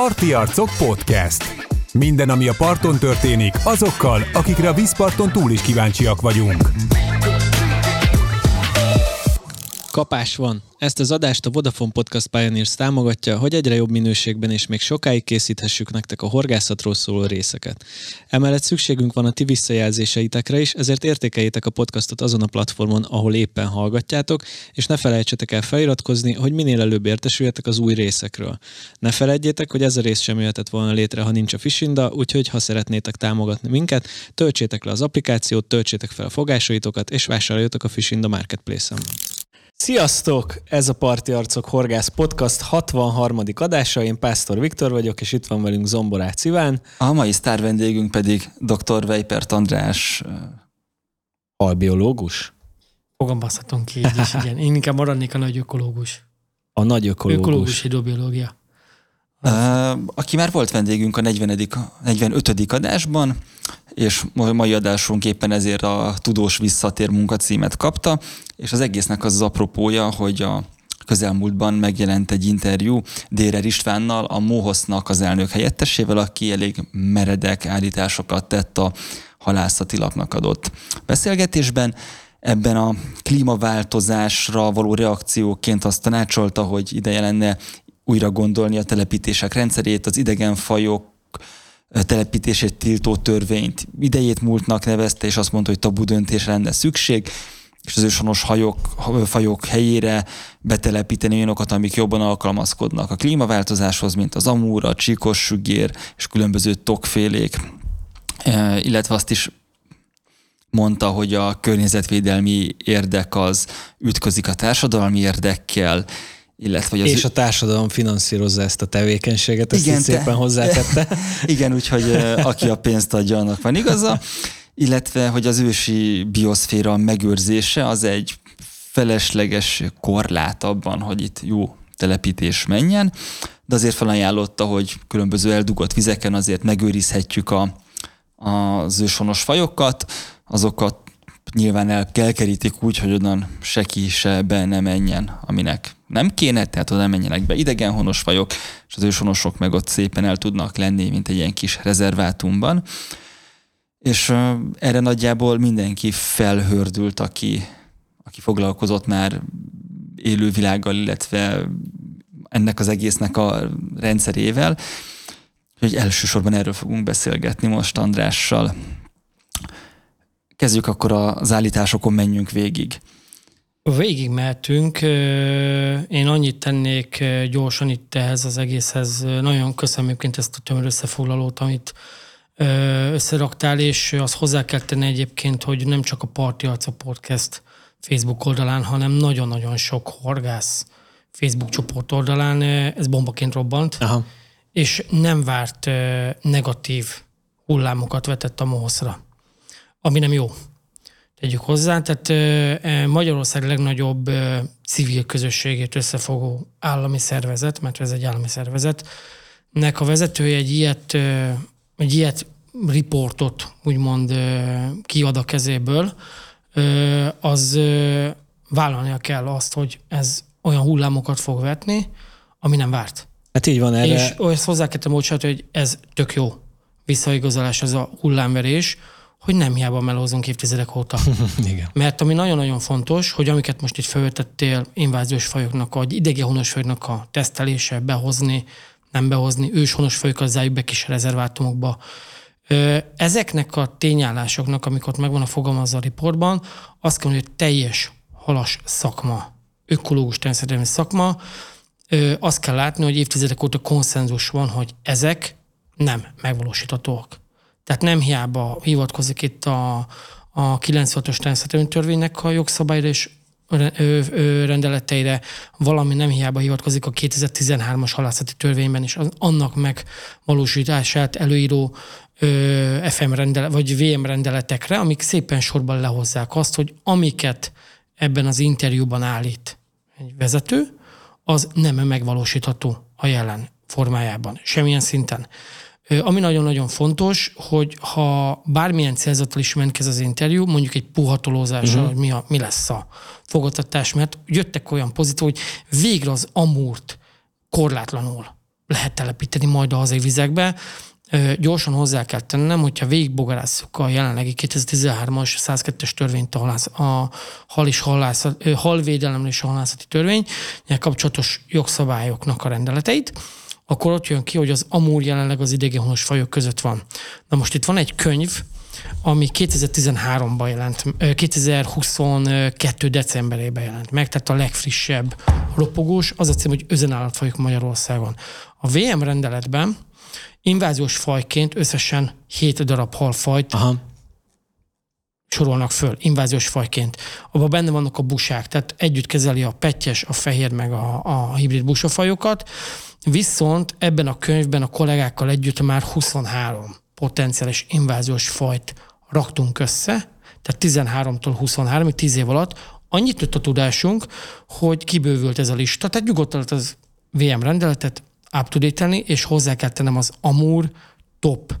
Parti Arcok Podcast. Minden, ami a parton történik, azokkal, akikre a vízparton túl is kíváncsiak vagyunk. Kapás van. Ezt az adást a Vodafone Podcast Pioneers támogatja, hogy egyre jobb minőségben és még sokáig készíthessük nektek a horgászatról szóló részeket. Emellett szükségünk van a ti visszajelzéseitekre is, ezért értékeljétek a podcastot azon a platformon, ahol éppen hallgatjátok, és ne felejtsetek el feliratkozni, hogy minél előbb értesüljetek az új részekről. Ne felejtjétek, hogy ez a rész sem jöhetett volna létre, ha nincs a Fishinda, úgyhogy ha szeretnétek támogatni minket, töltsétek le az applikációt, töltsétek fel a fogásaitokat, és vásároljatok a Fishinda Marketplace-en. Sziasztok! Ez a Parti Arcok Horgász Podcast 63. adása. Én Pásztor Viktor vagyok, és itt van velünk Zomborát Iván. A mai sztár vendégünk pedig dr. Weipert András. Albiológus? Fogalmazhatunk ki így is, igen. Én inkább maradnék a nagy ökológus. A nagy ökológus. Ökológus hidrobiológia. Aki már volt vendégünk a 40. 45. adásban, és mai adásunk éppen ezért a Tudós Visszatér munkacímet kapta, és az egésznek az az apropója, hogy a közelmúltban megjelent egy interjú Dérer Istvánnal, a Móhosznak az elnök helyettesével, aki elég meredek állításokat tett a halászati lapnak adott beszélgetésben. Ebben a klímaváltozásra való reakcióként azt tanácsolta, hogy ideje lenne újra gondolni a telepítések rendszerét, az idegenfajok telepítését tiltó törvényt. Idejét múltnak nevezte, és azt mondta, hogy tabu döntés lenne szükség, és az ősonos hajok, fajok helyére betelepíteni olyanokat, amik jobban alkalmazkodnak a klímaváltozáshoz, mint az amúra, a csíkos sügér és különböző tokfélék, illetve azt is mondta, hogy a környezetvédelmi érdek az ütközik a társadalmi érdekkel, illetve hogy az És a társadalom finanszírozza ezt a tevékenységet, ezt igen, szépen te... hozzátette. igen, úgyhogy aki a pénzt adja, annak van igaza. Illetve, hogy az ősi bioszféra megőrzése az egy felesleges korlát abban, hogy itt jó telepítés menjen, de azért felajánlotta, hogy különböző eldugott vizeken azért megőrizhetjük a, az ősonos fajokat, azokat nyilván el kell kerítik úgy, hogy onnan seki se be ne menjen, aminek nem kéne, tehát oda menjenek be idegenhonos fajok, és az őshonosok meg ott szépen el tudnak lenni, mint egy ilyen kis rezervátumban. És erre nagyjából mindenki felhördült, aki, aki foglalkozott már élővilággal, illetve ennek az egésznek a rendszerével. Hogy elsősorban erről fogunk beszélgetni most Andrással. Kezdjük akkor az állításokon, menjünk végig. Végig mehetünk. Én annyit tennék gyorsan itt ehhez az egészhez. Nagyon köszönöm egyébként ezt a tömör összefoglalót, amit összeraktál, és azt hozzá kell tenni egyébként, hogy nem csak a Parti Arca Podcast Facebook oldalán, hanem nagyon-nagyon sok horgász Facebook csoport oldalán ez bombaként robbant, Aha. és nem várt negatív hullámokat vetett a mohoszra ami nem jó. Tegyük hozzá, tehát Magyarország legnagyobb civil közösségét összefogó állami szervezet, mert ez egy állami szervezet, nek a vezetője egy ilyet, egy ilyet riportot úgymond kiad a kezéből, az vállalnia kell azt, hogy ez olyan hullámokat fog vetni, ami nem várt. Hát így van erre. És ezt hozzá kell hogy ez tök jó visszaigazolás, ez a hullámverés, hogy nem hiába melózunk évtizedek óta. Igen. Mert ami nagyon-nagyon fontos, hogy amiket most itt felvetettél, inváziós fajoknak, vagy idegehonos fajoknak a tesztelése, behozni, nem behozni, őshonos fajokat zárjuk be kis rezervátumokba. Ezeknek a tényállásoknak, amikor megvan a fogalmazza a riportban, azt kell mondani, hogy teljes halas szakma, ökológus természetesen szakma, azt kell látni, hogy évtizedek óta konszenzus van, hogy ezek nem megvalósíthatóak. Tehát nem hiába hivatkozik itt a, a 96-os természetesen törvénynek a jogszabályra és rendeleteire, valami nem hiába hivatkozik a 2013-as halászati törvényben is, annak megvalósítását előíró FM rendelet, vagy VM rendeletekre, amik szépen sorban lehozzák azt, hogy amiket ebben az interjúban állít egy vezető, az nem megvalósítható a jelen formájában, semmilyen szinten. Ami nagyon-nagyon fontos, hogy ha bármilyen célzattal is ment az interjú, mondjuk egy puhatolózással, uh-huh. hogy mi, a, mi lesz a fogadtatás, mert jöttek olyan pozitív, hogy végre az amúrt korlátlanul lehet telepíteni majd a hazai vizekbe. Gyorsan hozzá kell tennem, hogyha végigbogarásszuk a jelenlegi 2013-as 102-es törvényt, a, halász, a hal és hallászat, halvédelemre és a halászati törvény, kapcsolatos jogszabályoknak a rendeleteit, akkor ott jön ki, hogy az amúr jelenleg az idegenhonos fajok között van. Na most itt van egy könyv, ami 2013-ban jelent, 2022. decemberében jelent meg, tehát a legfrissebb ropogós, az a cím, hogy özenállatfajok Magyarországon. A VM rendeletben inváziós fajként összesen 7 darab halfajt Aha. sorolnak föl, inváziós fajként. Abban benne vannak a busák, tehát együtt kezeli a petyes, a fehér meg a, a hibrid busafajokat, viszont ebben a könyvben a kollégákkal együtt már 23 potenciális inváziós fajt raktunk össze, tehát 13-tól 23-ig, 10 év alatt, annyit nőtt a tudásunk, hogy kibővült ez a lista, tehát nyugodtan az VM rendeletet up és hozzá kell tennem az Amur top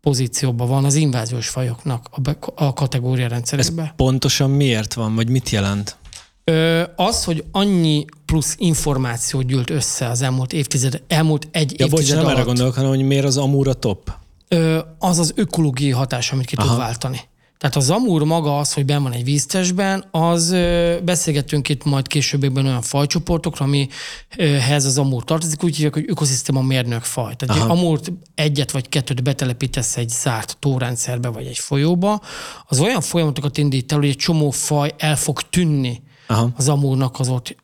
pozícióban van az inváziós fajoknak a, a kategória rendszerében. Ez pontosan miért van, vagy mit jelent? Ö, az, hogy annyi plusz információ gyűlt össze az elmúlt évtized, elmúlt egy ja, évtized bocs, nem alatt. erre gondolok, hanem hogy miért az Amur a top? az az ökológiai hatás, amit ki Aha. tud váltani. Tehát a zamúr maga az, hogy ben van egy víztestben, az beszélgetünk itt majd későbbiekben olyan fajcsoportokra, amihez az amúr tartozik, úgy hívják, hogy ökoszisztéma mérnök faj. Tehát Aha. amúrt egyet vagy kettőt betelepítesz egy zárt tórendszerbe vagy egy folyóba, az olyan folyamatokat indít el, hogy egy csomó faj el fog tűnni Aha. az amúrnak az ott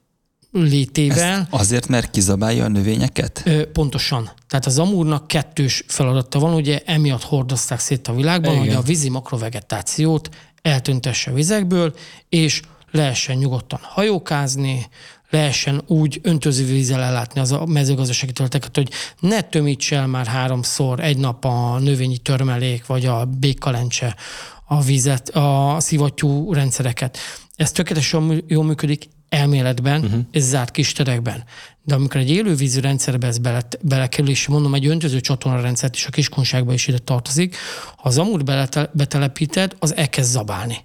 létével. Ezt azért, mert kizabálja a növényeket? Ö, pontosan. Tehát az amúrnak kettős feladata van, ugye emiatt hordozták szét a világban, Igen. hogy a vízi makrovegetációt eltüntesse a vizekből, és lehessen nyugodtan hajókázni, lehessen úgy öntöző vízzel ellátni az a mezőgazdasági területeket, hogy ne tömíts el már háromszor egy nap a növényi törmelék, vagy a békkalencse a vizet, a szivattyú rendszereket. Ez tökéletesen jól működik, elméletben uh-huh. és zárt kis terekben. De amikor egy élővízű rendszerbe ez bele, belekerül, és mondom, egy öntöző rendszert is a kiskonságba is ide tartozik, ha az amúr betelepíted, az elkezd zabálni.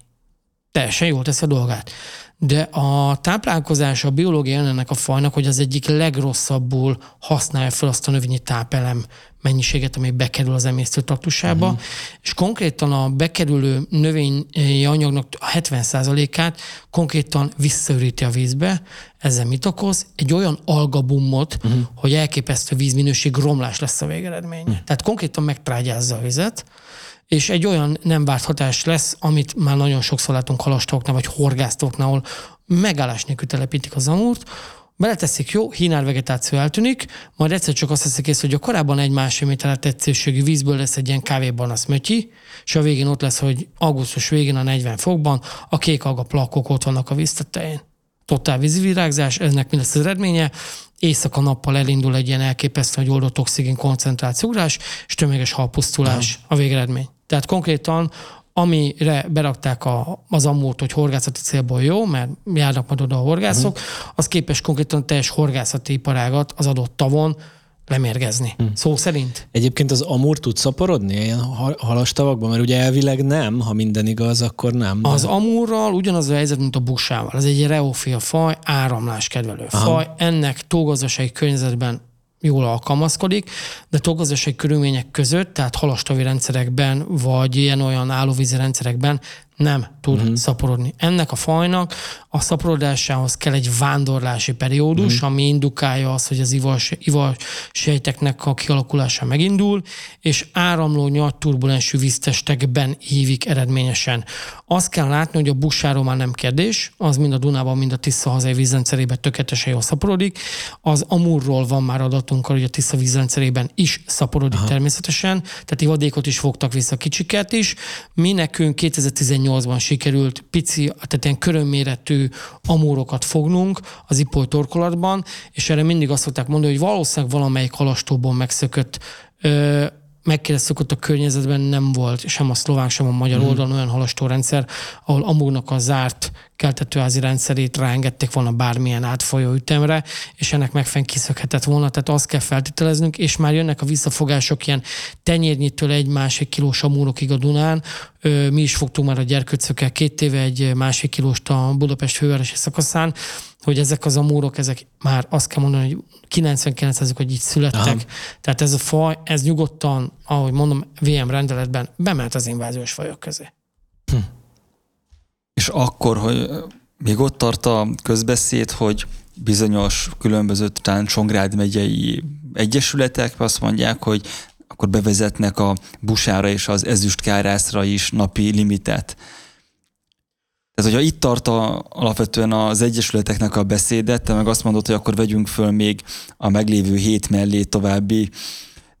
Teljesen jól tesz a dolgát de a táplálkozás a biológia ennek a fajnak, hogy az egyik legrosszabbul használja fel azt a növényi tápelem mennyiséget, ami bekerül az emésztőtartusába, uh-huh. és konkrétan a bekerülő növényi anyagnak a 70%-át konkrétan visszaüríti a vízbe. Ezzel mit okoz? Egy olyan algabumot, uh-huh. hogy elképesztő vízminőség romlás lesz a végeredmény. Uh-huh. Tehát konkrétan megtrágyázza a vizet, és egy olyan nem várt hatás lesz, amit már nagyon sokszor látunk halastóknál, vagy horgásztóknál, ahol megállás nélkül telepítik az amúrt, beleteszik, jó, hínár vegetáció eltűnik, majd egyszer csak azt teszik észre, hogy a korábban egy másfél méter tetszőségű vízből lesz egy ilyen kávéban az mötyi, és a végén ott lesz, hogy augusztus végén a 40 fokban a kék alga plakok ott vannak a víztetején. Totál vízvirágzás, ennek mi lesz az eredménye? éjszaka nappal elindul egy ilyen elképesztő, hogy oldott oxigén koncentrációgrás, és tömeges halpusztulás a végeredmény. Tehát konkrétan amire berakták a, az ammót, hogy horgászati célból jó, mert járnak majd oda a horgászok, uh-huh. az képes konkrétan teljes horgászati iparágat az adott tavon lemérgezni. Hmm. Szó szerint. Egyébként az amúr tud szaporodni ilyen halastavakban? Mert ugye elvileg nem, ha minden igaz, akkor nem. De... Az amúrral ugyanaz a helyzet, mint a busával. Ez egy reofia faj, áramlás kedvelő Aha. faj. Ennek tógazdasági környezetben jól alkalmazkodik, de togazdasági körülmények között, tehát halastavi rendszerekben, vagy ilyen-olyan állóvízi rendszerekben nem tud uh-huh. szaporodni. Ennek a fajnak a szaporodásához kell egy vándorlási periódus, uh-huh. ami indukálja azt, hogy az ivas, ivas sejteknek a kialakulása megindul, és áramló nyart turbulensű víztestekben hívik eredményesen. Azt kell látni, hogy a busáról már nem kérdés, az mind a Dunában, mind a Tisza hazai vízrendszerében tökéletesen jól szaporodik. Az Amurról van már adatunk, hogy a Tisza vízrendszerében is szaporodik Aha. természetesen, tehát ivadékot is fogtak vissza kicsiket is. Mi nekünk 2018-ban sikerült pici, tehát ilyen körömméretű amúrokat fognunk az ipoly torkolatban, és erre mindig azt szokták mondani, hogy valószínűleg valamelyik halastóból megszökött megkérdeztük ott a környezetben nem volt sem a szlovák, sem a magyar mm. oldalon olyan halastórendszer, ahol amúrnak a zárt keltetőházi rendszerét ráengedték volna bármilyen átfolyó ütemre, és ennek megfen kiszökhetett volna, tehát azt kell feltételeznünk, és már jönnek a visszafogások ilyen tenyérnyitől egy másik kilós amúrokig a Dunán, Mi is fogtunk már a gyerkőcökkel két éve egy másik kilóst a Budapest fővárosi szakaszán, hogy ezek az amúrok, ezek már azt kell mondani, hogy 99 ezek, hogy így születtek. Aha. Tehát ez a faj, ez nyugodtan, ahogy mondom, VM rendeletben bement az inváziós fajok közé. Hm. És akkor, hogy még ott tart a közbeszéd, hogy bizonyos különböző talán Csongrád megyei egyesületek azt mondják, hogy akkor bevezetnek a busára és az ezüstkárászra is napi limitet. Tehát, hogyha itt tart a, alapvetően az egyesületeknek a beszédet, te meg azt mondod, hogy akkor vegyünk föl még a meglévő hét mellé további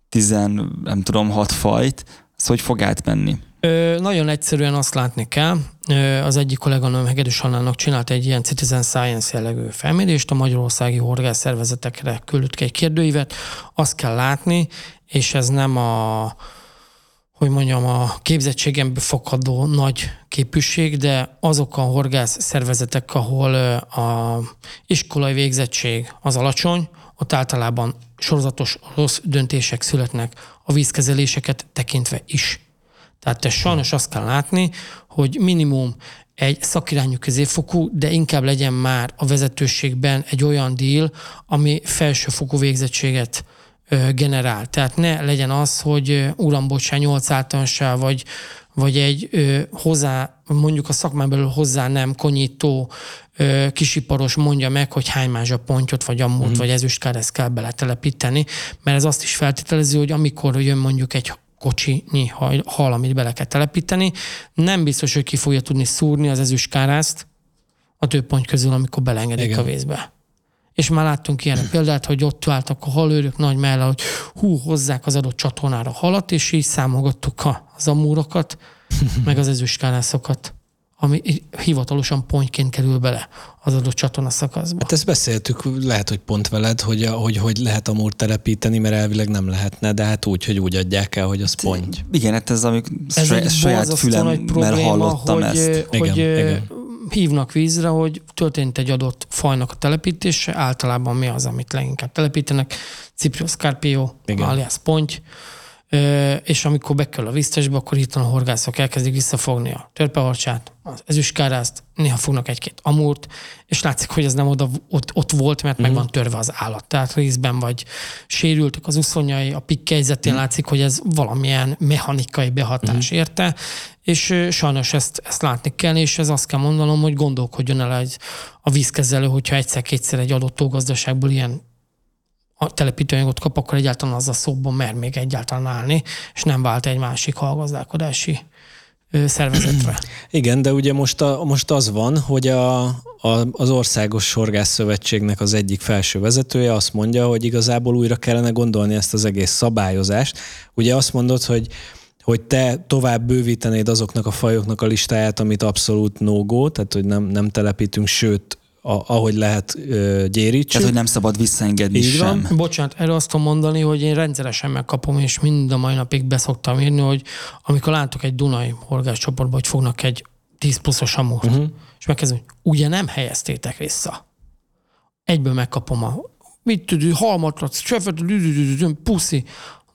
tizen, nem tudom, hat fajt, az hogy fog átmenni? Ö, nagyon egyszerűen azt látni kell, ö, az egyik kolléganőm Hegedűs Hannának csinált egy ilyen Citizen Science jellegű felmérést, a magyarországi horgász szervezetekre küldött egy kérdőívet, azt kell látni, és ez nem a hogy mondjam, a képzettségemből fakadó nagy képűség, de azok a horgász szervezetek, ahol a iskolai végzettség az alacsony, ott általában sorozatos rossz döntések születnek a vízkezeléseket tekintve is. Tehát te sajnos azt kell látni, hogy minimum egy szakirányú középfokú, de inkább legyen már a vezetőségben egy olyan deal, ami felsőfokú végzettséget generál. Tehát ne legyen az, hogy uram, bocsán, 8 általánossá, vagy, vagy egy ö, hozzá, mondjuk a szakmán belül hozzá nem konyító ö, kisiparos mondja meg, hogy hány mázsa pontyot, vagy ammót, mm. vagy ezüstkáreszt kell beletelepíteni, mert ez azt is feltételezi, hogy amikor jön mondjuk egy kocsinyi hal, amit bele kell telepíteni, nem biztos, hogy ki fogja tudni szúrni az ezüstkárázt a több pont közül, amikor belengedik Igen. a vízbe és már láttunk ilyen példát, hogy ott váltak a halőrök nagy mellé, hogy hú, hozzák az adott csatornára halat, és így számolgattuk az amúrokat, meg az ezüstkállászokat ami hivatalosan pontként kerül bele az adott csatorna szakaszba. Hát ezt beszéltük, lehet, hogy pont veled, hogy, a, hogy, hogy lehet amúr telepíteni, mert elvileg nem lehetne, de hát úgy, hogy úgy adják el, hogy az pont. Igen, hát ez, amik ez egy saját fülemmel hallottam hogy, ezt. Hogy, igen, igen hívnak vízre, hogy történt egy adott fajnak a telepítése, általában mi az, amit leginkább telepítenek, Ciprios Carpio, alias ponty, és amikor bekerül a víztesbe, akkor itt a horgászok elkezdik visszafogni a törpeharcsát, az ezüstkárázt, néha fognak egy-két amúrt, és látszik, hogy ez nem oda, ott, ott volt, mert uh-huh. meg van törve az állat. Tehát részben vagy sérültek az uszonyai, a pikkelyzetén uh-huh. látszik, hogy ez valamilyen mechanikai behatás uh-huh. érte, és sajnos ezt, ezt látni kell, és ez azt kell mondanom, hogy gondolkodjon el egy, a vízkezelő, hogyha egyszer-kétszer egy adott tógazdaságból ilyen a telepítőanyagot kap, akkor egyáltalán az a szóban mer még egyáltalán állni, és nem vált egy másik hallgazdálkodási szervezetre. Igen, de ugye most, a, most az van, hogy a, a, az Országos Sorgász Szövetségnek az egyik felső vezetője azt mondja, hogy igazából újra kellene gondolni ezt az egész szabályozást. Ugye azt mondod, hogy hogy te tovább bővítenéd azoknak a fajoknak a listáját, amit abszolút no-go, tehát hogy nem, nem telepítünk, sőt, a, ahogy lehet gyérítsük. Tehát, hogy nem szabad visszaengedni Így sem. Van. Bocsánat, erre azt tudom mondani, hogy én rendszeresen megkapom, és mind a mai napig beszoktam írni, hogy amikor látok egy Dunai horgáscsoportban, hogy fognak egy 10 pluszos amúrt, uh-huh. és megkezdem, hogy ugye nem helyeztétek vissza. Egyből megkapom a mit tudod, halmatrat, csöfet, puszi.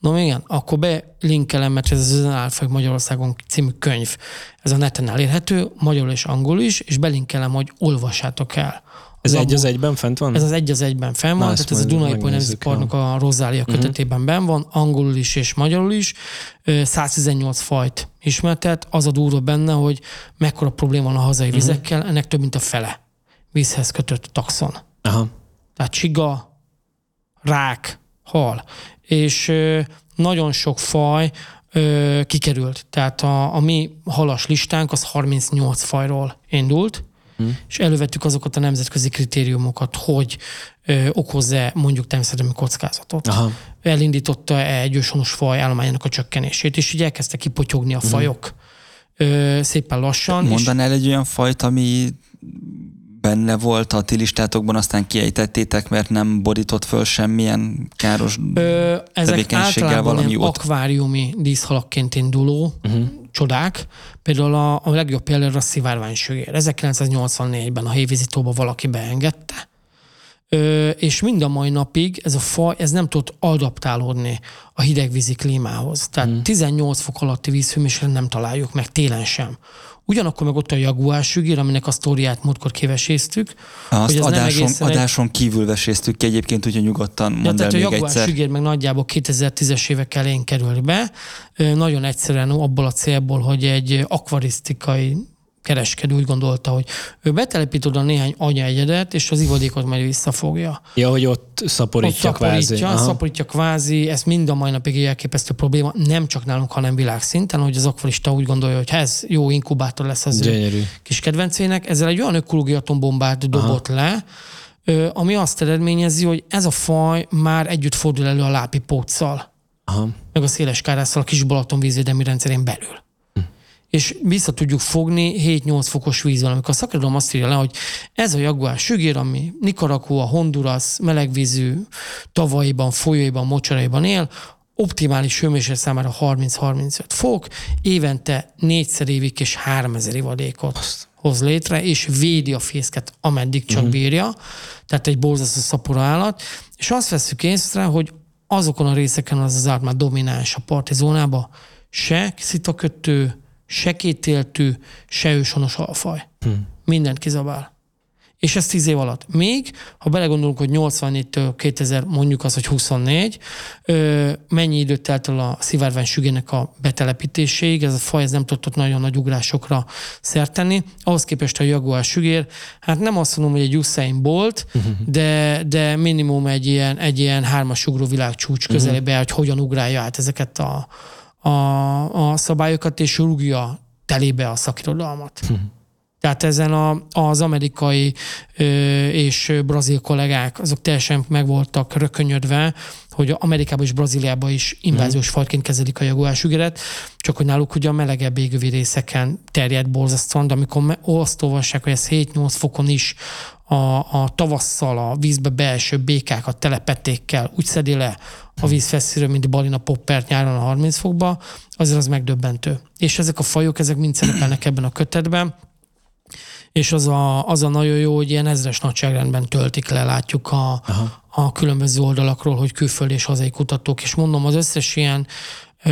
No igen, akkor belinkelem, mert ez az Alfaj Magyarországon című könyv. Ez a neten elérhető, magyarul és angol is, és belinkelem, hogy olvassátok el. Ez Labó, egy az egyben fent van? Ez az egy az egyben fent van, Na, tehát ez a Dunai Nemzeti Parknak a Rozália uh-huh. kötetében ben van, angolul is és magyarul is. 118 fajt ismertet. Az a durva benne, hogy mekkora probléma van a hazai uh-huh. vizekkel, ennek több mint a fele vízhez kötött taxon. Aha. Tehát csiga, rák, hal és nagyon sok faj kikerült. Tehát a, a mi halas listánk az 38 fajról indult, hmm. és elővettük azokat a nemzetközi kritériumokat, hogy ö, okoz-e mondjuk természetesen kockázatot. Aha. Elindította egy őshonos faj állományának a csökkenését, és így elkezdtek kipotyogni a hmm. fajok ö, szépen lassan. Mondanál és... egy olyan fajt, ami benne volt a ti listátokban, aztán kiejtettétek, mert nem borított föl semmilyen káros Ö, ezek tevékenységgel valami jót? akváriumi díszhalakként induló uh-huh. csodák. Például a, a legjobb például a szivárványsögér. 1984-ben a hévízitóba valaki beengedte, Ö, és mind a mai napig ez a faj, ez nem tud adaptálódni a hidegvízi klímához. Tehát hmm. 18 fok alatti vízhőmérséklet nem találjuk meg télen sem. Ugyanakkor meg ott a jaguár sügér, aminek a sztoriát múltkor kiveséztük. Azt hogy adáson, adáson kívül veséztük ki egyébként, úgyhogy nyugodtan mondd ja, tehát el a jaguár egyszer. sügér meg nagyjából 2010-es évek elején került be. Nagyon egyszerűen abból a célból, hogy egy akvarisztikai kereskedő úgy gondolta, hogy ő betelepít oda néhány anyaegyedet, és az ivadékot majd visszafogja. Ja, hogy ott szaporítja, ott szaporítja kvázi. Szaporítja kvázi, ez mind a mai napig elképesztő probléma, nem csak nálunk, hanem világszinten, hogy az akvarista úgy gondolja, hogy ez jó inkubátor lesz az Gyönyörű. ő kis kedvencének. Ezzel egy olyan ökológiai atombombát dobott Aha. le, ami azt eredményezi, hogy ez a faj már együtt fordul elő a lápipóccal, Aha. meg a széles kárásszal a kis Balaton vízvédelmi rendszerén belül és vissza tudjuk fogni 7-8 fokos vízben, amikor a szakirodalom azt írja le, hogy ez a jaguár sügér, ami Nicaragua, Honduras, melegvízű tavaiban, folyóiban, mocsaraiban él, optimális hőmérséklet számára 30-35 fok, évente négyszer évig és 3000 ivadékot hoz létre, és védi a fészket, ameddig csak uh-huh. bírja, tehát egy borzasztó szapora állat, és azt veszük észre, hogy azokon a részeken az az állat már domináns a parti zónába, se szitakötő, se kétéltű, se őshonos alfaj. Hmm. Mindent kizabál. És ez tíz év alatt. Még, ha belegondolunk, hogy 84-től 2000, mondjuk az, hogy 24, ö, mennyi időt telt el a szivárvány sügének a betelepítéséig, ez a faj ez nem tudott nagyon nagy ugrásokra szerteni. Ahhoz képest a jaguár sügér, hát nem azt mondom, hogy egy Usain Bolt, uh-huh. de, de minimum egy ilyen, egy ilyen hármas ugró világcsúcs közelébe, uh-huh. hogy hogyan ugrálja át ezeket a, a, a szabályokat, és rúgja telébe a szakirodalmat. Hm. Tehát ezen a, az amerikai ö, és brazil kollégák, azok teljesen meg voltak rökönyödve, hogy Amerikában és Brazíliában is inváziós hmm. fajként kezelik a jaguársügeret, csak hogy náluk ugye a melegebb égővi részeken terjed borzasztóan, de amikor azt olvassák, hogy ez 7-8 fokon is a, a tavasszal a vízbe beeső békákat telepetékkel úgy szedi le a vízfeszíről, mint balina poppert nyáron a 30 fokba, azért az megdöbbentő. És ezek a fajok, ezek mind szerepelnek ebben a kötetben, és az a, az a nagyon jó, hogy ilyen ezres nagyságrendben töltik le, látjuk a, a különböző oldalakról, hogy külföldi és hazai kutatók, és mondom, az összes ilyen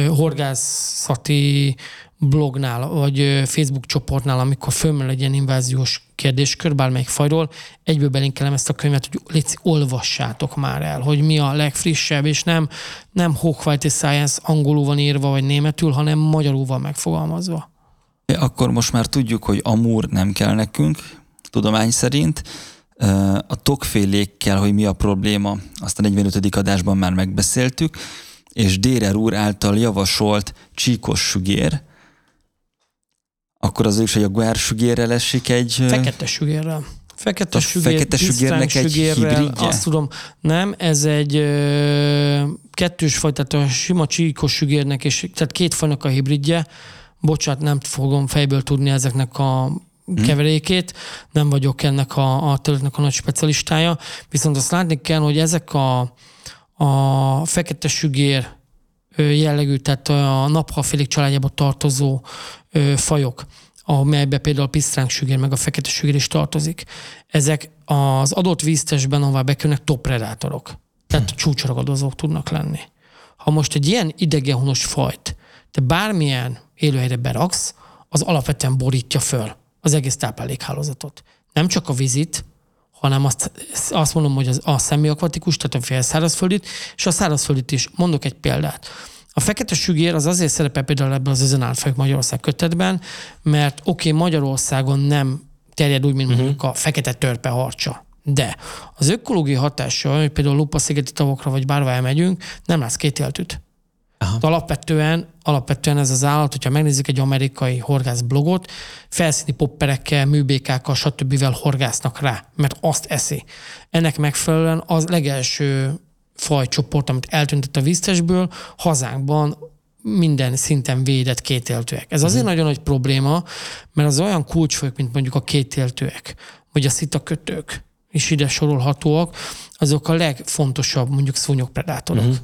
horgászati blognál, vagy Facebook csoportnál, amikor fölmerül egy ilyen inváziós kérdéskör bármelyik fajról, egyből belinkelem ezt a könyvet, hogy légy, olvassátok már el, hogy mi a legfrissebb, és nem, nem Hawkwight Science angolul van írva, vagy németül, hanem magyarul van megfogalmazva. Akkor most már tudjuk, hogy amúr nem kell nekünk, tudomány szerint. A tokfélékkel, hogy mi a probléma, azt a 45. adásban már megbeszéltük, és Dérer úr által javasolt csíkos sügér, akkor az is, hogy a guár sügérrel esik egy... Fekete sügérrel. Fekete, sügér, fekete sügérnek egy hibridje? Azt tudom, nem, ez egy ö, kettős faj, tehát a sima csíkos sügérnek, és tehát két fajnak a hibridje. Bocsát, nem fogom fejből tudni ezeknek a hmm. keverékét, nem vagyok ennek a, a területnek a nagy specialistája, viszont azt látni kell, hogy ezek a, a fekete sügér jellegű, tehát a naphafélék családjába tartozó fajok, amelybe például a pisztránk sügér, meg a fekete sügér is tartozik. Ezek az adott víztestben, ahová bekerülnek, top predátorok. Tehát hm. csúcsragadozók tudnak lenni. Ha most egy ilyen idegenhonos fajt te bármilyen élőhelyre beraksz, az alapvetően borítja föl az egész táplálékhálózatot. Nem csak a vizit, hanem azt, azt mondom, hogy az, a szemiakvatikus, tehát a félszárazföldit, és a szárazföldit is. Mondok egy példát. A fekete sügér az azért szerepel például ebben az özenálfajok Magyarország kötetben, mert oké, okay, Magyarországon nem terjed úgy, mint uh-huh. mondjuk a fekete törpe harcsa. De az ökológiai hatása, hogy például Lupa-szigeti tavokra vagy bárhol elmegyünk, nem lesz kétéltűt. Aha. alapvetően, alapvetően ez az állat, hogyha megnézzük egy amerikai horgász blogot, felszíni popperekkel, műbékákkal, stb. horgásznak rá, mert azt eszi. Ennek megfelelően az legelső fajcsoport, amit eltűntett a víztesből, hazánkban minden szinten védett kétéltőek. Ez azért uh-huh. nagyon nagy probléma, mert az olyan kulcsfajok, mint mondjuk a kétéltőek, vagy a szitakötők is ide sorolhatóak, azok a legfontosabb mondjuk szúnyogpredátorok. Uh-huh.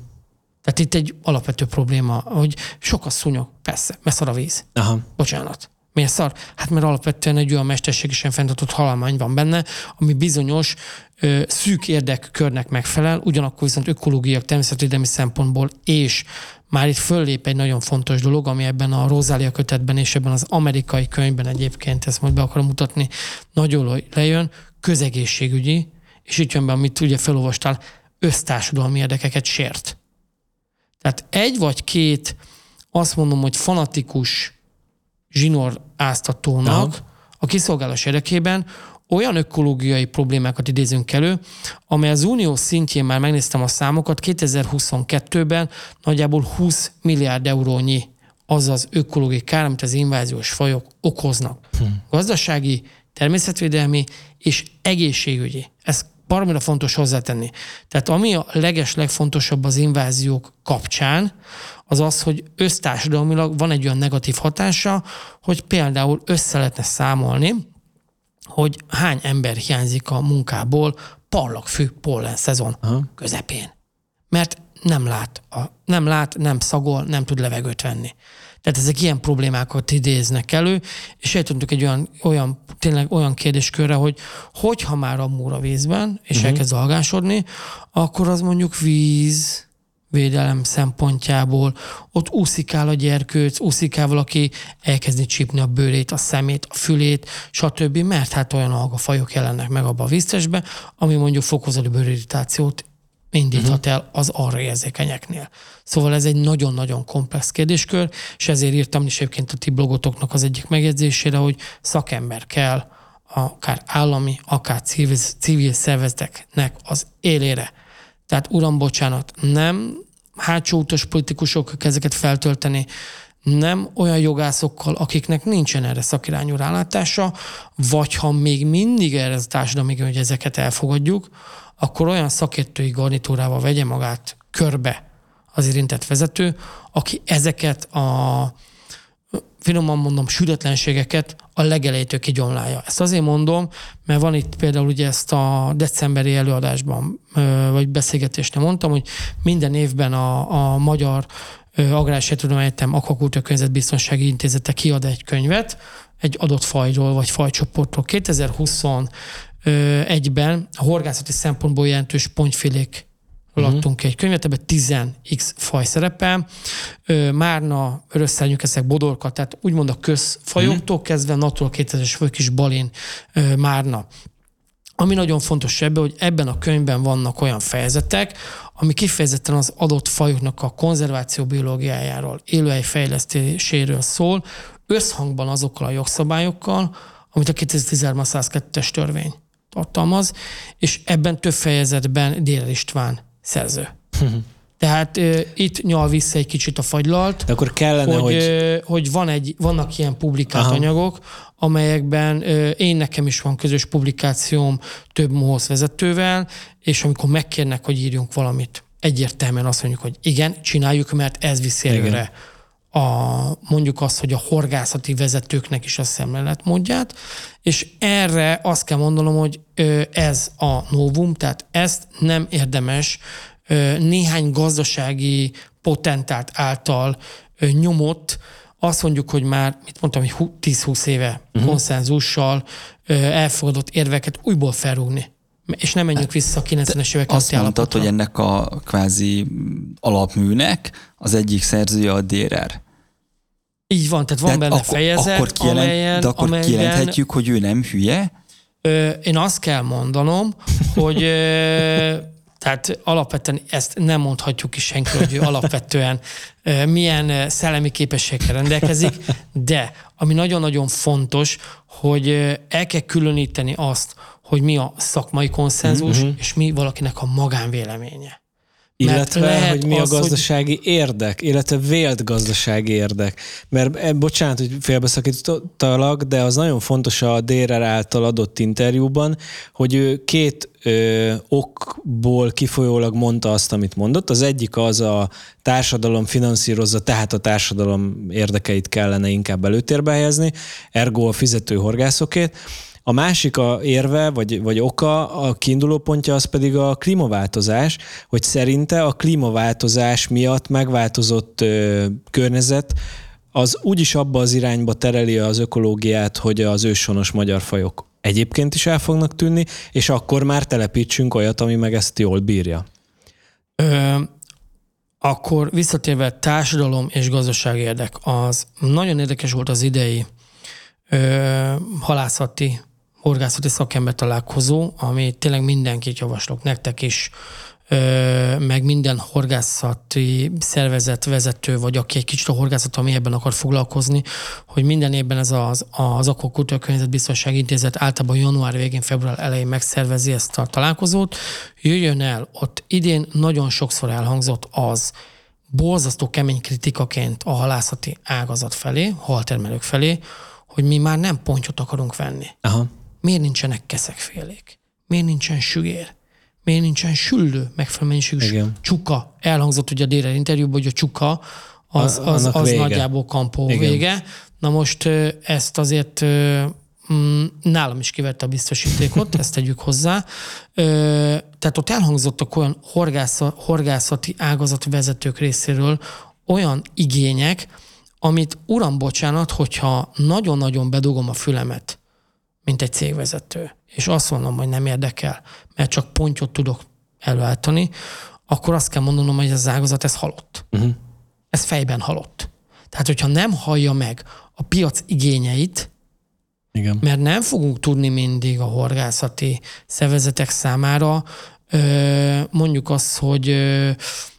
Tehát itt egy alapvető probléma, hogy sok a szúnyog, persze, mert szar a víz. Aha. Bocsánat. Miért szar? Hát mert alapvetően egy olyan mesterségesen fenntartott halálmány van benne, ami bizonyos ö, szűk érdekkörnek megfelel, ugyanakkor viszont ökológiai, természetvédelmi szempontból és már itt föllép egy nagyon fontos dolog, ami ebben a Rosália kötetben és ebben az amerikai könyvben egyébként, ezt majd be akarom mutatni, nagyon lejön, közegészségügyi, és itt jön be, amit ugye felolvastál, össztársadalmi érdekeket sért. Tehát egy vagy két, azt mondom, hogy fanatikus zsinór áztatónak Aha. a kiszolgálás érdekében olyan ökológiai problémákat idézünk elő, amely az unió szintjén már megnéztem a számokat, 2022-ben nagyjából 20 milliárd eurónyi az az ökológiai kár, amit az inváziós fajok okoznak. Hm. Gazdasági, természetvédelmi és egészségügyi. Ez baromira fontos hozzátenni. Tehát ami a leges legfontosabb az inváziók kapcsán, az az, hogy össztársadalmilag van egy olyan negatív hatása, hogy például össze lehetne számolni, hogy hány ember hiányzik a munkából parlagfű pollen szezon Aha. közepén. Mert nem lát, a, nem lát, nem szagol, nem tud levegőt venni. Tehát ezek ilyen problémákat idéznek elő, és eltöntük egy olyan, olyan, tényleg olyan kérdéskörre, hogy hogyha már a múra vízben, és uh-huh. elkezd algásodni, akkor az mondjuk víz, védelem szempontjából. Ott úszikál a gyerkőc, úszikál valaki, elkezdi csípni a bőrét, a szemét, a fülét, stb. Mert hát olyan algafajok jelennek meg abba a víztesbe, ami mondjuk fokozódó bőrirritációt indíthat uh-huh. el az arra érzékenyeknél. Szóval ez egy nagyon-nagyon komplex kérdéskör, és ezért írtam is egyébként a ti blogotoknak az egyik megjegyzésére, hogy szakember kell, akár állami, akár civil, civil szervezeteknek az élére. Tehát uram, bocsánat, nem hátsó utas politikusok ezeket feltölteni, nem olyan jogászokkal, akiknek nincsen erre szakirányú rálátása, vagy ha még mindig erre a társadalmi, hogy ezeket elfogadjuk, akkor olyan szakértői garnitúrával vegye magát körbe az érintett vezető, aki ezeket a finoman mondom, südetlenségeket a legelejétől kigyomlálja. Ezt azért mondom, mert van itt például ugye ezt a decemberi előadásban, vagy beszélgetésnél mondtam, hogy minden évben a, a Magyar Agrár Egyetem Akvakultúra Környezetbiztonsági Intézete kiad egy könyvet, egy adott fajról, vagy fajcsoportról. 2021-ben a horgászati szempontból jelentős pontyfilék uh-huh. adtunk ki egy könyvet, ebben 10x faj szerepel. Márna, örösszárnyűkeszek, bodorka, tehát úgymond a közfajoktól uh-huh. kezdve natural 2000-es vagy kis balin, márna. Ami nagyon fontos ebben, hogy ebben a könyvben vannak olyan fejezetek, ami kifejezetten az adott fajoknak a konzerváció biológiájáról, élőhely fejlesztéséről szól, összhangban azokkal a jogszabályokkal, amit a 2013-102-es törvény tartalmaz, és ebben több fejezetben Dél István szerző. Tehát uh, itt nyal vissza egy kicsit a fagylalt. De akkor kellene, hogy... Hogy, uh, hogy van egy, vannak ilyen publikált Aha. anyagok, amelyekben uh, én nekem is van közös publikációm több MOHOSZ vezetővel, és amikor megkérnek, hogy írjunk valamit, egyértelműen azt mondjuk, hogy igen, csináljuk, mert ez viszi előre a, mondjuk azt, hogy a horgászati vezetőknek is a szemléletmódját, és erre azt kell mondanom, hogy ez a novum, tehát ezt nem érdemes néhány gazdasági potentált által nyomott, azt mondjuk, hogy már, mit mondtam, hogy 10-20 éve uh-huh. konszenzussal elfogadott érveket újból felrúgni. És nem menjünk vissza a 90-es évek Azt mondtad, hogy ennek a kvázi alapműnek az egyik szerzője a DRR. Így van, tehát van tehát benne akkor, fejezet, akkor kijelent, amelyen, De akkor amelyen, kijelenthetjük, hogy ő nem hülye? Ö, én azt kell mondanom, hogy ö, tehát alapvetően ezt nem mondhatjuk is senki, hogy ő alapvetően ö, milyen szellemi képességekkel rendelkezik, de ami nagyon-nagyon fontos, hogy el kell különíteni azt, hogy mi a szakmai konszenzus, mm-hmm. és mi valakinek a magánvéleménye. Illetve, hogy mi az, a gazdasági hogy... érdek, illetve vélt gazdasági érdek. Mert eh, bocsánat, hogy félbeszakítottalak, de az nagyon fontos a Dérer által adott interjúban, hogy ő két ö, okból kifolyólag mondta azt, amit mondott. Az egyik az a társadalom finanszírozza, tehát a társadalom érdekeit kellene inkább előtérbe helyezni, ergo a fizető horgászokét. A másik a érve, vagy, vagy oka, a kiinduló pontja az pedig a klímaváltozás, hogy szerinte a klímaváltozás miatt megváltozott ö, környezet az úgyis abba az irányba tereli az ökológiát, hogy az őshonos magyar fajok egyébként is el fognak tűnni, és akkor már telepítsünk olyat, ami meg ezt jól bírja. Ö, akkor visszatérve társadalom és gazdasági érdek, az nagyon érdekes volt az idei ö, halászati, horgászati szakember találkozó, ami tényleg mindenkit javaslok, nektek is, meg minden horgászati szervezet vezető, vagy aki egy kicsit a horgászat, ami ebben akar foglalkozni, hogy minden évben ez az, az Akvakultúra Környezetbiztonsági Intézet általában január végén, február elején megszervezi ezt a találkozót. Jöjjön el, ott idén nagyon sokszor elhangzott az, borzasztó kemény kritikaként a halászati ágazat felé, haltermelők felé, hogy mi már nem pontyot akarunk venni. Aha. Miért nincsenek keszekfélék? Miért nincsen sügér? miért nincsen süllő megfelelő csuka. Elhangzott ugye a délre interjúban, hogy a csuka az, az, az, az nagyjából kampó Igen. vége. Na most ezt azért mm, nálam is kivette a biztosítékot, ezt tegyük hozzá. Tehát ott elhangzottak olyan horgászati ágazat vezetők részéről olyan igények, amit uram, bocsánat, hogyha nagyon-nagyon bedugom a fülemet, mint egy cégvezető, és azt mondom, hogy nem érdekel, mert csak pontyot tudok előállítani, akkor azt kell mondanom, hogy az ágazat, ez halott. Uh-huh. Ez fejben halott. Tehát, hogyha nem hallja meg a piac igényeit, Igen. mert nem fogunk tudni mindig a horgászati szervezetek számára mondjuk azt, hogy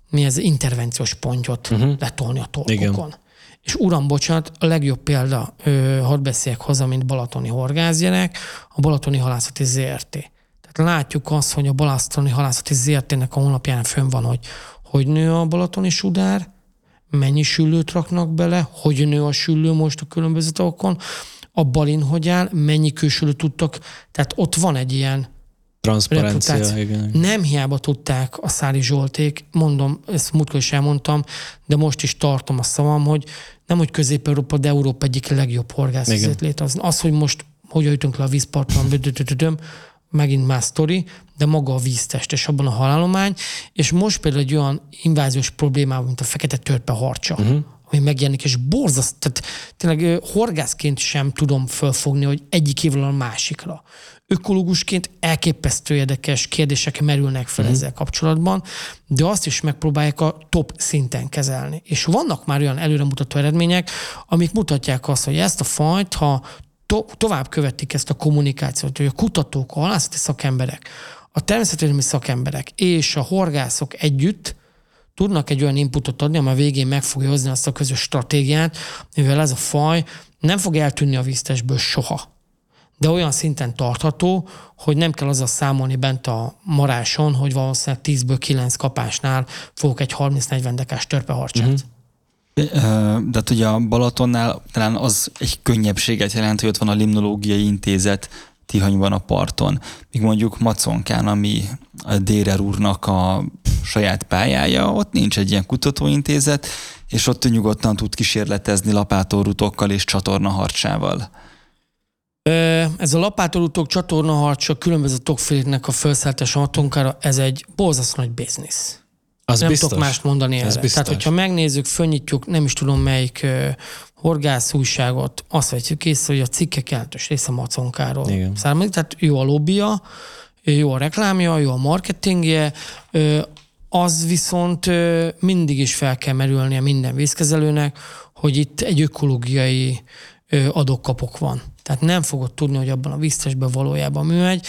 mi ez intervenciós pontyot uh-huh. letolni a torkokon. Igen. És uram, bocsánat, a legjobb példa, ö, hadd beszéljek hozzá, mint balatoni horgászgyerek, a balatoni halászati ZRT. Tehát látjuk azt, hogy a balatoni halászati ZRT-nek a honlapján fönn van, hogy hogy nő a balatoni sudár, mennyi süllőt raknak bele, hogy nő a süllő most a különböző tavakon, a balin hogy áll, mennyi kősülőt tudtak, tehát ott van egy ilyen Transzparencia, igen. Nem hiába tudták a Szári Zsolték, mondom, ezt múltkor is elmondtam, de most is tartom a szavam, hogy nem, hogy Közép-Európa, de Európa egyik legjobb horgászat létezni. Az, hogy most hogy jutunk le a vízparton, megint más sztori, de maga a víztest és abban a halálomány, és most például egy olyan inváziós problémával, mint a fekete törpe harcsa, uh-huh ami megjelenik, és borzaszt, tehát tényleg horgászként sem tudom fölfogni, hogy egyik évről a másikra. Ökológusként elképesztő érdekes kérdések merülnek fel uh-huh. ezzel kapcsolatban, de azt is megpróbálják a top szinten kezelni. És vannak már olyan előremutató eredmények, amik mutatják azt, hogy ezt a fajt, ha to- tovább követik ezt a kommunikációt, hogy a kutatók, a halászati szakemberek, a természetvédelmi szakemberek és a horgászok együtt tudnak egy olyan inputot adni, ami a végén meg fogja hozni azt a közös stratégiát, mivel ez a faj nem fog eltűnni a víztestből soha. De olyan szinten tartható, hogy nem kell azzal számolni bent a maráson, hogy valószínűleg 10-ből 9 kapásnál fogok egy 30-40 dekás törpeharcsát. Uh-huh. De hát ugye a Balatonnál talán az egy könnyebbséget jelent, hogy ott van a limnológiai intézet, Tihanyban a parton. Míg mondjuk Maconkán, ami a Dérer úrnak a saját pályája, ott nincs egy ilyen kutatóintézet, és ott nyugodtan tud kísérletezni lapátorutokkal és csatornaharcsával. Ez a lapátorutok csatornaharcsa különböző tokféléknek a felszállítása matonkára, ez egy borzasztó nagy biznisz. Az nem biztos. tudok mást mondani ez erre. Biztos. Tehát, hogyha megnézzük, fönnyítjuk, nem is tudom melyik uh, horgász újságot, azt vetjük észre, hogy a cikkek jelentős része maconkáról származik. Tehát jó a lobbia, jó a reklámja, jó a marketingje, az viszont mindig is fel kell merülnie minden vízkezelőnek, hogy itt egy ökológiai adókapok van. Tehát nem fogod tudni, hogy abban a víztestben valójában mi megy.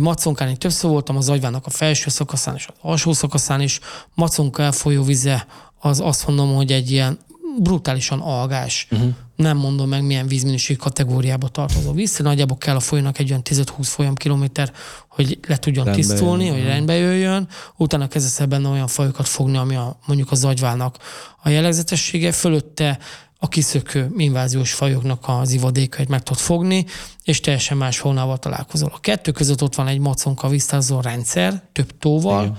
Maconkán én többször voltam, az agyvának a felső szakaszán és az alsó szakaszán is. Maconka elfolyó vize, az azt mondom, hogy egy ilyen brutálisan algás. Uh-huh. Nem mondom meg, milyen vízminőség kategóriába tartozó víz. Nagyjából kell a folyónak egy olyan 10-20 folyam kilométer, hogy le tudjon rendbe tisztulni, jön. hogy rendbe jöjjön. Utána kezdesz el benne olyan fajokat fogni, ami a, mondjuk az agyvának a jellegzetessége. Fölötte a kiszökő inváziós fajoknak az ivadékait meg tudod fogni, és teljesen más faunával találkozol. A kettő között ott van egy maconka víztározó rendszer, több tóval, Igen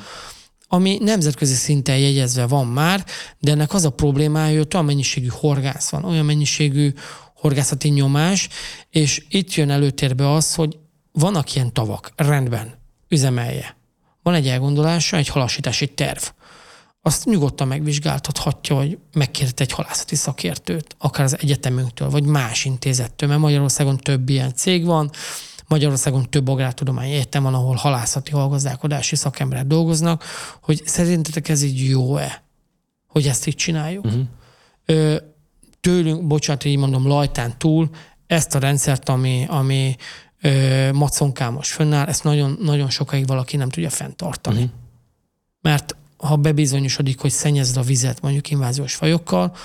ami nemzetközi szinten jegyezve van már, de ennek az a problémája, hogy olyan mennyiségű horgász van, olyan mennyiségű horgászati nyomás, és itt jön előtérbe az, hogy vannak ilyen tavak, rendben, üzemelje. Van egy elgondolása, egy halasítási terv. Azt nyugodtan megvizsgáltathatja, vagy megkérhet egy halászati szakértőt, akár az egyetemünktől, vagy más intézettől, mert Magyarországon több ilyen cég van, Magyarországon több agrártudományi egyetem van, ahol halászati hallgazdálkodási szakemberek dolgoznak, hogy szerintetek ez így jó-e, hogy ezt így csináljuk. Uh-huh. Ö, tőlünk, bocsánat, így mondom, lajtán túl ezt a rendszert, ami, ami ö, maconkámos fönnáll, ezt nagyon, nagyon sokáig valaki nem tudja fenntartani. Uh-huh. Mert ha bebizonyosodik, hogy szennyezed a vizet mondjuk inváziós fajokkal,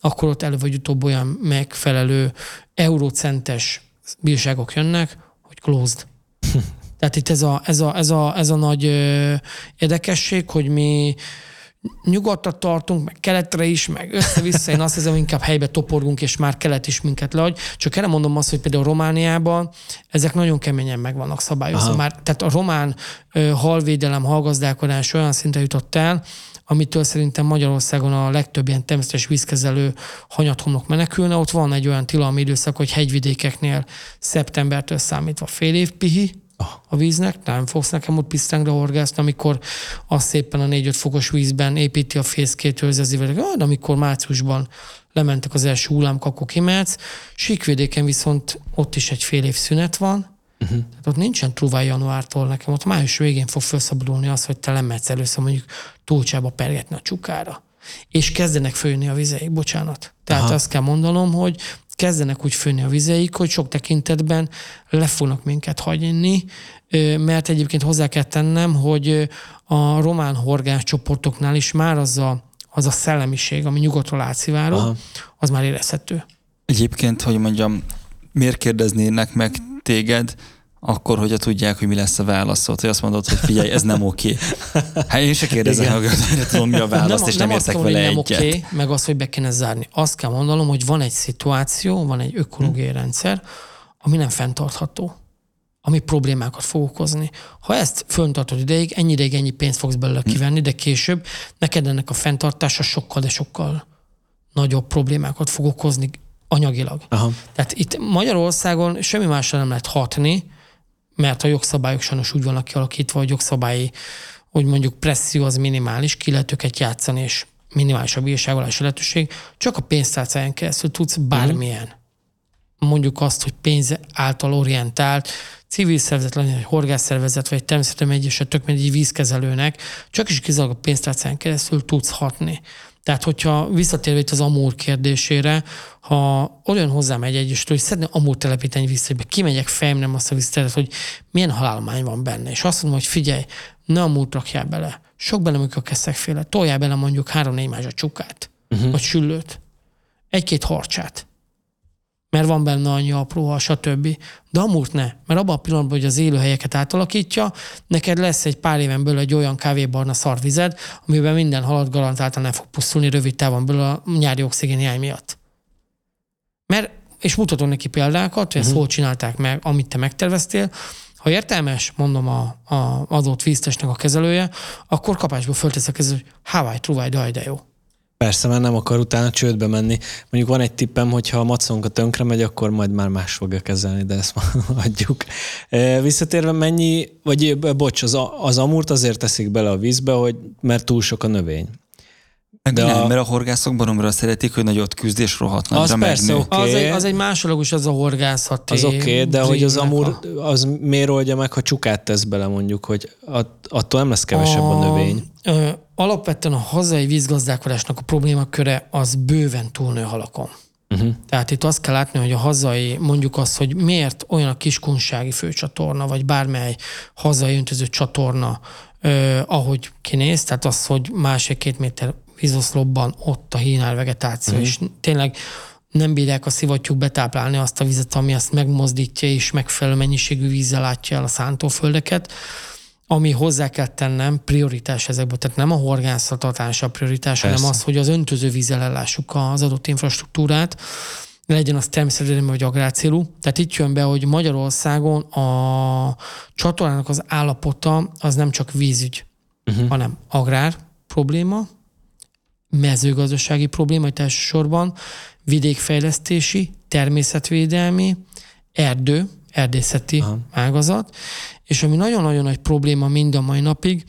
akkor ott elő vagy utóbb olyan megfelelő eurocentes bírságok jönnek, hogy closed. Tehát itt ez a, ez a, ez a, ez a nagy ö, érdekesség, hogy mi nyugodtat tartunk, meg keletre is, meg össze-vissza. Én azt hiszem, inkább helybe toporgunk, és már kelet is minket lehagy. Csak erre mondom azt, hogy például Romániában ezek nagyon keményen meg vannak szabályozva. Már, tehát a román ö, halvédelem, halgazdálkodás olyan szintre jutott el, amitől szerintem Magyarországon a legtöbb ilyen természetes vízkezelő hanyathomlok menekülne. Ott van egy olyan tilalmi időszak, hogy hegyvidékeknél szeptembertől számítva fél év pihi, a víznek, nem fogsz nekem ott pisztengre horgászni, amikor az szépen a 4-5 fokos vízben építi a fészkét, őrzezi vele, de amikor márciusban lementek az első hullámok, akkor kimehetsz. Síkvidéken viszont ott is egy fél év szünet van, Uh-huh. Tehát ott nincsen truvá januártól nekem, ott május végén fog felszabadulni az, hogy te lemetsz először mondjuk túlcsába pergetni a csukára. És kezdenek főni a vizeik, bocsánat. Tehát Aha. azt kell mondanom, hogy kezdenek úgy főni a vizeik, hogy sok tekintetben le fognak minket hagyni, mert egyébként hozzá kell tennem, hogy a román horgás csoportoknál is már az a, az a szellemiség, ami nyugodtról átszivárog, az már érezhető. Egyébként, hogy mondjam, miért kérdeznének meg téged, akkor, hogyha tudják, hogy mi lesz a válaszod, hogy azt mondod, hogy figyelj, ez nem oké. Okay. Hát én se kérdezem, hogy tudom, mi a válasz, nem, és nem, nem értek vele nem egyet. Okay, meg az, hogy be kéne zárni. Azt kell mondanom, hogy van egy szituáció, van egy ökológiai hmm. rendszer, ami nem fenntartható ami problémákat fog okozni. Ha ezt föntartod ideig, ennyi ideig ennyi pénzt fogsz belőle hm. kivenni, de később neked ennek a fenntartása sokkal, de sokkal nagyobb problémákat fog okozni anyagilag. Aha. Tehát itt Magyarországon semmi másra nem lehet hatni, mert a jogszabályok sajnos úgy vannak kialakítva, hogy jogszabályi, hogy mondjuk presszió az minimális, ki lehet őket játszani, és minimális a bírságolási lehetőség, csak a pénztárcáján keresztül tudsz bármilyen. Mondjuk azt, hogy pénz által orientált, civil szervezet, legyen egy horgászszervezet, vagy természetesen egyesült tök egy vízkezelőnek, csak is kizárólag a pénztárcán keresztül tudsz hatni. Tehát, hogyha visszatérve itt az Amúr kérdésére, ha olyan hozzám egy egyesítő, hogy szeretne Amúr telepíteni vissza, hogy kimegyek fejemnem azt a visszatérhet, hogy milyen halálmány van benne, és azt mondom, hogy figyelj, ne Amúrt rakjál bele, sok bele a keszekféle, toljál bele mondjuk három-négy a csukát, uh-huh. vagy süllőt, egy-két harcsát mert van benne annyi apró, stb. De amúrt ne, mert abban a pillanatban, hogy az élőhelyeket átalakítja, neked lesz egy pár éven belül egy olyan kávébarna szarvized, amiben minden halat garantáltan nem fog pusztulni rövid távon belül a nyári oxigén hiány miatt. Mert, és mutatom neki példákat, hogy ezt uh-huh. hol csinálták meg, amit te megterveztél, ha értelmes, mondom a, a adott víztesnek a kezelője, akkor kapásból fölteszek ez, hogy Hawaii, truvaj, de jó. Persze, mert nem akar utána csődbe menni. Mondjuk van egy tippem, hogy ha a maconka tönkre megy, akkor majd már más fogja kezelni, de ezt már adjuk. E, visszatérve mennyi, vagy bocs, az, az amúrt azért teszik bele a vízbe, hogy mert túl sok a növény. De nem, a... mert a horgászok baromra szeretik, hogy nagyot küzd és rohadt Az persze, okay. az, egy, az egy másodlagos, az a horgászat. Az oké, okay, de hogy az amúr, az miért oldja meg, ha csukát tesz bele mondjuk, hogy attól nem lesz kevesebb a, a növény. Ö, alapvetően a hazai vízgazdálkodásnak a problémaköre az bőven túlnő halakon. Uh-huh. Tehát itt azt kell látni, hogy a hazai, mondjuk azt, hogy miért olyan a kiskunsági főcsatorna, vagy bármely hazai öntöző csatorna, ö, ahogy kinéz, tehát az, hogy másik-két méter vízoszlopban ott a hínál vegetáció, uh-huh. és tényleg nem bírják a szivattyúk betáplálni azt a vizet, ami azt megmozdítja, és megfelelő mennyiségű vízzel látja el a szántóföldeket, ami hozzá kell tennem, prioritás ezekből. Tehát nem a horgászattatás a prioritás, Persze. hanem az, hogy az öntöző vízzel ellássuk az adott infrastruktúrát, legyen az természetesen vagy agrárcélú. Tehát itt jön be, hogy Magyarországon a csatornának az állapota az nem csak vízügy, uh-huh. hanem agrár probléma, mezőgazdasági probléma, hogy elsősorban vidékfejlesztési, természetvédelmi, erdő, erdészeti Aha. ágazat, és ami nagyon-nagyon nagy probléma mind a mai napig,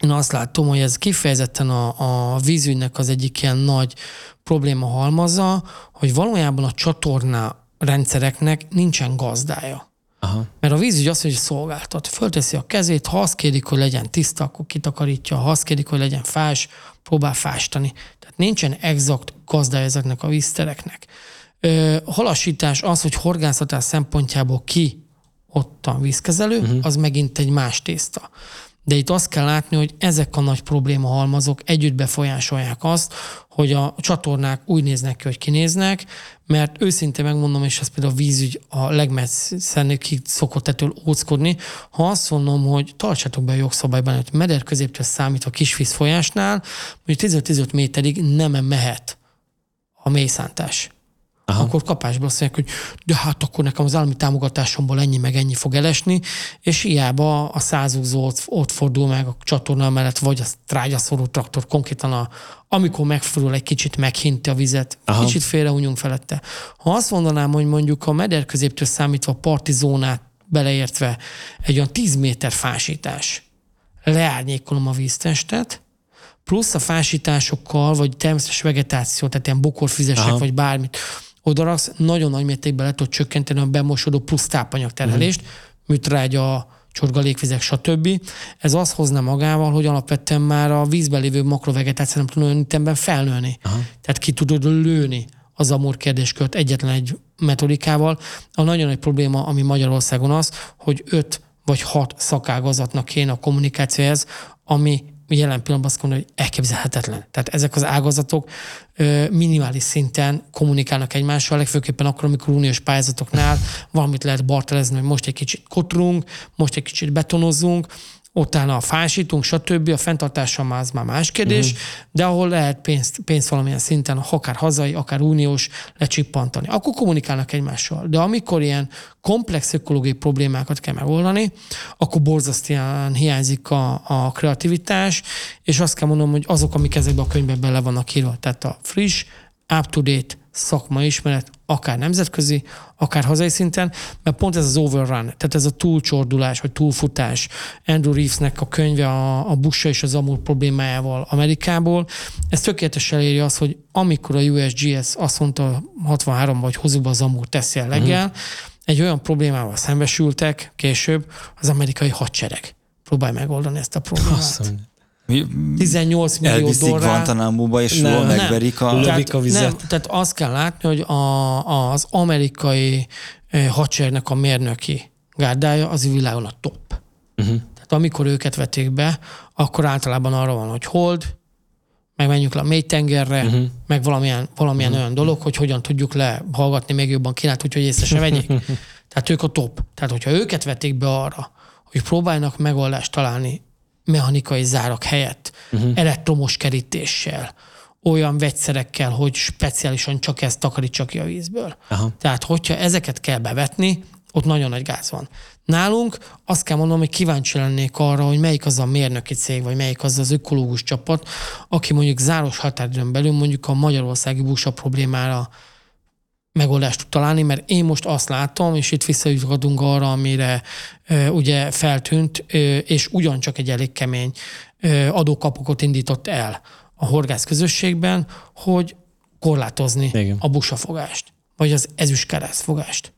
én azt látom, hogy ez kifejezetten a, a vízügynek az egyik ilyen nagy probléma halmaza, hogy valójában a csatorna rendszereknek nincsen gazdája. Aha. Mert a vízügy azt, hogy szolgáltat. Fölteszi a kezét, ha azt kérik, hogy legyen tiszta, akkor kitakarítja, ha azt kérik, hogy legyen fás, próbál fástani. Tehát nincsen exakt gazdája ezeknek a víztereknek. Ö, halasítás az, hogy horgászatás szempontjából ki ott a vízkezelő, uh-huh. az megint egy más tészta. De itt azt kell látni, hogy ezek a nagy probléma halmazok együtt befolyásolják azt, hogy a csatornák úgy néznek ki, hogy kinéznek, mert őszintén megmondom, és ez például a vízügy a legmesszebbig szokott ettől óckodni, ha azt mondom, hogy tartsátok be a jogszabályban, hogy meder középtől számít a kisvíz folyásnál, mondjuk 15-15 méterig nem mehet a mélyszántás. Aha. akkor kapásba azt mondják, hogy de hát akkor nekem az állami támogatásomból ennyi meg ennyi fog elesni, és hiába a százúzó ott, ott fordul meg a csatorna mellett, vagy a trágyaszorú traktor konkrétan a, amikor megfordul egy kicsit meghinti a vizet, Aha. kicsit félrehúnyunk felette. Ha azt mondanám, hogy mondjuk a meder középtől számítva a parti zónát beleértve egy olyan 10 méter fásítás, leárnyékolom a víztestet, plusz a fásításokkal, vagy természetes vegetáció, tehát ilyen bokorfizesek, Aha. vagy bármit, odaraksz, nagyon nagy mértékben le tud csökkenteni a bemosodó plusz tápanyagterhelést, uh-huh. műtrágya, csorgalékvizek, stb. Ez azt hozna magával, hogy alapvetően már a vízben lévő makrovegetáció nem tud olyan ütemben felnőni. Aha. Tehát ki tudod lőni az amúr kérdéskört egyetlen egy metodikával. A nagyon nagy probléma, ami Magyarországon az, hogy öt vagy hat szakágazatnak kéne a kommunikációhez, ami jelen pillanatban azt mondom, hogy elképzelhetetlen. Tehát ezek az ágazatok minimális szinten kommunikálnak egymással, legfőképpen akkor, amikor uniós pályázatoknál valamit lehet bartelezni, hogy most egy kicsit kotrunk, most egy kicsit betonozzunk, utána a fásítunk, stb. A fenntartása már az már más kérdés, uh-huh. de ahol lehet pénzt, pénzt valamilyen szinten, akár hazai, akár uniós lecsippantani. Akkor kommunikálnak egymással. De amikor ilyen komplex ökológiai problémákat kell megoldani, akkor borzasztóan hiányzik a, a kreativitás, és azt kell mondanom, hogy azok, amik ezekben a könyvben bele vannak írva, tehát a friss, up-to-date szakmai ismeret, akár nemzetközi, akár hazai szinten, mert pont ez az overrun, tehát ez a túlcsordulás, vagy túlfutás, Andrew Reevesnek a könyve a, a Busha és az Amur problémájával Amerikából, ez tökéletesen eléri azt, hogy amikor a USGS azt mondta 63 vagy hozzuk az Amur teszi el leggel, uh-huh. egy olyan problémával szembesültek később az amerikai hadsereg. Próbálj megoldani ezt a problémát. Azt 18 millió Elviszik dollár. Guantanamo-ba, és nem, megverik a... Tehát, a vizet. Nem, tehát azt kell látni, hogy a, az amerikai hadseregnek a mérnöki gárdája az világon a top. Uh-huh. Tehát amikor őket vetik be, akkor általában arra van, hogy hold, meg menjünk le a mély tengerre, uh-huh. meg valamilyen, valamilyen uh-huh. olyan dolog, hogy hogyan tudjuk lehallgatni még jobban kínált, úgyhogy észre se vegyék. Tehát ők a top. Tehát, hogyha őket vetik be arra, hogy próbálnak megoldást találni mechanikai zárak helyett, uh-huh. elektromos kerítéssel, olyan vegyszerekkel, hogy speciálisan csak ezt takarítsa ki a vízből. Aha. Tehát, hogyha ezeket kell bevetni, ott nagyon nagy gáz van. Nálunk azt kell mondanom, hogy kíváncsi lennék arra, hogy melyik az a mérnöki cég, vagy melyik az az ökológus csapat, aki mondjuk záros határidőn belül mondjuk a magyarországi busa problémára megoldást tud találni, mert én most azt látom, és itt visszajuthatunk arra, amire e, ugye feltűnt, e, és ugyancsak egy elég kemény e, adókapokot indított el a horgász közösségben, hogy korlátozni Igen. a busafogást, vagy az ezüstkeresztfogást.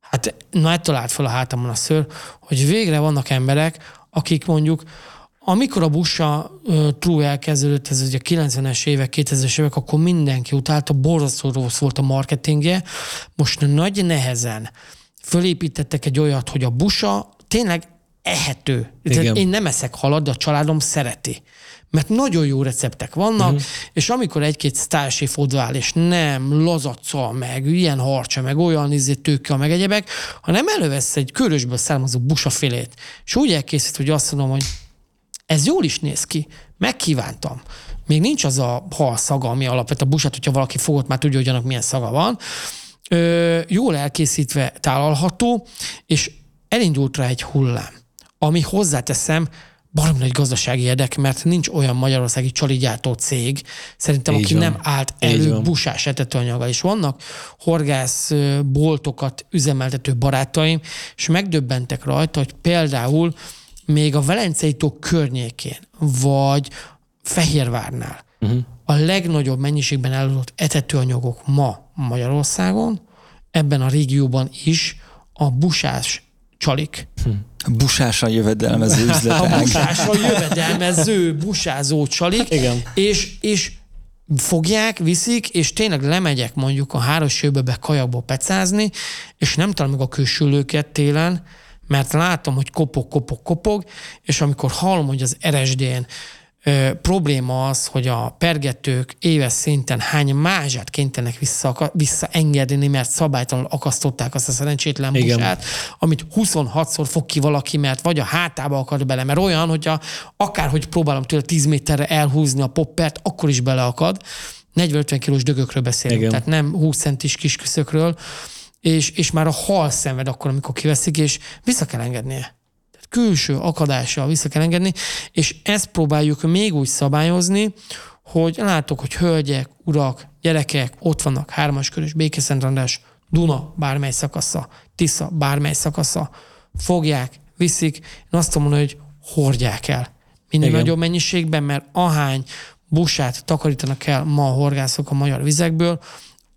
Hát na ettől állt fel a hátamon a szőr, hogy végre vannak emberek, akik mondjuk amikor a busa uh, true elkezdődött, ez ugye a 90-es évek, 2000-es évek, akkor mindenki utálta, borzasztó rossz volt a marketingje. Most nagy nehezen fölépítettek egy olyat, hogy a busa tényleg ehető. Igen. Én nem eszek halat, de a családom szereti. Mert nagyon jó receptek vannak, uh-huh. és amikor egy-két sztársi fodvál, és nem lazacca, meg ilyen harcsa, meg olyan izé tőke, meg egyebek, hanem elővesz egy körösből származó busafélét, és úgy elkészít, hogy azt mondom, hogy ez jól is néz ki. Megkívántam. Még nincs az a hal szaga, ami alapvetően a busát, hogyha valaki fogott, már tudja, hogy annak milyen szaga van. Ö, jól elkészítve tálalható, és elindult rá egy hullám, ami hozzáteszem, barom nagy gazdasági érdek, mert nincs olyan magyarországi csaligyártó cég, szerintem, Így aki van. nem állt elő busás etetőanyaggal. És vannak horgász boltokat üzemeltető barátaim, és megdöbbentek rajta, hogy például még a Velencei tó környékén, vagy Fehérvárnál uh-huh. a legnagyobb mennyiségben eladott etetőanyagok ma Magyarországon, ebben a régióban is a busás csalik. Hm. Busásan jövedelmező üzletág. A busásan jövedelmező, busázó csalik. Igen. És, és fogják, viszik, és tényleg lemegyek mondjuk a háros be kajakba pecázni, és nem talán meg a külsülőket télen, mert látom, hogy kopog, kopog, kopog, és amikor hallom, hogy az RSD-n ö, probléma az, hogy a pergetők éves szinten hány mázsát kénytenek vissza, visszaengedni, mert szabálytalanul akasztották azt a szerencsétlen Igen. busát, amit 26-szor fog ki valaki, mert vagy a hátába akar bele, mert olyan, hogyha akárhogy próbálom tőle 10 méterre elhúzni a poppert, akkor is beleakad. 40-50 kilós dögökről beszélünk, Igen. tehát nem 20 centis kisküszökről, és, és már a hal szenved akkor, amikor kiveszik, és vissza kell engednie külső akadással vissza kell engedni, és ezt próbáljuk még úgy szabályozni, hogy látok, hogy hölgyek, urak, gyerekek ott vannak, hármas körös, Békeszentandrás, Duna bármely szakasza, Tisza bármely szakasza, fogják, viszik, én azt mondom, hogy hordják el. Minél Igen. nagyobb mennyiségben, mert ahány busát takarítanak el ma a horgászok a magyar vizekből,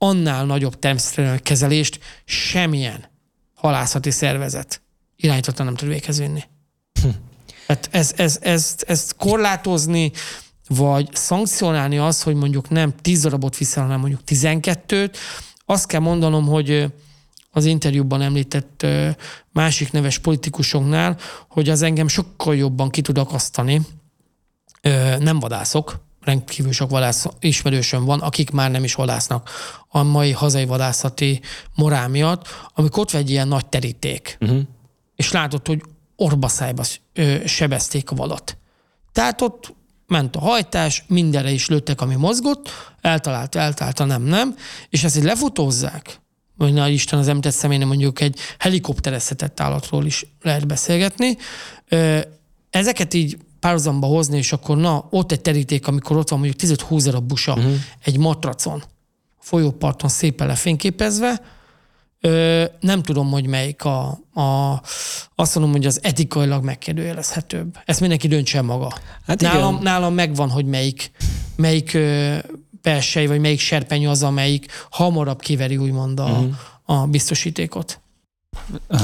annál nagyobb természetesen kezelést semmilyen halászati szervezet irányítottan nem tud véghez vinni. Hm. Hát ez, ez, ez, ezt korlátozni, vagy szankcionálni az, hogy mondjuk nem 10 darabot viszel, hanem mondjuk 12-t, azt kell mondanom, hogy az interjúban említett másik neves politikusoknál, hogy az engem sokkal jobban ki tud akasztani. Nem vadászok, rendkívül sok vadász ismerősöm van, akik már nem is vadásznak a mai hazai vadászati morál miatt, amikor ott egy ilyen nagy teríték. Uh-huh és látod, hogy orbaszájba sebezték a valat. Tehát ott ment a hajtás, mindenre is lőttek, ami mozgott, eltalálta, eltalálta, nem, nem, és ezt így lefutózzák, vagy na Isten az említett személynek mondjuk egy helikopterezhetett állatról is lehet beszélgetni. Ezeket így párhuzamba hozni, és akkor na, ott egy teríték, amikor ott van mondjuk 10-20 darab busa uh-huh. egy matracon, folyóparton szépen lefényképezve, Ö, nem tudom, hogy melyik a, a, azt mondom, hogy az etikailag megkérdőjelezhetőbb. Ezt mindenki döntse maga. Hát nálam, nálam megvan, hogy melyik, melyik ö, persely, vagy melyik serpenyő az, amelyik hamarabb kiveri úgymond a, uh-huh. a biztosítékot. Uh,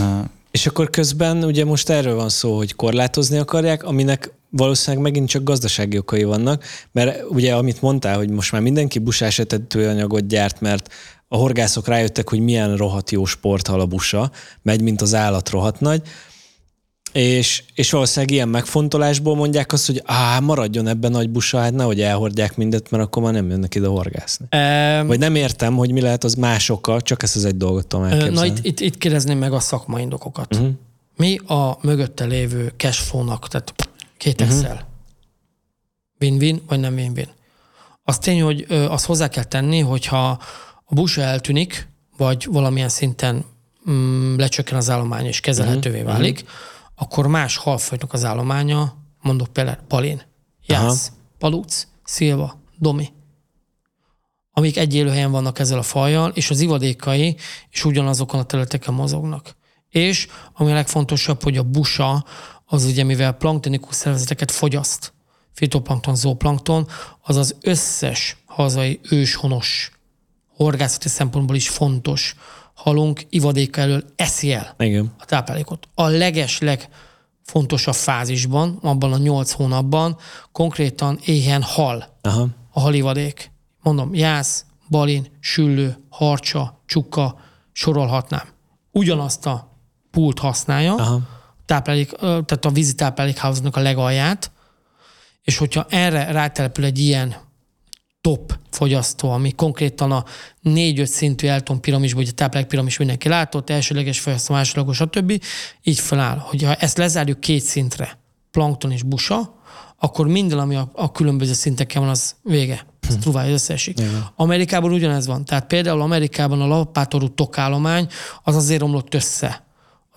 és akkor közben ugye most erről van szó, hogy korlátozni akarják, aminek valószínűleg megint csak gazdasági okai vannak, mert ugye amit mondtál, hogy most már mindenki busás etetőanyagot gyárt, mert a horgászok rájöttek, hogy milyen rohadt jó sporthal a busa, megy, mint az állat rohadt nagy, és, és valószínűleg ilyen megfontolásból mondják azt, hogy á, maradjon ebben nagy busa, hát nehogy elhordják mindet, mert akkor már nem jönnek ide horgászni. Um, Vagy nem értem, hogy mi lehet az másokkal, csak ezt az egy dolgot tudom elképzelni. Na itt, itt, itt kérdezném meg a szakmai indokokat. Uh-huh. Mi a mögötte lévő cashflow-nak, tehát két uh-huh. Win-win, vagy nem win-win? Az tény, hogy azt hozzá kell tenni, hogyha a busa eltűnik, vagy valamilyen szinten mm, lecsökken az állomány és kezelhetővé uh-huh. válik, uh-huh. akkor más halfajtnak az állománya, mondok például palin, jász, palúc, szilva, domi, amik egy élőhelyen vannak ezzel a fajjal, és az ivadékai is ugyanazokon a területeken mozognak. És ami a legfontosabb, hogy a busa, az ugye mivel planktonikus szervezeteket fogyaszt, fitoplankton, zooplankton, az az összes hazai őshonos horgászati szempontból is fontos halunk ivadéka elől eszi el Igen. a táplálékot. A legesleg fontosabb fázisban, abban a nyolc hónapban konkrétan éhen hal Aha. a halivadék. Mondom, jász, balin, süllő, harcsa, csukka, sorolhatnám. Ugyanazt a pult használja, Aha. Táplálék, tehát a vízi táplálékháznak a legalját, és hogyha erre rátelepül egy ilyen top fogyasztó, ami konkrétan a 4-5 szintű Elton piramis, vagy a táplálék piramis mindenki látott, elsőleges fogyasztó, másodlagos, stb. Így feláll, hogyha ezt lezárjuk két szintre, plankton és busa, akkor minden, ami a, a különböző szinteken van, az vége. Ez hm. truválja, összeesik. Igen. Amerikában ugyanez van. Tehát például Amerikában a lapátorú tokállomány az azért romlott össze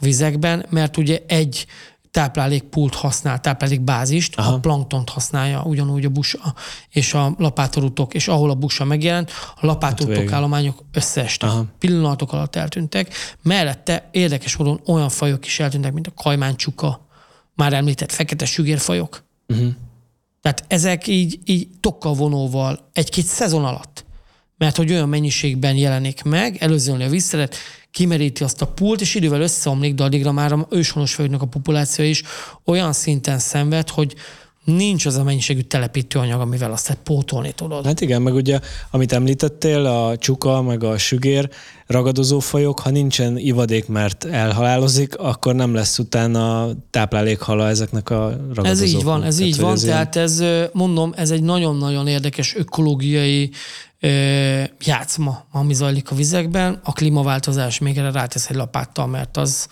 vizekben, mert ugye egy táplálékpult használ, táplálékbázist, Aha. a planktont használja, ugyanúgy a busa és a lapátorutok, és ahol a busa megjelent, a lapátorutok hát állományok összeestek. Aha. Pillanatok alatt eltűntek. Mellette érdekes módon olyan fajok is eltűntek, mint a kajmáncsuka, már említett fekete sügérfajok. Uh-huh. Tehát ezek így, így tokkal vonóval egy-két szezon alatt, mert hogy olyan mennyiségben jelenik meg, előzően a visszalet, kimeríti azt a pult, és idővel összeomlik, de addigra már a őshonos fajoknak a populáció is olyan szinten szenved, hogy nincs az a mennyiségű telepítőanyag, amivel azt pótolni tudod. Hát igen, meg ugye, amit említettél, a csuka, meg a sügér ragadozó fajok, ha nincsen ivadék, mert elhalálozik, akkor nem lesz utána táplálékhala ezeknek a ragadozóknak. Ez így van, ez így van, tehát ez, mondom, ez egy nagyon-nagyon érdekes ökológiai játszma, ami zajlik a vizekben. A klímaváltozás még erre rátesz egy lapáttal, mert az,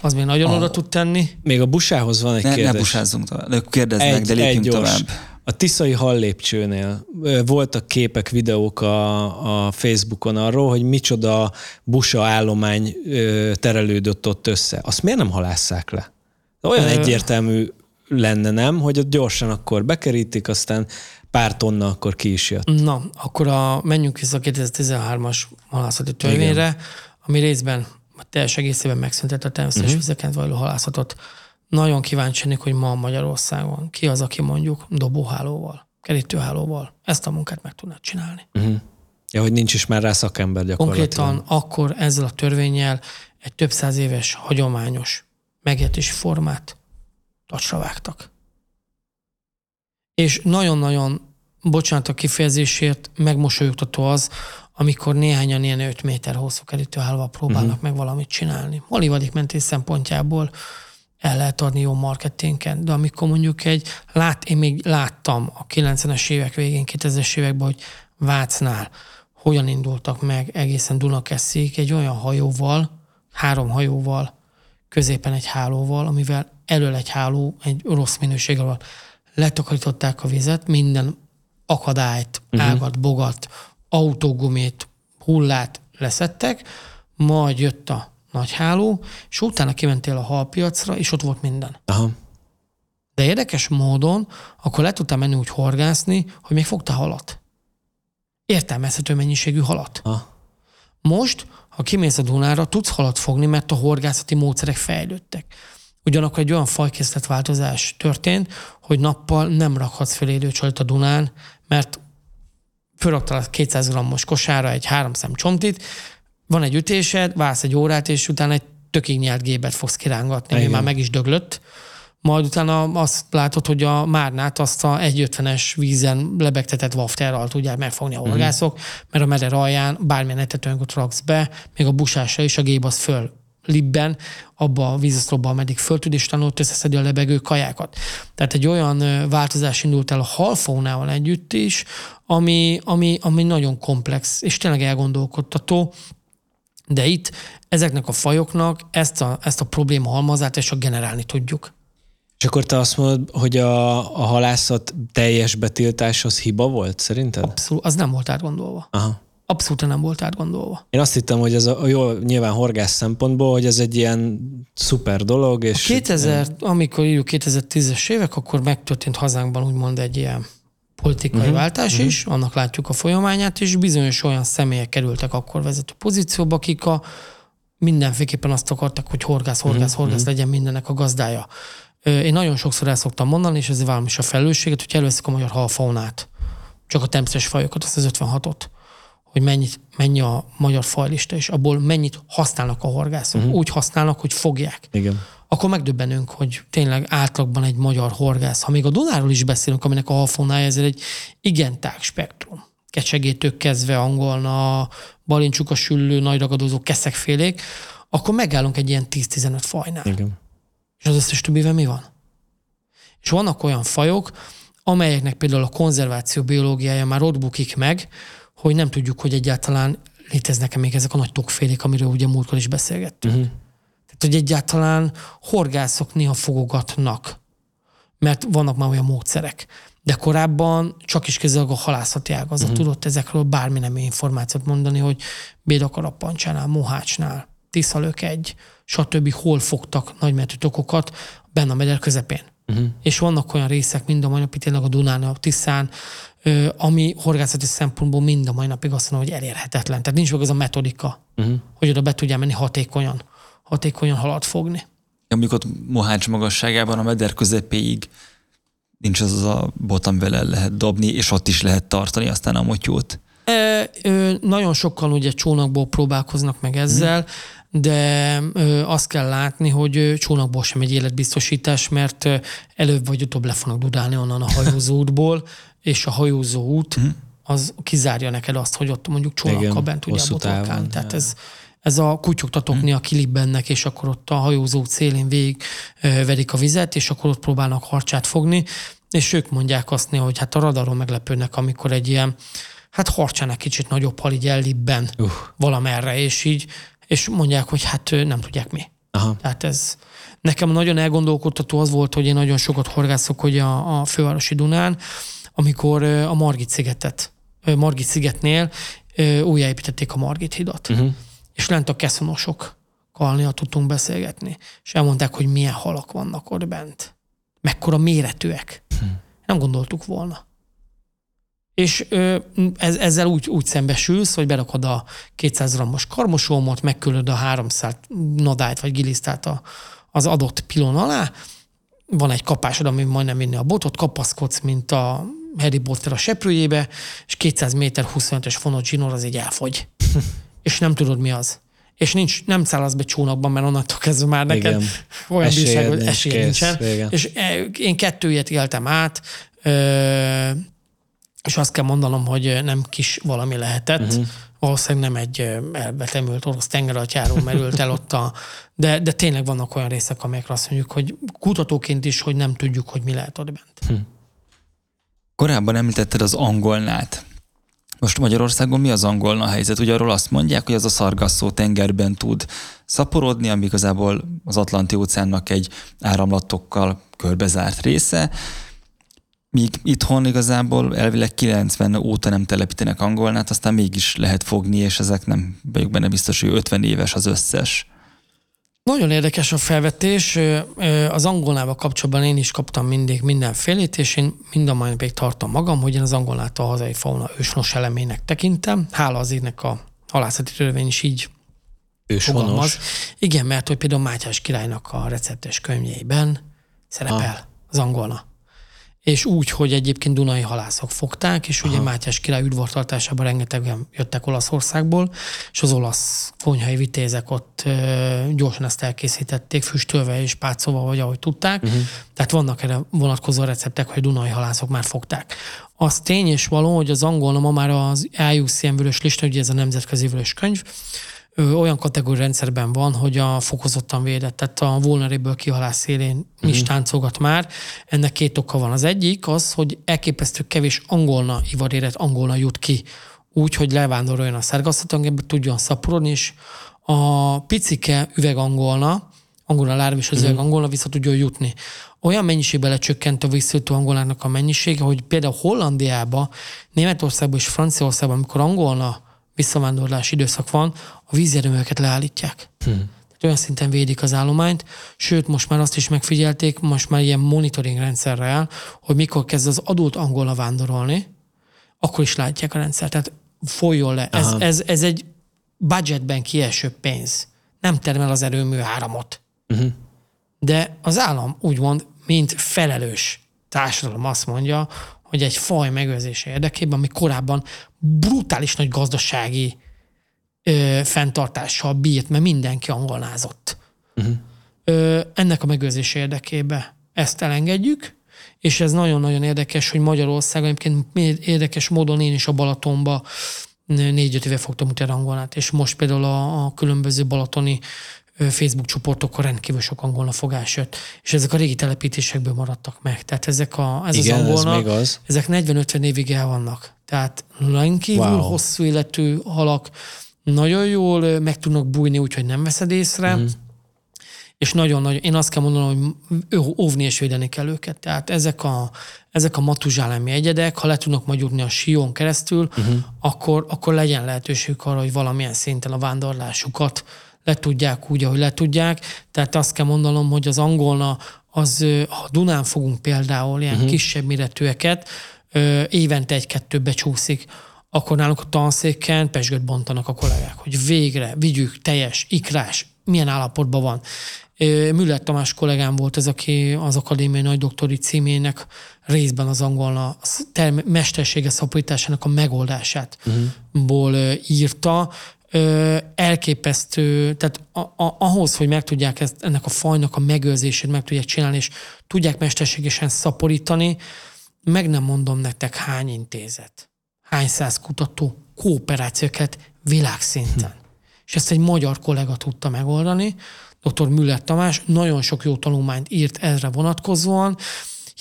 az még nagyon a, oda tud tenni. Még a busához van egy ne, kérdés. Ne busázzunk tovább, kérdeznek, egy, de lépjünk egy gyors. tovább. A Tiszai hallépcsőnél voltak képek, videók a, a Facebookon arról, hogy micsoda busa állomány terelődött ott össze. Azt miért nem halásszák le? Olyan egyértelmű lenne, nem? Hogy ott gyorsan akkor bekerítik, aztán pár tonna akkor ki is jött. Na, akkor a, menjünk vissza a 2013-as halászati törvényre, Igen. ami részben teljes egészében megszüntette a természetes uh-huh. vizeken zajló halászatot. Nagyon kíváncsi hogy ma Magyarországon ki az, aki mondjuk dobóhálóval, kerítőhálóval ezt a munkát meg tudná csinálni. Uh-huh. Ja, hogy nincs is már rá szakember gyakorlatilag. Konkrétan akkor ezzel a törvényel egy több száz éves hagyományos megértési formát tacsra vágtak. És nagyon-nagyon, bocsánat a kifejezésért, megmosolyogtató az, amikor néhányan ilyen 5 méter hosszú kerítőhálva próbálnak uh-huh. meg valamit csinálni. Holivadik mentés szempontjából el lehet adni jó marketinken, de amikor mondjuk egy, lát, én még láttam a 90-es évek végén, 2000-es években, hogy Vácnál hogyan indultak meg egészen Dunakeszig egy olyan hajóval, három hajóval, középen egy hálóval, amivel elől egy háló, egy rossz minőségvel letakarították a vizet, minden akadályt, uh-huh. ágat, bogat, autógumét, hullát leszettek, majd jött a nagy háló, és utána kimentél a halpiacra, és ott volt minden. Aha. De érdekes módon akkor le tudtál menni úgy horgászni, hogy még fogtál halat. Értelmezhető mennyiségű halat. Aha. Most, ha kimész a Dunára, tudsz halat fogni, mert a horgászati módszerek fejlődtek. Ugyanakkor egy olyan fajkészletváltozás történt, hogy nappal nem rakhatsz fel élőcsalit a Dunán, mert fölraktál a 200 g-os kosára egy három szem csontit, van egy ütésed, válsz egy órát, és utána egy tökig nyelt gébet fogsz kirángatni, ami már meg is döglött. Majd utána azt látod, hogy a márnát azt a 1,50-es vízen lebegtetett wafterral tudják megfogni a mhm. horgászok, mert a meder alján bármilyen etetőanyagot raksz be, még a busásra is a gép az föl libben, abba a vízoszlopba, ameddig föl tud, és tanult összeszedi a lebegő kajákat. Tehát egy olyan változás indult el a halfaunával együtt is, ami, ami, ami nagyon komplex, és tényleg elgondolkodtató, de itt ezeknek a fajoknak ezt a, ezt a probléma halmazát és csak generálni tudjuk. És akkor te azt mondod, hogy a, a halászat teljes betiltás az hiba volt, szerinted? Abszolút, az nem volt átgondolva. Aha abszolút nem volt átgondolva. Én azt hittem, hogy ez a, jó, nyilván horgász szempontból, hogy ez egy ilyen szuper dolog. És a 2000, amikor írjuk 2010-es évek, akkor megtörtént hazánkban úgymond egy ilyen politikai uh-huh, váltás uh-huh. is, annak látjuk a folyamányát, és bizonyos olyan személyek kerültek akkor vezető pozícióba, akik a mindenféleképpen azt akartak, hogy horgász, horgász, uh-huh, horgász uh-huh. legyen mindennek a gazdája. Én nagyon sokszor el szoktam mondani, és ezért vállom is a felelősséget, hogy előveszik a magyar halfaunát, csak a természetes fajokat, azt az 56-ot hogy mennyit, mennyi a magyar fajlista, és abból mennyit használnak a horgászok. Uh-huh. Úgy használnak, hogy fogják. Igen. Akkor megdöbbenünk, hogy tényleg átlagban egy magyar horgász, ha még a Dunáról is beszélünk, aminek a halfónája ez egy igen tág spektrum. Kecsegétől kezdve angolna, balincsuk a süllő, nagy ragadozó keszekfélék, akkor megállunk egy ilyen 10-15 fajnál. Igen. És az összes többivel mi van? És vannak olyan fajok, amelyeknek például a konzerváció biológiája már ott bukik meg, hogy nem tudjuk, hogy egyáltalán léteznek-e még ezek a nagy tokfélék, amiről ugye múltkor is beszélgettünk. Uh-huh. Tehát, hogy egyáltalán horgászok néha fogogatnak, mert vannak már olyan módszerek. De korábban csak is kezelőleg a halászati ágazat uh-huh. tudott ezekről bármi nem információt mondani, hogy Bédakarappancsánál, Mohácsnál, Tiszalök egy, stb. hol fogtak nagymetű tokokat benne a meder közepén. Uh-huh. És vannak olyan részek, mind a mai napig tényleg a Dunán, a Tiszán, ami horgászati szempontból mind a mai napig azt mondom, hogy elérhetetlen. Tehát nincs meg az a metodika, uh-huh. hogy oda be tudjál menni hatékonyan, hatékonyan halat fogni. Amikor Mohács magasságában a meder közepéig nincs az a bot, amivel el lehet dobni, és ott is lehet tartani aztán a motyót. E, ö, nagyon sokan ugye csónakból próbálkoznak meg ezzel, hmm. De azt kell látni, hogy csónakból sem egy életbiztosítás, mert előbb vagy utóbb le fognak dudálni onnan a hajózóútból, és a hajózó út hmm. az kizárja neked azt, hogy ott mondjuk csónakkal bent tudja botorkálni. Tehát ez, ez a kutyogtatokni a kilibbennek, és akkor ott a hajózó célén végig verik a vizet, és akkor ott próbálnak harcsát fogni, és ők mondják azt, hogy hát a radaron meglepődnek, amikor egy ilyen, hát harcsán egy kicsit nagyobb hal így ellibben uh. valamerre, és így, és mondják, hogy hát nem tudják mi. Aha. Tehát ez nekem nagyon elgondolkodtató az volt, hogy én nagyon sokat horgászok, hogy a, a fővárosi Dunán, amikor a Margit szigetet, Margit szigetnél újjáépítették a Margit hidat. Uh-huh és lent a keszonosok kalnia tudtunk beszélgetni, és elmondták, hogy milyen halak vannak ott bent. Mekkora méretűek. Hm. Nem gondoltuk volna. És ö, ez, ezzel úgy, úgy szembesülsz, hogy berakod a 200 grammos karmosómot, megkülöd a 300 nadályt vagy gilisztát a, az adott pilon alá, van egy kapásod, ami majdnem vinni a botot, kapaszkodsz, mint a Harry Potter a seprőjébe, és 200 méter 25-ös fonott zsinór az így elfogy. és nem tudod mi az. És nincs, nem szállasz be csónakban, mert onnantól kezdve már neked Igen. olyan bírság, hogy esély nincsen. Vége. És e, én kettő ilyet éltem át, és azt kell mondanom, hogy nem kis valami lehetett. Uh-huh. Valószínűleg nem egy elbetemült orosz tengeralattjáró merült el ott a... De, de tényleg vannak olyan részek, amelyekre azt mondjuk, hogy kutatóként is, hogy nem tudjuk, hogy mi lehet ott bent. Hm. Korábban említetted az angolnát. Most Magyarországon mi az angolna helyzet? Ugye arról azt mondják, hogy az a szargasszó tengerben tud szaporodni, ami igazából az Atlanti óceánnak egy áramlatokkal körbezárt része, míg itthon igazából elvileg 90 óta nem telepítenek angolnát, aztán mégis lehet fogni, és ezek nem vagyok benne biztos, hogy 50 éves az összes. Nagyon érdekes a felvetés. Az angolnával kapcsolatban én is kaptam mindig mindenfélét, és én mind a mai napig tartom magam, hogy én az angolnát a hazai fauna ősnos elemének tekintem. Hála az ének a halászati törvény is így Őshonos. Igen, mert hogy például Mátyás királynak a receptes könyvjeiben szerepel ha. az angolna és úgy, hogy egyébként Dunai halászok fogták, és Aha. ugye Mátyás király udvartartásában rengetegen jöttek Olaszországból, és az olasz konyhai vitézek ott ö, gyorsan ezt elkészítették, füstölve és pácolva, vagy ahogy tudták. Uh-huh. Tehát vannak erre vonatkozó receptek, hogy Dunai halászok már fogták. Az tény és való, hogy az angolna ma már az IUCN vörös lista, ugye ez a nemzetközi vörös könyv, olyan kategóri rendszerben van, hogy a fokozottan védett, tehát a vulnerable kihalás szélén uh-huh. is táncolgat már. Ennek két oka van. Az egyik az, hogy elképesztő kevés angolna ivaréret angolna jut ki, úgy, hogy levándoroljon a szergasztatangebe, tudjon szaporodni, és a picike üvegangolna, angolna lárv és az uh-huh. üvegangolna vissza tudjon jutni. Olyan mennyiségben lecsökkent a visszajutó angolnának a mennyisége, hogy például Hollandiába, Németországban és Franciaországban, amikor angolna visszavándorlási időszak van, a vízerőműveket leállítják. Hmm. Tehát olyan szinten védik az állományt, sőt, most már azt is megfigyelték, most már ilyen monitoring rendszerrel, hogy mikor kezd az adult angolna vándorolni, akkor is látják a rendszert. Tehát folyjon le. Ez, ez, ez egy budgetben kieső pénz. Nem termel az erőmű áramot. Uh-huh. De az állam úgymond, mint felelős társadalom azt mondja, hogy egy faj megőrzése érdekében, ami korábban brutális nagy gazdasági ö, fenntartással bírt, mert mindenki angolnázott. Uh-huh. Ö, ennek a megőrzése érdekében ezt elengedjük, és ez nagyon-nagyon érdekes, hogy Magyarországon egyébként érdekes módon én is a Balatonba négy-öt éve fogtam utána angolnát, és most például a, a különböző balatoni Facebook csoportokon rendkívül sok angolna fogás jött, és ezek a régi telepítésekből maradtak meg. Tehát ezek a, ez Igen, az angolna, ez még az. ezek 40-50 évig el vannak. Tehát rendkívül wow. hosszú életű halak, nagyon jól meg tudnak bújni, úgyhogy nem veszed észre, mm. és nagyon-nagyon, én azt kell mondanom, hogy óvni és védeni kell őket. Tehát ezek a, ezek a matuzsálemi egyedek, ha le tudnak majd jutni a sion keresztül, uh-huh. akkor, akkor legyen lehetőség arra, hogy valamilyen szinten a vándorlásukat le tudják úgy, ahogy le tudják. Tehát azt kell mondanom, hogy az angolna, az, ha Dunán fogunk például ilyen uh-huh. kisebb méretűeket, évente egy-kettő becsúszik, akkor nálunk a tanszéken pesgőt bontanak a kollégák, hogy végre vigyük teljes, ikrás, milyen állapotban van. Müller Tamás kollégám volt ez, aki az akadémiai nagy doktori címének részben az angolna term- mestersége szaporításának a megoldását uh-huh. írta. Elképesztő, tehát a, a, ahhoz, hogy meg tudják ezt, ennek a fajnak a megőrzését meg tudják csinálni, és tudják mesterségesen szaporítani, meg nem mondom nektek hány intézet, hány száz kutató kooperációkat világszinten. Hm. És ezt egy magyar kollega tudta megoldani, dr. Müller Tamás, nagyon sok jó tanulmányt írt ezre vonatkozóan,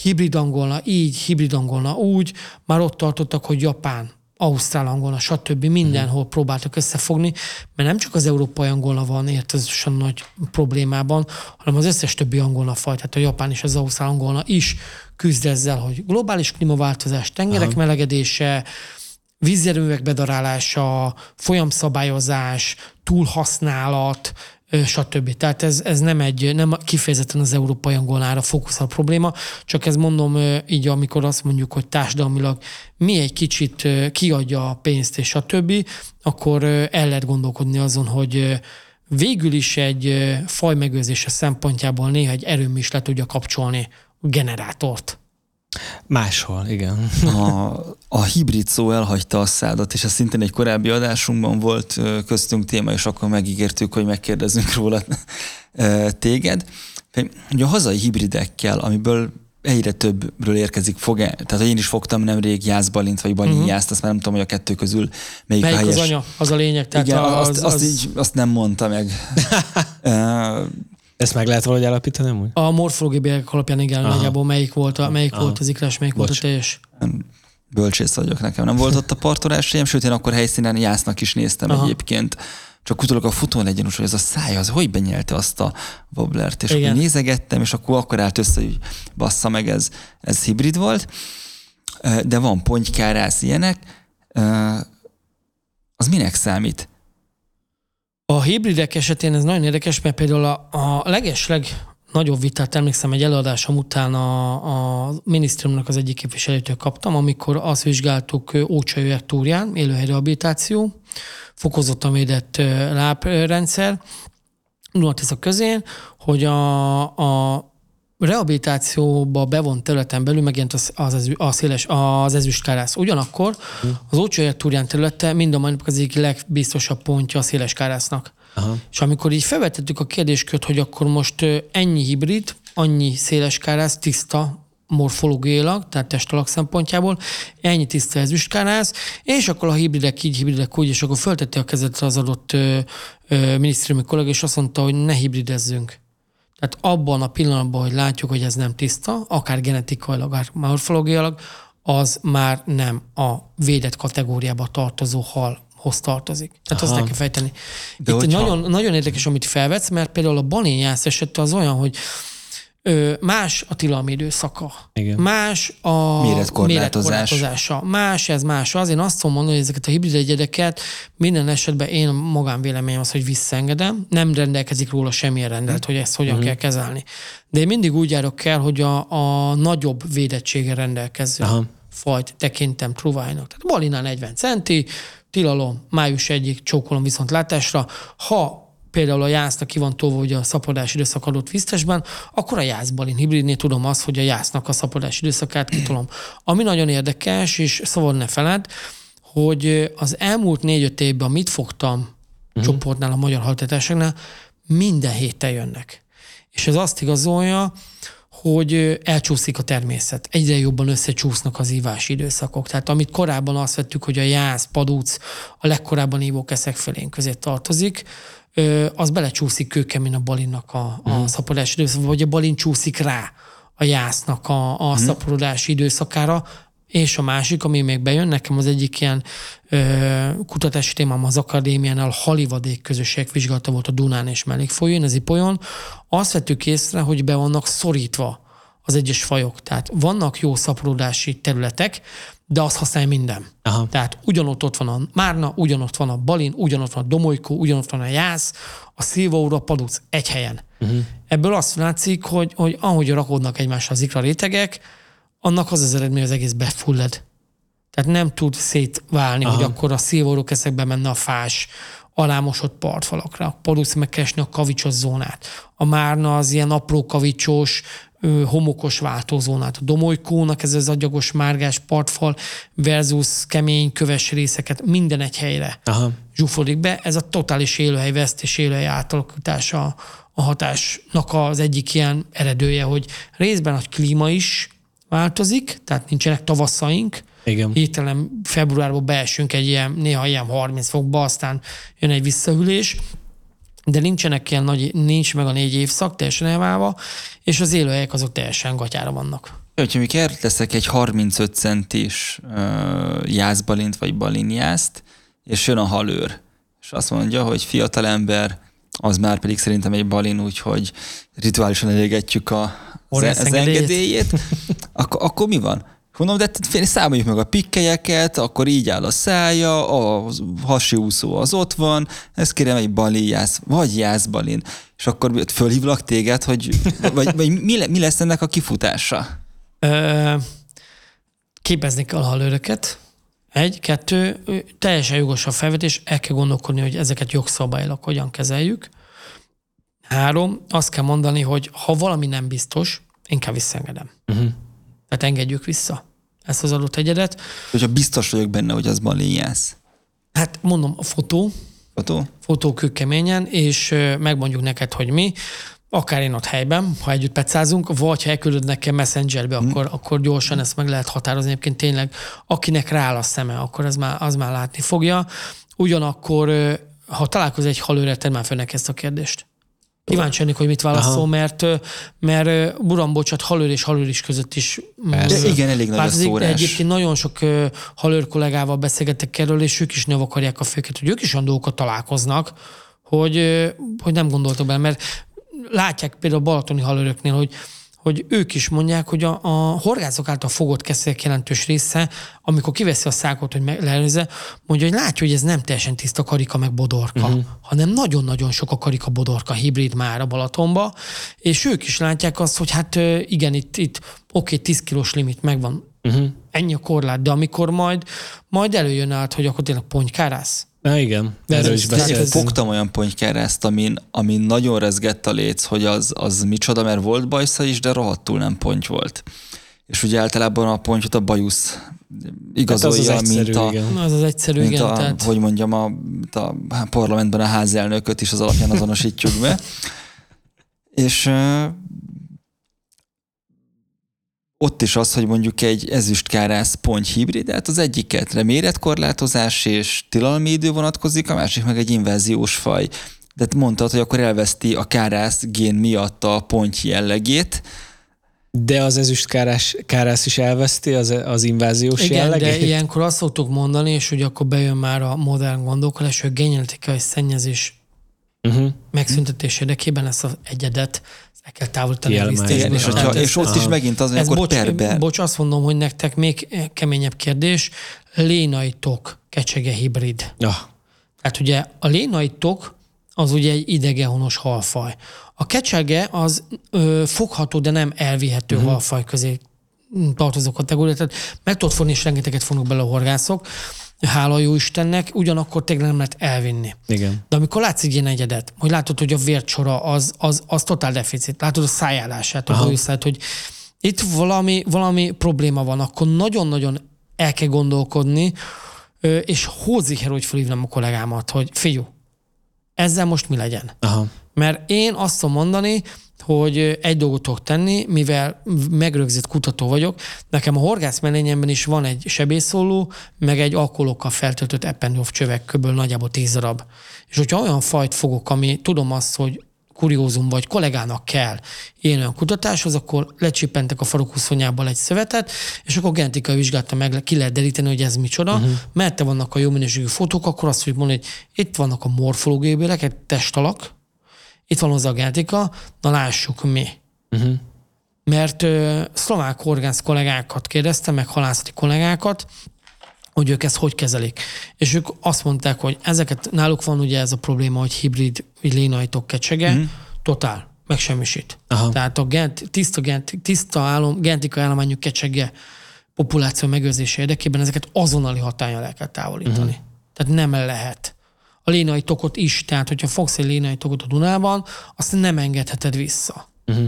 hibrid angolna így, hibrid angolna úgy, már ott tartottak, hogy Japán, Ausztrál angolna, stb. mindenhol mm. próbáltak összefogni, mert nem csak az európai angolna van értezősen nagy problémában, hanem az összes többi angolna faj, tehát a japán és az ausztrál angolna is küzd ezzel, hogy globális klímaváltozás, tengerek Aha. melegedése, vízerőművek bedarálása, folyamszabályozás, túlhasználat, stb. Tehát ez, ez nem egy, nem kifejezetten az európai angolnára fókuszál probléma, csak ez mondom így, amikor azt mondjuk, hogy társadalmilag mi egy kicsit kiadja a pénzt és stb., akkor el lehet gondolkodni azon, hogy végül is egy fajmegőrzése szempontjából néha egy erőm is le tudja kapcsolni generátort. Máshol, igen. A, a hibrid szó elhagyta a szádat, és ez szintén egy korábbi adásunkban volt köztünk téma, és akkor megígértük, hogy megkérdezünk róla téged. Ugye a hazai hibridekkel, amiből egyre többről érkezik fog? Tehát én is fogtam nemrég jászbalint, vagy balin uh-huh. azt már nem tudom, hogy a kettő közül melyik, melyik a helyes. az anya, az a lényeg. Tehát Igen, az, azt, az... Azt, így, azt nem mondta meg. Ezt meg lehet valahogy állapítani amúgy? A morfológiai bélyegek alapján igen, Aha. nagyjából melyik volt a, melyik volt az ikrás, melyik Bocs. volt a teljes. Bölcsész vagyok nekem. Nem volt ott a partolás sem, sőt én akkor helyszínen jásznak is néztem Aha. egyébként. Csak utólag a futón legyen hogy ez a száj, az hogy benyelte azt a wobblert, és Igen. akkor nézegettem, és akkor akkor állt össze, hogy bassza meg, ez, ez hibrid volt. De van pontykárász ilyenek. Az minek számít? A hibridek esetén ez nagyon érdekes, mert például a, a legesleg nagyobb vitát emlékszem, egy előadásom után a, a minisztériumnak az egyik képviselőtől kaptam, amikor azt vizsgáltuk Ócsajöjek túrján, élőhely rehabilitáció, fokozottan védett lábrendszer, Dunatisza közén, hogy a, a rehabilitációba bevont területen belül megjelent az, az, az, a széles, az ezüstkárász. Ugyanakkor az Ócsajek túrján területe mind a mai az egyik legbiztosabb pontja a széles kárásznak. Aha. És amikor így felvetettük a kérdéskört, hogy akkor most ennyi hibrid, annyi széles kárász, tiszta, morfológiailag, tehát testalak szempontjából, ennyi tiszta ezüstkárász, és akkor a hibridek így, hibridek úgy, és akkor föltette a kezet az adott ö, ö, minisztériumi kollega, és azt mondta, hogy ne hibridezzünk. Tehát abban a pillanatban, hogy látjuk, hogy ez nem tiszta, akár genetikailag, akár morfológiailag, az már nem a védett kategóriába tartozó halhoz tartozik. Tehát Aha. azt kell fejteni. De Itt hogyha... nagyon, nagyon érdekes, amit felvetsz, mert például a balénjász esete az olyan, hogy más a tilalmi időszaka. Igen. Más a méretkorlátozása. Más ez, más az. Én azt tudom mondani, hogy ezeket a hibrid egyedeket minden esetben én magánvéleményem az, hogy visszaengedem. Nem rendelkezik róla semmilyen rendelt, hogy ezt hogyan uh-huh. kell kezelni. De én mindig úgy járok kell, hogy a, a nagyobb védettsége rendelkező Aha. fajt tekintem truvájnak. Tehát balinál 40 centi, tilalom május egyik csókolom viszont látásra. Ha például a jásznak ki van tolva ugye a szaporodás időszak adott visztesben, akkor a jászbalin hibridnél tudom azt, hogy a jásznak a szaporodás időszakát kitolom. Ami nagyon érdekes, és szabad ne feled, hogy az elmúlt négy-öt évben mit fogtam uh-huh. csoportnál, a magyar haltetásoknál, minden héten jönnek. És ez azt igazolja, hogy elcsúszik a természet. Egyre jobban összecsúsznak az ívási időszakok. Tehát amit korábban azt vettük, hogy a jász, padúc a legkorábban ívó keszek felénk közé tartozik, az belecsúszik kőkemény a balinnak a, a mm. szaporodási időszakára, vagy a balin csúszik rá a jásznak a, a mm. szaporodási időszakára, és a másik, ami még bejön, nekem az egyik ilyen ö, kutatási témám az akadémiánál halivadék közösségek vizsgálata volt a Dunán és mellékfolyón, az Ipolyon. Azt vettük észre, hogy be vannak szorítva az egyes fajok. Tehát vannak jó szaporodási területek, de azt használja minden. Aha. Tehát ugyanott ott van a Márna, ugyanott van a Balin, ugyanott van a Domolykó, ugyanott van a Jász, a Szilvaúra, a Paduc egy helyen. Uh-huh. Ebből azt látszik, hogy, hogy ahogy rakodnak egymásra az ikra rétegek, annak az az eredmény, az egész befulled. Tehát nem tud szétválni, Aha. hogy akkor a szilvoró eszekbe menne a fás, alámosott partfalakra. A Padusz megkeresni a kavicsos zónát. A Márna az ilyen apró kavicsos, ö, homokos váltózónát. A Domolykónak ez az agyagos márgás partfal versus kemény köves részeket minden egy helyre Aha. zsúfolódik be. Ez a totális élőhely vesztés, élőhely átalakítása a hatásnak az egyik ilyen eredője, hogy részben a klíma is változik, tehát nincsenek tavaszaink, Igen. hirtelen februárban beesünk egy ilyen, néha ilyen 30 fokba, aztán jön egy visszahűlés, de nincsenek ilyen nagy, nincs meg a négy évszak, teljesen elválva, és az élőhelyek azok teljesen gatyára vannak. Hogyha még leszek egy 35 centis uh, jászbalint vagy balinjászt, és jön a halőr, és azt mondja, hogy fiatalember, az már pedig szerintem egy balin, úgyhogy rituálisan elégetjük a, az, az engedélyét, akkor, akkor mi van? Mondom, de fél- számoljuk meg a pikkelyeket, akkor így áll a szája, a hasi úszó az ott van, ezt kérem egy balinjász, vagy jászbalin. És akkor fölhívlak téged, hogy vagy, vagy mi, le- mi lesz ennek a kifutása? Ö, képezni kell a halőröket. Egy, kettő, teljesen jogos a felvetés, el kell gondolkodni, hogy ezeket jogszabályilag hogyan kezeljük. Három, azt kell mondani, hogy ha valami nem biztos, inkább visszaengedem. Uh-huh. Tehát engedjük vissza ezt az adott egyedet. Hogyha biztos vagyok benne, hogy az balinjász. Hát mondom, a fotó, Fotó? fotó kőkeményen, és megmondjuk neked, hogy mi, akár én ott helyben, ha együtt pecázunk, vagy ha elküldöd nekem messengerbe, Mhm. akkor, akkor gyorsan ezt meg lehet határozni. Egyébként tényleg, akinek rááll a szeme, akkor az már, az már látni fogja. Ugyanakkor, ha találkozol egy halőre, tedd már ezt a kérdést. Kíváncsi lennék, hogy mit válaszol, Aha. mert, mert ö, Buram, bocsát, halőr és halőr is között is Persze. De igen, elég nagy a szórás. egyébként nagyon sok halőr kollégával beszélgetek erről, és ők is ne vakarják a főket, hogy ők is olyan dolgokat találkoznak, hogy, hogy nem gondoltak bele, mert látják például a balatoni halőröknél, hogy hogy ők is mondják, hogy a, a horgászok által fogott keszélyek jelentős része, amikor kiveszi a szákot, hogy leelőzze, mondja, hogy látja, hogy ez nem teljesen tiszta karika meg bodorka, uh-huh. hanem nagyon-nagyon sok a karika bodorka hibrid már a Balatonba, és ők is látják azt, hogy hát igen, itt, itt oké, 10 kilós limit megvan, Uh-huh. ennyi a korlát, de amikor majd, majd előjön át, hogy akkor tényleg pontykárász, Na igen, De erről is beszéltünk. Fogtam olyan pontykárázt, amin, amin nagyon rezgett a léc, hogy az, az micsoda, mert volt bajsza is, de rohadtul nem ponty volt. És ugye általában a pontyot a bajusz igazolja, Hát az az mint egyszerű, a, igen. az az egyszerű, mint igen, a tehát hogy mondjam, a, mint a parlamentben a házelnököt is az alapján azonosítjuk be. És ott is az, hogy mondjuk egy ezüstkárász ponty hibrid, hát az egyiket méretkorlátozás és tilalmi idő vonatkozik, a másik meg egy inváziós faj. De te mondtad, hogy akkor elveszti a kárász gén miatt a ponty jellegét, De az ezüst kárás, kárász is elveszti az, az inváziós Igen, jellegét? de ilyenkor azt szoktuk mondani, és ugye akkor bejön már a modern gondolkodás, hogy a genetikai szennyezés Uh-huh. megszüntetés érdekében ezt az egyedet el kell távolítani a igen, és, hogyha, ez- és ott is aha. megint az, hogy Ez akkor bocs, perbe. bocs, azt mondom, hogy nektek még keményebb kérdés. Lénai tok, kecsege hibrid. Ah, Hát ugye a lénai tok az ugye egy idegenhonos halfaj. A kecsege az ö, fogható, de nem elvihető uh-huh. halfaj közé tartozó kategória, tehát meg tudod fogni, és rengeteget fognak bele a horgászok, hála jó Istennek, ugyanakkor tényleg nem lehet elvinni. igen. De amikor látsz egy ilyen egyedet, hogy látod, hogy a vércsora az, az, az totál deficit, látod a szájállását, a Aha. bajuszát, hogy itt valami, valami probléma van, akkor nagyon-nagyon el kell gondolkodni, és hóziher, hogy felhívnám a kollégámat, hogy fiú, ezzel most mi legyen? Aha. Mert én azt tudom mondani, hogy egy dolgot tudok tenni, mivel megrögzít kutató vagyok, nekem a horgász mellényemben is van egy sebészóló, meg egy alkoholokkal feltöltött Eppendorf csövekköből nagyjából tíz darab. És hogyha olyan fajt fogok, ami tudom azt, hogy kuriózum vagy kollégának kell ilyen olyan kutatáshoz, akkor lecsippentek a farokúszonyából egy szövetet, és akkor genetikai vizsgálata meg ki lehet deríteni, hogy ez micsoda. Uh-huh. Mert te vannak a jó minőségű fotók, akkor azt fogjuk mondani, hogy itt vannak a morfológiai bélek, egy testalak, itt van hozzá a genetika, na lássuk mi. Uh-huh. Mert ö, szlovák horgász kollégákat kérdeztem, meg halászati kollégákat, hogy ők ezt hogy kezelik. És ők azt mondták, hogy ezeket, náluk van ugye ez a probléma, hogy hibrid, hogy lénajtok kecsege, mm. totál, megsemmisít. Aha. Tehát a gent, tiszta, gent, tiszta állom, genetikai állományú kecsege populáció megőrzése érdekében ezeket azonnali hatállyal el kell távolítani. Uh-huh. Tehát nem lehet. A lénai tokot is. Tehát, hogyha fogsz egy lénai tokot a Dunában, azt nem engedheted vissza. Uh-huh.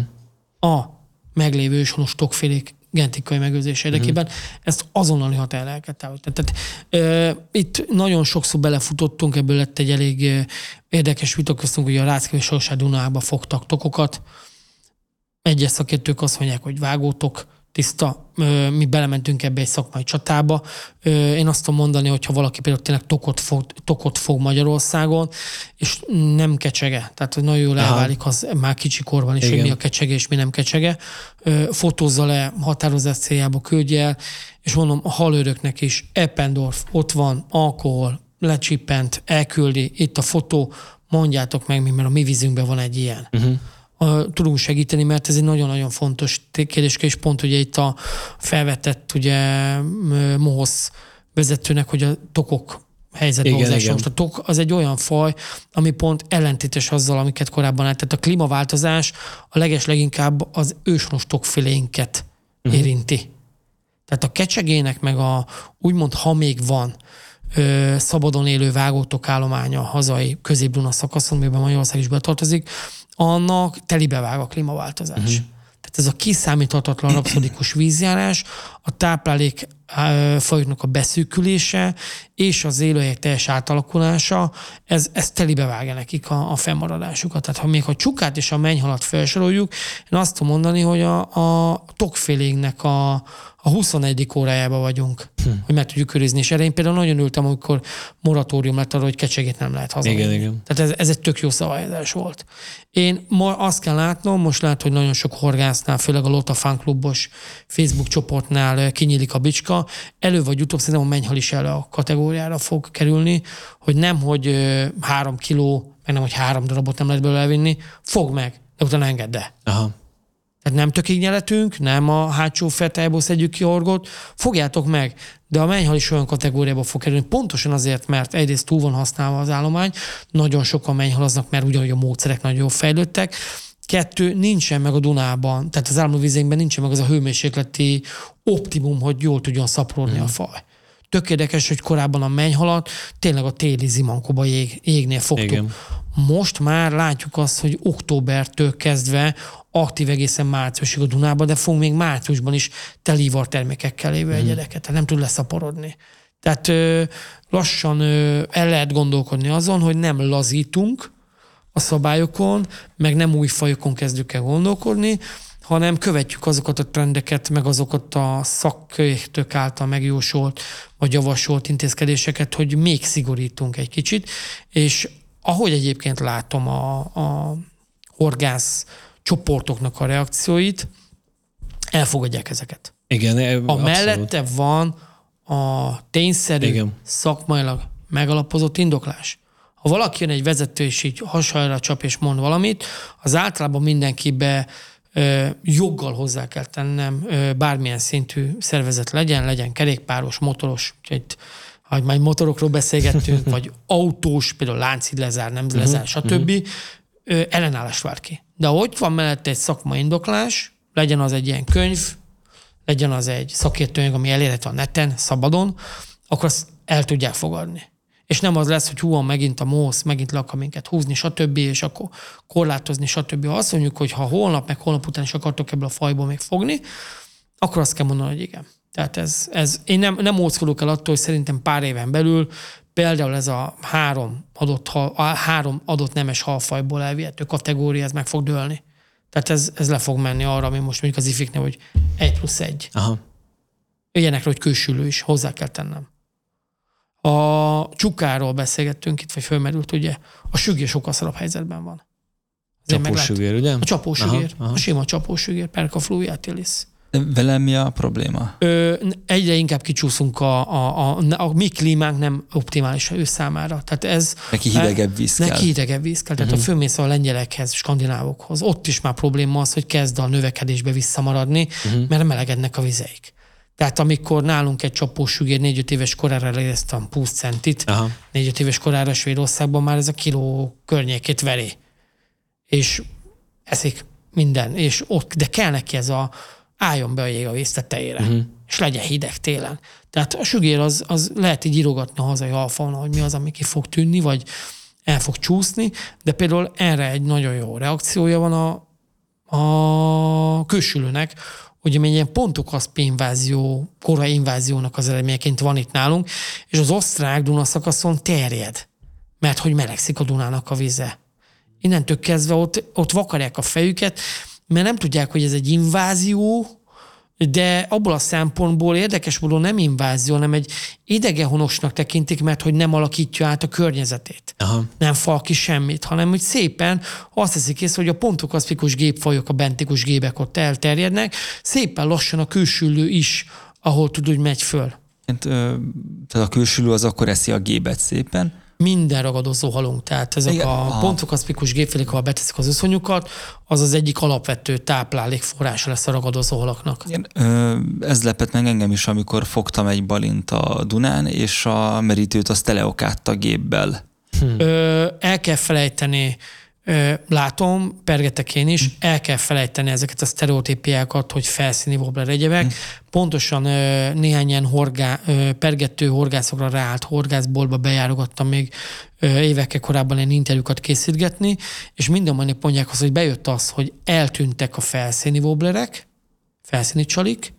A meglévő őshonos tokfélék genetikai megőrzés érdekében, uh-huh. ezt azonnali hatályra el kell távolítani. Tehát ö, itt nagyon sokszor belefutottunk, ebből lett egy elég ö, érdekes vita köztünk, hogy a Rácki és Dunába fogtak tokokat. Egyes szakértők azt mondják, hogy vágótok, tiszta, mi belementünk ebbe egy szakmai csatába. Én azt tudom mondani, hogy ha valaki például tényleg tokot fog, tokot fog Magyarországon, és nem kecsege, tehát hogy nagyon jól elválik az már kicsi korban is, Igen. hogy mi a kecsege és mi nem kecsege, fotózza le, határozás céljába küldje el, és mondom, a halőröknek is Eppendorf, ott van, alkohol, lecsippent, elküldi, itt a fotó, mondjátok meg mert a mi vízünkben van egy ilyen. Uh-huh a, tudunk segíteni, mert ez egy nagyon-nagyon fontos kérdés, és pont ugye itt a felvetett ugye MOHOSZ vezetőnek, hogy a tokok helyzetbe Most a tok az egy olyan faj, ami pont ellentétes azzal, amiket korábban állt. Tehát a klímaváltozás a leges leginkább az őshonos tokféléinket uh-huh. érinti. Tehát a kecsegének meg a úgymond, ha még van, ö, szabadon élő vágótok állománya a hazai közép-Duna szakaszon, amiben Magyarország is betartozik, annak telibevág a klímaváltozás. Uh-huh. Tehát ez a kiszámíthatatlan rapszodikus vízjárás, a táplálék fajoknak a beszűkülése és az élőhelyek teljes átalakulása, ez, ez telibevágja nekik a, a fennmaradásukat. Tehát ha még a csukát és a mennyhalat felsoroljuk, én azt tudom mondani, hogy a, a tokfélénknek a, a 21. órájában vagyunk, hm. hogy meg tudjuk őrizni. És erre én például nagyon ültem, amikor moratórium lett arra, hogy kecsegét nem lehet haza. Igen, igen. Tehát ez, ez egy tök jó szabályozás volt. Én ma azt kell látnom, most lát, hogy nagyon sok horgásznál, főleg a Lota Fan Klubos Facebook csoportnál kinyílik a bicska, elő vagy utóbb szerintem a mennyhal is elő a kategóriára fog kerülni, hogy nem, hogy három kiló, meg nem, hogy három darabot nem lehet belőle elvinni, fog meg, de utána engedd el. Aha. Tehát nem tökig nyeletünk, nem a hátsó fetájból szedjük ki orgot, fogjátok meg, de a mennyhal is olyan kategóriába fog kerülni, pontosan azért, mert egyrészt túl van használva az állomány, nagyon sokan mennyhalaznak, mert ugyanúgy a módszerek nagyon fejlődtek, Kettő, nincsen meg a Dunában, tehát az álmodvizénkben nincsen meg az a hőmérsékleti optimum, hogy jól tudjon szaporodni mm. a faj. Tök érdekes, hogy korábban a mennyhalat tényleg a téli zimankoba jég, jégnél fogtuk. Igen. Most már látjuk azt, hogy októbertől kezdve aktív egészen márciusig a Dunába, de fogunk még márciusban is telívar termékekkel lévő mm. egyedeket, tehát nem tud leszaporodni. Tehát ö, lassan ö, el lehet gondolkodni azon, hogy nem lazítunk a szabályokon, meg nem új fajokon kezdjük el gondolkodni, hanem követjük azokat a trendeket, meg azokat a szakértők által megjósolt vagy javasolt intézkedéseket, hogy még szigorítunk egy kicsit, és ahogy egyébként látom a, a horgász csoportoknak a reakcióit, elfogadják ezeket. Igen, a abszolút. mellette van a tényszerű, Igen. szakmailag megalapozott indoklás. Ha valaki jön egy vezető, és így hasonlóra csap és mond valamit, az általában mindenkibe joggal hozzá kell tennem bármilyen szintű szervezet legyen, legyen kerékpáros, motoros, úgyhogy ha majd motorokról beszélgettünk, vagy autós, például láncid lezár, nem uh-huh, lezár, stb. Uh-huh. ellenállást vár ki. De hogy van mellette egy szakmai indoklás, legyen az egy ilyen könyv, legyen az egy szakértőanyag, ami elérhető a neten, szabadon, akkor azt el tudják fogadni. És nem az lesz, hogy hú, megint a MOSZ, megint le akar minket húzni, stb., és akkor korlátozni, stb. Ha azt mondjuk, hogy ha holnap, meg holnap után is akartok ebből a fajból még fogni, akkor azt kell mondani, hogy igen. Tehát ez, ez én nem, nem óckodok el attól, hogy szerintem pár éven belül például ez a három adott, hal, a három adott nemes halfajból elvihető kategória, ez meg fog dőlni. Tehát ez, ez le fog menni arra, ami most mondjuk az ifiknél, hogy egy plusz egy. Aha. Ilyenekre, hogy kősülő is, hozzá kell tennem. A csukáról beszélgettünk itt, vagy fölmerült, ugye, a sügé sokkal szarabb helyzetben van. Csapósügér, ugye? A csapósügér, a sima csapósügér, perka fluiatilis. Velem mi a probléma? Ö, egyre inkább kicsúszunk, a, a, a, a mi klímánk nem optimális ő számára. Tehát ez, neki hidegebb víz kell. Neki hidegebb víz kell. Tehát uh-huh. ha fölmész a lengyelekhez, skandinávokhoz, ott is már probléma az, hogy kezd a növekedésbe visszamaradni, uh-huh. mert melegednek a vizeik. Tehát amikor nálunk egy csapós sügér 4 éves korára eléreztem 20 centit, 4 éves korára Svédországban már ez a kiló környékét veri. És eszik minden. És ott, de kell neki ez a álljon be a jég a víz tetejére. Uh-huh. És legyen hideg télen. Tehát a sügér az, az lehet így írogatni a hazai alfauna, hogy mi az, ami ki fog tűnni, vagy el fog csúszni, de például erre egy nagyon jó reakciója van a, a külsülőnek, hogy egy ilyen pontokaszpi invázió, korai inváziónak az eredményeként van itt nálunk, és az osztrák Duna szakaszon terjed, mert hogy melegszik a Dunának a vize. Innentől kezdve ott, ott vakarják a fejüket, mert nem tudják, hogy ez egy invázió, de abból a szempontból érdekes módon nem invázió, hanem egy idegenhonosnak tekintik, mert hogy nem alakítja át a környezetét. Aha. Nem fal ki semmit, hanem hogy szépen azt teszik észre, hogy a pontokaszpikus gépfajok, a bentikus gépek ott elterjednek, szépen lassan a külsülő is, ahol tud, hogy megy föl. Tehát a külsülő az akkor eszi a gébet szépen, minden ragadozó halunk. Tehát ezek Igen. a pontokaszpikus gépfélék, ha beteszik az összonyukat, az az egyik alapvető táplálékforrása lesz a ragadozó halaknak. Igen, ez lepett meg engem is, amikor fogtam egy balint a Dunán, és a merítőt azt teleokátta gépbel. Hm. Ö, el kell felejteni látom, pergetek én is, el kell felejteni ezeket a sztereotípiákat, hogy felszíni wobbler egyebek. Mm. Pontosan néhány ilyen horgá, pergető horgászokra ráállt horgászboltba bejárogattam még évekkel korábban ilyen interjúkat készítgetni, és minden mondják azt, hogy bejött az, hogy eltűntek a felszíni wobblerek, felszíni csalik,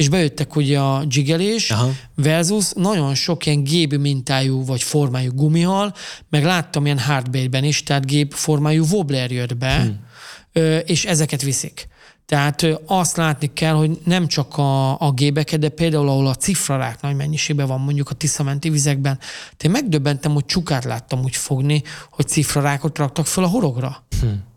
és bejöttek ugye a dzsigelés Aha. versus nagyon sok ilyen gép mintájú vagy formájú gumihal, meg láttam ilyen hardbait is, tehát gép formájú wobbler jött be, hmm. és ezeket viszik. Tehát azt látni kell, hogy nem csak a, a gébeket, de például ahol a cifrarák nagy mennyiségben van mondjuk a tiszamenti vizekben. Én megdöbbentem, hogy csukát láttam úgy fogni, hogy cifrarákot raktak föl a horogra. Hmm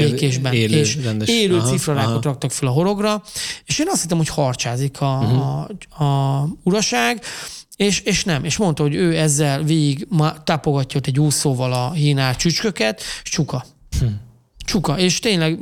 békésben. Élő, és rendes. élő aha, cifrarákot aha. raktak fel a horogra, és én azt hittem, hogy harcsázik a, uh-huh. a, a uraság, és, és nem. És mondta, hogy ő ezzel végig tapogatja ott egy úszóval a hínál csücsköket, és csuka. Csuka. És tényleg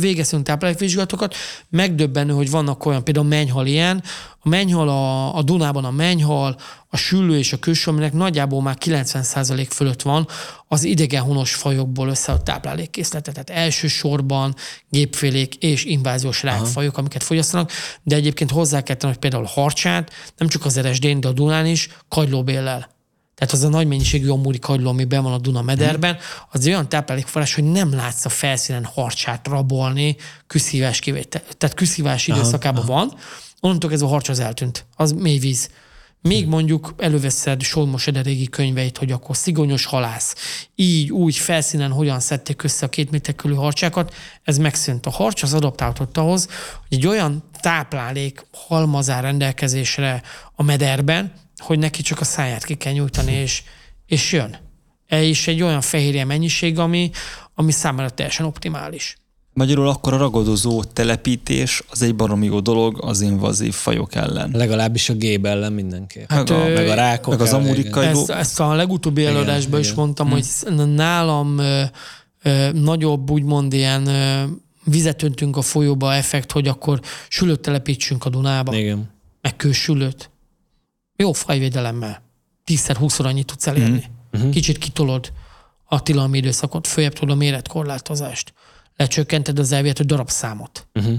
végeztünk táplálékvizsgálatokat, megdöbbenő, hogy vannak olyan, például a mennyhal ilyen, a mennyhal a, a Dunában a mennyhal, a süllő és a külső, aminek nagyjából már 90% fölött van az idegenhonos fajokból össze a táplálékkészletet. Tehát elsősorban gépfélék és inváziós rákfajok, amiket fogyasztanak, de egyébként hozzá kell tenni, hogy például harcsát, nem csak az eresdén, de a Dunán is kagylóbéllel tehát az a nagy mennyiségű amúri kagyló, ami be van a Duna mederben, az olyan táplálékforrás, hogy nem látsz a felszínen harcsát rabolni küszívás kivétel. Tehát küszívás időszakában aha, van, onnantól ez a harcs az eltűnt. Az mély víz. Még hmm. mondjuk előveszed Solmos Ede régi könyveit, hogy akkor szigonyos halász, így, úgy felszínen hogyan szedték össze a két méter körül harcsákat, ez megszűnt. A harcs az adaptáltott ahhoz, hogy egy olyan táplálék halmazár rendelkezésre a mederben, hogy neki csak a száját ki kell nyújtani, és, és jön. És egy olyan fehérje mennyiség, ami, ami számára teljesen optimális. Magyarul akkor a ragadozó telepítés az egy baromi jó dolog az invazív fajok ellen. Legalábbis a gép ellen mindenképp. Hát, meg, a, meg a rákok Meg az amurikajló. Ezt, ezt a legutóbbi előadásban is mondtam, hm. hogy nálam ö, ö, nagyobb úgymond ilyen ö, vizet öntünk a folyóba effekt, hogy akkor sülőt telepítsünk a Dunába. Igen. Meg kősülőt jó fajvédelemmel. Tízszer, húszszor annyit tudsz elérni. Uh-huh. Kicsit kitolod a tilalmi időszakot, följebb tudod a méretkorlátozást. Lecsökkented az elvihető darabszámot. Uh-huh.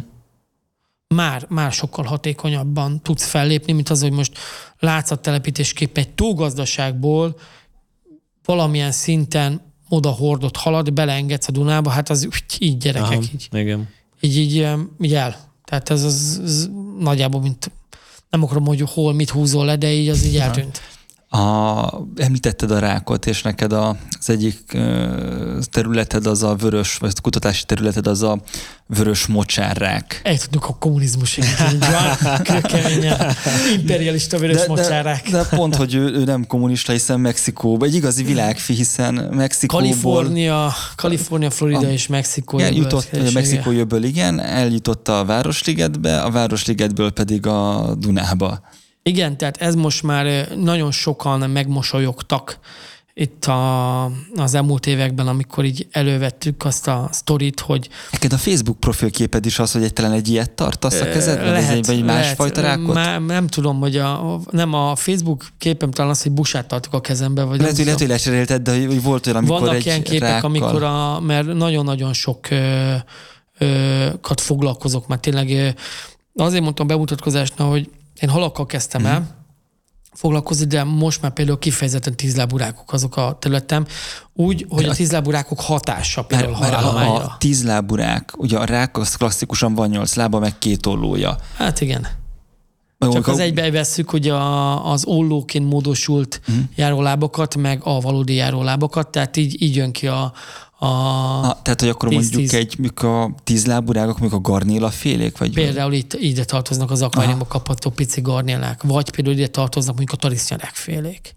Már, már sokkal hatékonyabban tudsz fellépni, mint az, hogy most látszattelepítésképp egy túlgazdaságból valamilyen szinten oda hordott halad, beleengedsz a Dunába, hát az úgy, így gyerekek, Aha, így, igen. így, így, így el. Tehát ez az, az nagyjából, mint nem akarom, hogy hol mit húzol le, de így az így eltűnt. A, említetted a rákot, és neked a, az egyik területed az a vörös, vagy a kutatási területed az a vörös mocsárrák. Eljutottunk a kommunizmusig, keményen, imperialista vörös de, mocsárrák. De, de pont, hogy ő, ő nem kommunista, hiszen Mexikóban, egy igazi világfi, hiszen Mexikóból... Kalifornia, Kalifornia, Florida a, és Mexikó. Eljutott, Mexikó jöbből igen, eljutott a Városligetbe, a Városligetből pedig a Dunába. Igen, tehát ez most már nagyon sokan megmosolyogtak itt a, az elmúlt években, amikor így elővettük azt a sztorit, hogy... Neked a Facebook profilképed is az, hogy egyetlen egy ilyet tartasz a kezedben? Lehet, vagy másfajta rákot? Má, nem tudom, hogy a, nem a Facebook képem talán az, hogy busát tartok a kezembe. Vagy lehet, hogy lehet, hogy lecserélted, de hogy volt olyan, amikor Vannak egy ilyen képek, rákkal... amikor a, mert nagyon-nagyon sok ö, ö, kat foglalkozok, mert tényleg ö, azért mondtam bemutatkozásnál, hogy Én halakkal kezdtem el, Mhm. foglalkozni, de most már például kifejezetten tízláburákok azok a területem, úgy, hogy a tízláburákok hatása például Mert, mert a, a tízláburák, ugye a rák az klasszikusan van nyolc lába, meg két ollója. Hát igen. Csak amikor- az egybe vesszük, hogy a, az ollóként módosult Mhm. uh-huh. járólábakat, meg a valódi járólábakat, tehát így, így jön ki a, a Na, tehát, hogy akkor Tíz- mondjuk tíz. egy, mikor a tízláburágok, mondjuk a garnéla félék, vagy például itt ide tartoznak az akváriumba kapható pici garnélák, vagy például ide tartoznak mondjuk a tarisznyarák félék.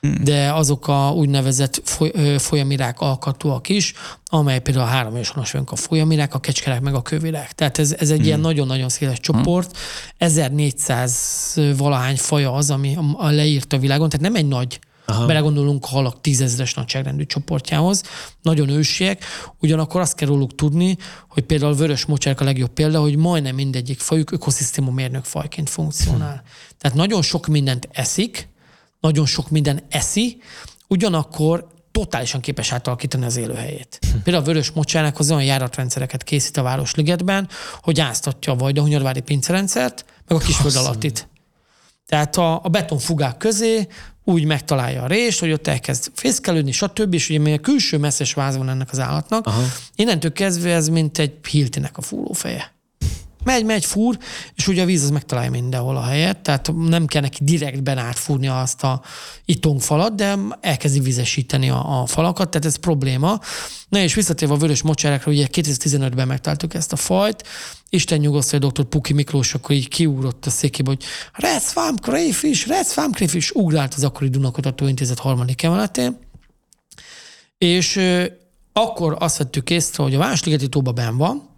Hmm. De azok a úgynevezett foly, folyamirák alkatúak is, amely például a három és a folyamirák, a kecskerák meg a kövirák. Tehát ez, ez egy hmm. ilyen nagyon-nagyon széles csoport. 1400 valahány faja az, ami a leírt a világon, tehát nem egy nagy Aha. Belegondolunk a halak tízezres nagyságrendű csoportjához, nagyon ősiek, ugyanakkor azt kell róluk tudni, hogy például a vörös mocsárk a legjobb példa, hogy majdnem mindegyik fajuk ökoszisztéma mérnök fajként funkcionál. Tehát nagyon sok mindent eszik, nagyon sok minden eszi, ugyanakkor totálisan képes átalakítani az élőhelyét. Például a vörös mocsárnak az olyan járatrendszereket készít a Városligetben, hogy áztatja a Vajdahunyadvári pincerendszert, meg a kisföld alattit. Tehát a, a betonfugák közé úgy megtalálja a rést, hogy ott elkezd fészkelődni, stb. És ugye még a külső messzes váz van ennek az állatnak. Aha. Innentől kezdve ez mint egy hiltinek a fúrófeje. Megy, megy, fúr, és ugye a víz az megtalálja mindenhol a helyet, tehát nem kell neki direktben átfúrni azt a itongfalat, de elkezdi vizesíteni a, a falakat, tehát ez probléma. Na és visszatérve a vörös mocsárákra, ugye 2015-ben megtaláltuk ezt a fajt, Isten nyugosztalja dr. Puki Miklós, akkor így kiúrott a székébe, hogy Red Swamp Crayfish, Red Swamp Crayfish, ugrált az akkori Dunakutató Intézet harmadik emeletén, és akkor azt vettük észre, hogy a Városligeti tóba benn van,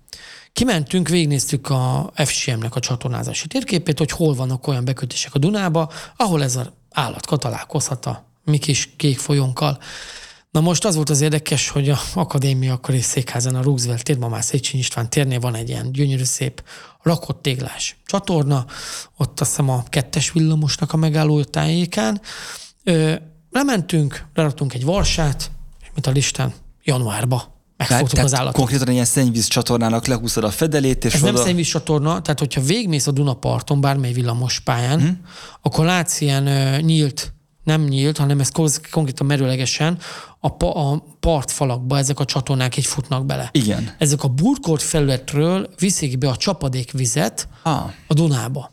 Kimentünk, végignéztük a FCM-nek a csatornázási térképét, hogy hol vannak olyan bekötések a Dunába, ahol ez az állatka találkozhat a mi kis kék folyónkkal. Na most az volt az érdekes, hogy a akadémia akkori székházán a Roosevelt tér, ma már Széchenyi István térnél van egy ilyen gyönyörű szép rakott téglás csatorna, ott azt hiszem a kettes villamosnak a megálló tájékán. Ö, lementünk, leraktunk egy varsát, és mint a listán, januárba megfogtuk tehát az állatot. konkrétan ilyen szennyvíz csatornának lehúzod a fedelét, és Ez nem oda... szennyvíz csatorna, tehát hogyha végmész a Dunaparton, bármely villamos pályán, hmm. akkor látsz ilyen ö, nyílt, nem nyílt, hanem ez kon- konkrétan merőlegesen a, pa, a partfalakba ezek a csatornák így futnak bele. Igen. Ezek a burkolt felületről viszik be a csapadékvizet Ah, a Dunába.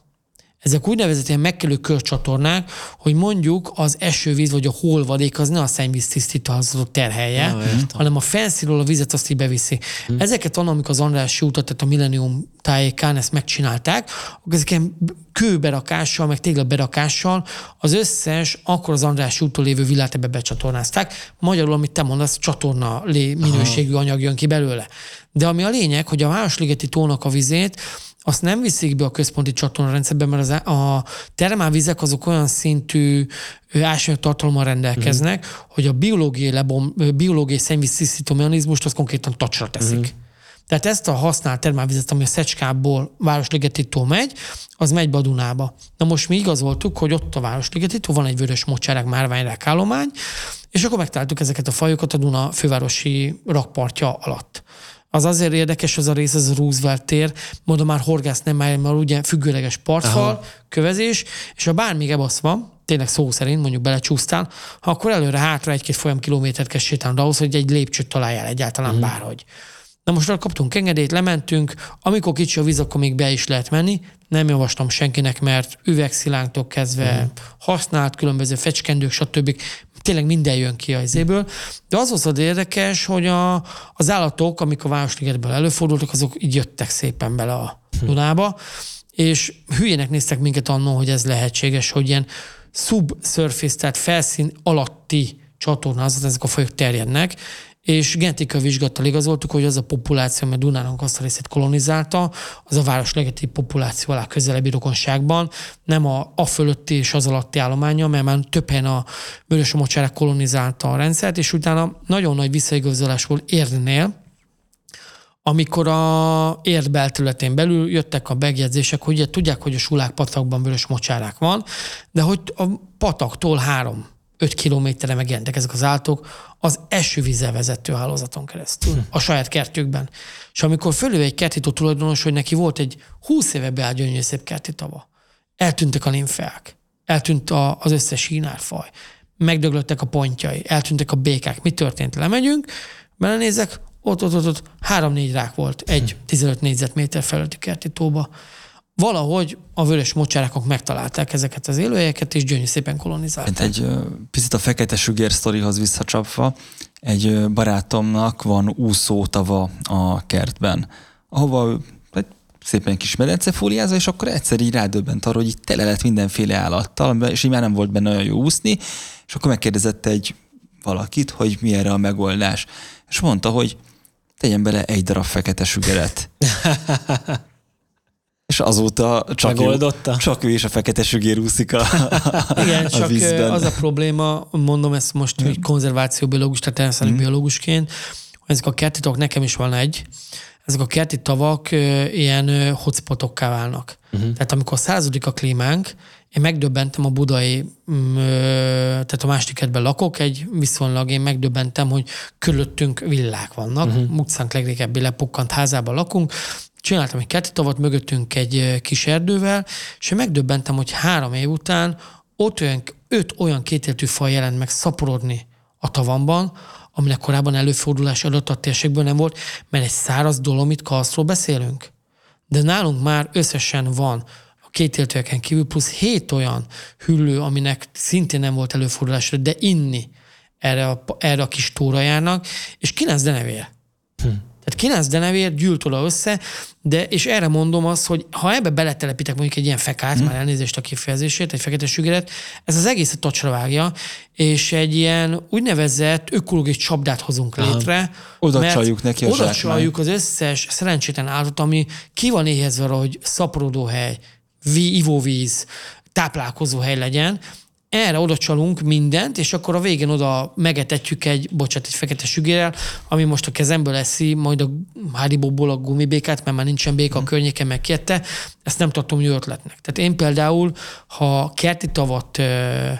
Ezek úgynevezett ilyen megkelő körcsatornák, hogy mondjuk az esővíz vagy a holvadék az ne a szennyvíz tisztításról terhelje, Ja, hanem a fenszínről a vizet azt így beviszi. Hmm. Ezeket annak, amikor az Andrássy útat, tehát a Millennium tájékán ezt megcsinálták, akkor ezek ilyen kőberakással, meg téglaberakással az összes akkor az Andrássy úttól lévő villát ebbe becsatornázták. Magyarul, amit te mondasz, csatorna minőségű anyag jön ki belőle. De ami a lényeg, hogy a Városligeti tónak a vizét azt nem viszik be a központi csatornarendszerbe, mert az, a termálvizek azok olyan szintű ásványok tartalommal rendelkeznek, uh-huh. hogy a biológiai, lebom, biológiai szennyvíz tisztító mechanizmust az konkrétan tacsra teszik. Uh-huh. Tehát ezt a használt termálvizet, ami a Szecskából Városligetitól megy, az megy be a Dunába. Na most mi igazoltuk, hogy ott a Városligetitól van egy vörös mocsárák márványrák állomány, és akkor megtaláltuk ezeket a fajokat a Duna fővárosi rakpartja alatt. Az azért érdekes az a rész, ez a Roosevelt tér, mondom már horgász nem már, mert ugye függőleges partfal, Aha. kövezés, és ha bármi gebasz van, tényleg szó szerint mondjuk belecsúsztál, ha akkor előre-hátra egy-két folyam kilométert kell sétálnod ahhoz, hogy egy lépcsőt találjál egyáltalán mm. bárhogy. Na most arra kaptunk engedélyt, lementünk, amikor kicsi a víz, akkor még be is lehet menni. Nem javaslom senkinek, mert üvegszilánktól kezdve mm. használt, különböző fecskendők, stb. Tényleg minden jön ki a izéből. De az volt érdekes, hogy a, az állatok, amik a Városligetből előfordultak, azok így jöttek szépen bele a Dunába, és hülyének néztek minket annól, hogy ez lehetséges, hogy ilyen subsurface, tehát felszín alatti csatornázat, ezek a fajok terjednek, és genetikai vizsgattal igazoltuk, hogy az a populáció, mert Dunának azt a részét kolonizálta, az a városlegeti populáció alá közelebbi rokonságban, nem a, a fölötti és az alatti állománya, mert már több helyen a vörös mocsárák kolonizálta a rendszert, és utána nagyon nagy visszaigazolás volt érnél, amikor a érd belterületén belül jöttek a megjegyzések, hogy ugye tudják, hogy a sulák patakban vörös mocsárák van, de hogy a pataktól három 5 kilométerre megjelentek ezek az állatok az esővízzel vezető hálózaton keresztül, a saját kertjükben. És amikor fölül egy kertító tulajdonos, hogy neki volt egy 20 éve beállt gyönyörű szép kerti tava, eltűntek a limfeák, eltűnt a, az összes hínárfaj, megdöglöttek a pontjai, eltűntek a békák. Mi történt? Lemegyünk, belenézek, ott, ott, ott, ott három-négy rák volt egy 15 négyzetméter felületi kerti tóba. Valahogy a vörös mocsárakok megtalálták ezeket az élőhelyeket, és gyönyörű szépen kolonizálták. Egy picit a fekete sugér sztorihoz visszacsapva, egy barátomnak van úszótava a kertben, ahova egy szépen kis medence fóliázva, és akkor egyszer így rádöbbent arra, hogy itt tele lett mindenféle állattal, és így már nem volt benne olyan jó úszni, és akkor megkérdezett egy valakit, hogy mi erre a megoldás. És mondta, hogy tegyen bele egy darab fekete sügeret. és azóta csak Megoldotta? ő, csak ő és a fekete sügér úszik a, Igen, a csak vízben. az a probléma, mondom ezt most, hogy konzervációbiológus, tehát elszállni biológusként, hogy ezek a kerti tavak, nekem is van egy, ezek a kerti tavak ilyen hotspotokká válnak. Uh-huh. Tehát amikor századik a klímánk, én megdöbbentem a budai, mm, tehát a kertben lakok, egy viszonylag én megdöbbentem, hogy körülöttünk villák vannak, uh-huh. utcánk legrégebbi lepukkant házában lakunk, csináltam egy kerti tavat, mögöttünk egy kis erdővel, és megdöbbentem, hogy három év után ott olyan, öt olyan kétéltű faj jelent meg szaporodni a tavamban, aminek korábban előfordulás adott a térségből nem volt, mert egy száraz dolomit kalszról beszélünk. De nálunk már összesen van a kétéltőeken kívül plusz hét olyan hüllő, aminek szintén nem volt előfordulásra, de inni erre a, erre a kis tórajának, és kilenc denevér. Tehát kilenc denevér gyűlt oda össze, de és erre mondom azt, hogy ha ebbe beletelepítek mondjuk egy ilyen fekát, hmm. már elnézést a kifejezését, egy fekete sügeret, ez az egészet tocsra vágja, és egy ilyen úgynevezett ökológiai csapdát hozunk létre. Oda mert csaljuk neki a Oda csaljuk az összes szerencsétlen állatot, ami ki van éhezve hogy szaporodóhely, ví, ivóvíz, táplálkozó hely legyen, erre oda csalunk mindent, és akkor a végén oda megetetjük egy, bocsánat, egy fekete sügérrel, ami most a kezemből eszi, majd a Hariboból a gumibékát, mert már nincsen béka a környéken megkérte, ezt nem tartom jó ötletnek. Tehát én például, ha kerti tavat ö,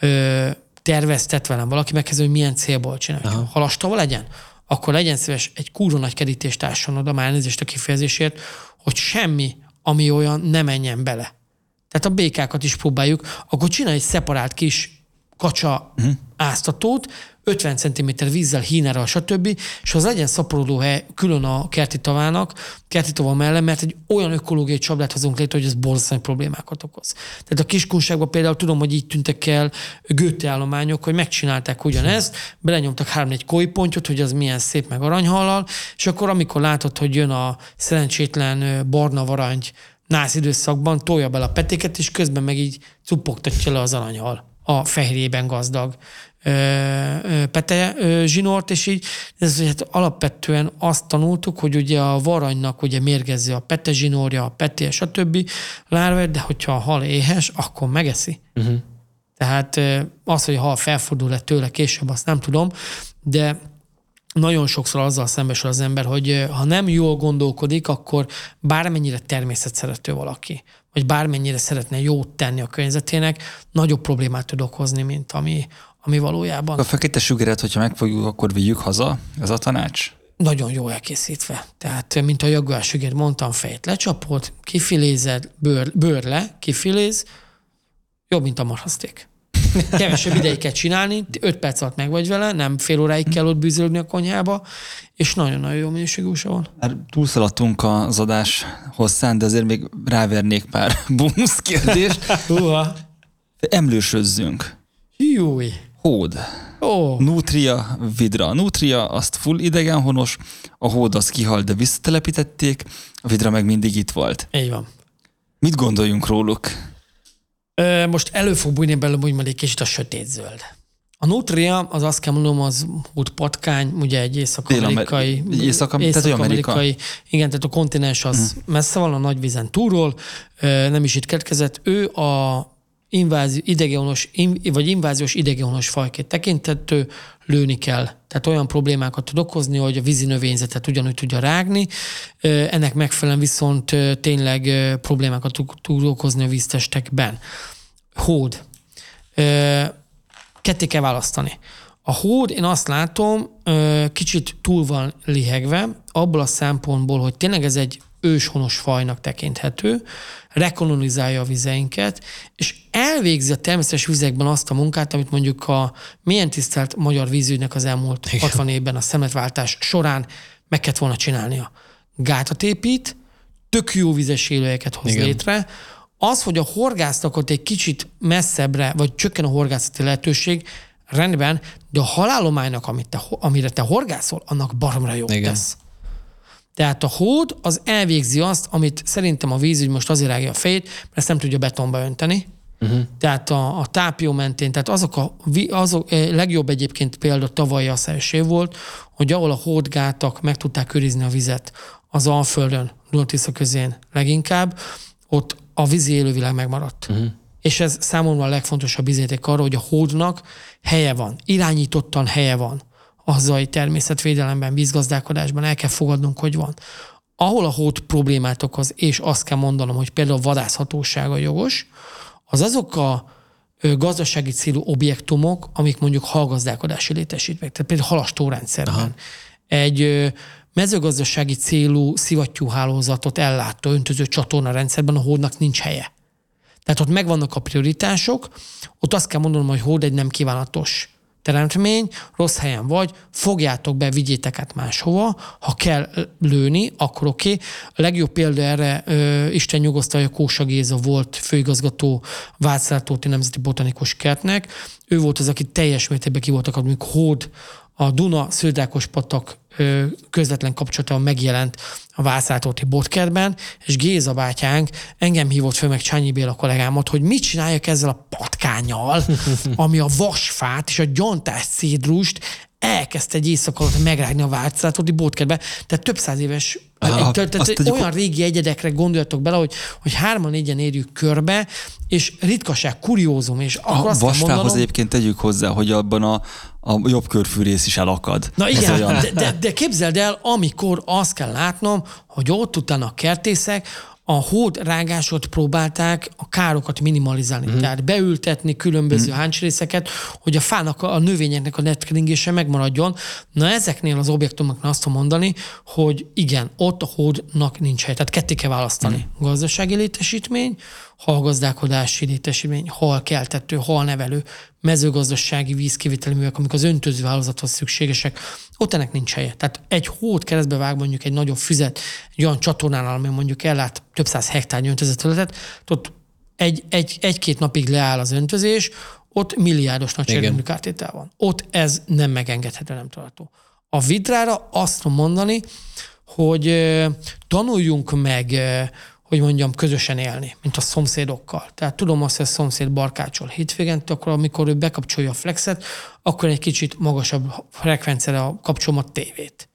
ö, terveztet velem valaki, megkezdő, hogy milyen célból csinálja. Halastava legyen, akkor legyen szíves egy kurva nagy kerítést társon oda, már elnézést a kifejezésért, hogy semmi, ami olyan, ne menjen bele. Tehát a békákat is próbáljuk, akkor csinálj egy szeparált kis kacsa uh-huh. áztatót, 50 cm vízzel, hínárral, stb. És az legyen szaporodó hely külön a kerti tavának, kerti tava mellett, mert egy olyan ökológiai csapdát hozunk létre, hogy ez borzasztó problémákat okoz. Tehát a kiskunságban például tudom, hogy így tűntek el Göte állományok, hogy megcsinálták ugyanezt, belenyomtak három-négy kóipontyot, hogy az milyen szép meg aranyhallal, és akkor amikor látod, hogy jön a szerencsétlen barna varangy nász időszakban, tolja bele a petéket, és közben meg így cupogtatja le az aranyhal a fehérjében gazdag ö, ö, pete ö, zsinort, és így ez hát alapvetően azt tanultuk, hogy ugye a varanynak ugye mérgező a pete zsinórja, a peté, stb. lárver, de hogyha a hal éhes, akkor megeszi. Uh-huh. Tehát az, hogy a hal felfordul-e tőle később, azt nem tudom, de nagyon sokszor azzal szembesül az ember, hogy ö, ha nem jól gondolkodik, akkor bármennyire természetszerető valaki, vagy bármennyire szeretne jót tenni a környezetének, nagyobb problémát tud okozni, mint ami, ami valójában A fekete sügeret, hogyha megfogjuk, akkor vigyük haza, ez a tanács? nagyon jó elkészítve. Tehát, mint a Jaguar sügér mondtam, fejt lecsapod, kifilézed, bőr, bőr le, kifiléz, jobb, mint a marhaszték. Kevesebb ideig kell csinálni, 5 perc alatt meg vagy vele, nem fél óráig kell ott bűzölni a konyhába, és nagyon-nagyon jó minőségű húsa van. Már túlszaladtunk az adás hosszán, de azért még rávernék pár bónusz kérdést. Húha! Emlősözzünk. Júj! Hód. Ó, Nutria, Vidra. A Nutria azt full idegenhonos, a hód az kihalt, de visszatelepítették, a Vidra meg mindig itt volt. így van. Mit gondoljunk róluk? Most elő fog bújni belőle úgymond egy kicsit a sötét zöld. A nutria, az azt kell mondanom, az út patkány, ugye egy észak-amerikai, Észak- észak-amerikai, igen, tehát a kontinens az hmm. messze van a nagy vízen túlról, nem is itt keletkezett. Ő a invázió, idegeonos, vagy inváziós idegeonos fajként tekintető, lőni kell. Tehát olyan problémákat tud okozni, hogy a vízi növényzetet ugyanúgy tudja rágni, ennek megfelelően viszont tényleg problémákat tud, tud okozni a víztestekben. Hód. Ketté kell választani. A hód, én azt látom, kicsit túl van lihegve, abból a szempontból, hogy tényleg ez egy őshonos fajnak tekinthető, rekolonizálja a vizeinket, és elvégzi a természetes vizekben azt a munkát, amit mondjuk a milyen tisztelt magyar vízügynek az elmúlt Igen. 60 évben a szemletváltás során meg kellett volna csinálnia. Gátat épít, tök jó vizes élőhelyeket hoz Igen. létre, az, hogy a horgásztakot egy kicsit messzebbre, vagy csökken a horgászati lehetőség, rendben, de a halálománynak, amit te, amire te horgászol, annak baromra jó tesz. Tehát a hód az elvégzi azt, amit szerintem a vízügy most azért rágja a fejét, mert ezt nem tudja betonba önteni. Uh-huh. Tehát a, a tápió mentén, tehát azok a azok, eh, legjobb egyébként példa tavalyi a év volt, hogy ahol a hódgátak meg tudták őrizni a vizet az Alföldön, Dunatisza közén leginkább, ott a vízi élővilág megmaradt. Uh-huh. És ez számomra a legfontosabb bizonyíték arra, hogy a hódnak helye van, irányítottan helye van a hazai természetvédelemben, vízgazdálkodásban, el kell fogadnunk, hogy van. Ahol a hód problémát okoz, és azt kell mondanom, hogy például a vadászhatósága jogos, az azok a gazdasági célú objektumok, amik mondjuk hallgazdálkodási létesítmények, tehát például halastórendszerben. Aha. Egy mezőgazdasági célú szivattyúhálózatot ellátó öntöző csatorna rendszerben a hódnak nincs helye. Tehát ott megvannak a prioritások, ott azt kell mondanom, hogy hód egy nem kívánatos teremtmény, rossz helyen vagy, fogjátok be, vigyétek át máshova, ha kell lőni, akkor oké. Okay. A legjobb példa erre, ö, Isten nyugosztalja, Kósa Géza volt főigazgató Václártóti Nemzeti Botanikus Kertnek. Ő volt az, aki teljes mértékben ki voltak, amikor hód a Duna Sződákos patak közvetlen kapcsolata megjelent a Vászlátóti botkertben, és Géza bátyánk engem hívott föl meg Csányi Béla kollégámat, hogy mit csináljak ezzel a patkányjal, ami a vasfát és a gyantás cédrust elkezdte egy éjszaka alatt megrágni a Václátóti botkertbe. Tehát több száz éves Aha, tehát olyan régi egyedekre gondoljatok bele, hogy, hogy hárman négyen érjük körbe, és ritkaság, kuriózum, és akkor a azt vasfához mondanom, egyébként tegyük hozzá, hogy abban a, a jobb körfűrész is elakad. Na igen, olyan... de, de, de képzeld el, amikor azt kell látnom, hogy ott utána a kertészek a hód rágásot próbálták a károkat minimalizálni. Uh-huh. Tehát beültetni különböző uh-huh. háncsrészeket, hogy a fának, a növényeknek a netkeringése megmaradjon. Na ezeknél az objektumoknál azt mondani, hogy igen, ott a hódnak nincs hely. Tehát ketté kell választani. Uh-huh. Gazdasági létesítmény, halgazdálkodási létesítmény, hal keltető, hal nevelő, mezőgazdasági vízkiviteli művek, amik az öntöző hálózathoz szükségesek, ott ennek nincs helye. Tehát egy hót keresztbe vág mondjuk egy nagyobb füzet, egy olyan csatornánál, ami mondjuk ellát több száz hektár öntözött területet, ott egy, egy, egy-két napig leáll az öntözés, ott milliárdos nagy kártétel van. Ott ez nem megengedhető, nem tartó. A vidrára azt mondani, hogy tanuljunk meg hogy mondjam, közösen élni, mint a szomszédokkal. Tehát tudom azt, hogy a szomszéd barkácsol hétvégén, akkor amikor ő bekapcsolja a flexet, akkor egy kicsit magasabb frekvenciára kapcsolom a tévét.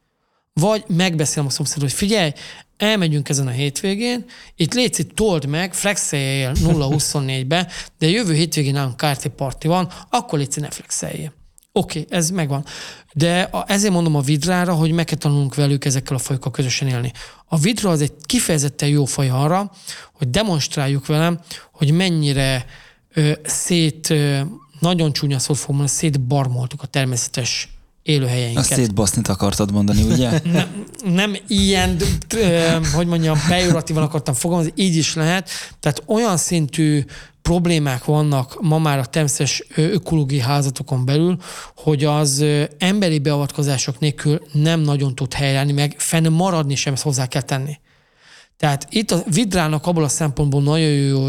Vagy megbeszélem a szomszéd, hogy figyelj, elmegyünk ezen a hétvégén, itt létszik, told meg, flexeljél 0-24-be, de jövő hétvégén nálunk kárti parti van, akkor létszik, ne flexeljél. Oké, okay, ez megvan. De a, ezért mondom a vidrára, hogy meg kell tanulnunk velük ezekkel a fajokkal közösen élni. A vidra az egy kifejezetten jó faj arra, hogy demonstráljuk velem, hogy mennyire ö, szét, ö, nagyon csúnya szót fogom szétbarmoltuk a természetes élőhelyeinket. Azt szétbasznit akartad mondani, ugye? nem, nem ilyen, hogy mondjam, pejoratívan akartam fogalmazni, így is lehet. Tehát olyan szintű problémák vannak ma már a természetes ökológiai házatokon belül, hogy az emberi beavatkozások nélkül nem nagyon tud helyreállni, meg fenn maradni sem ezt hozzá kell tenni. Tehát itt a vidrának abból a szempontból nagyon jó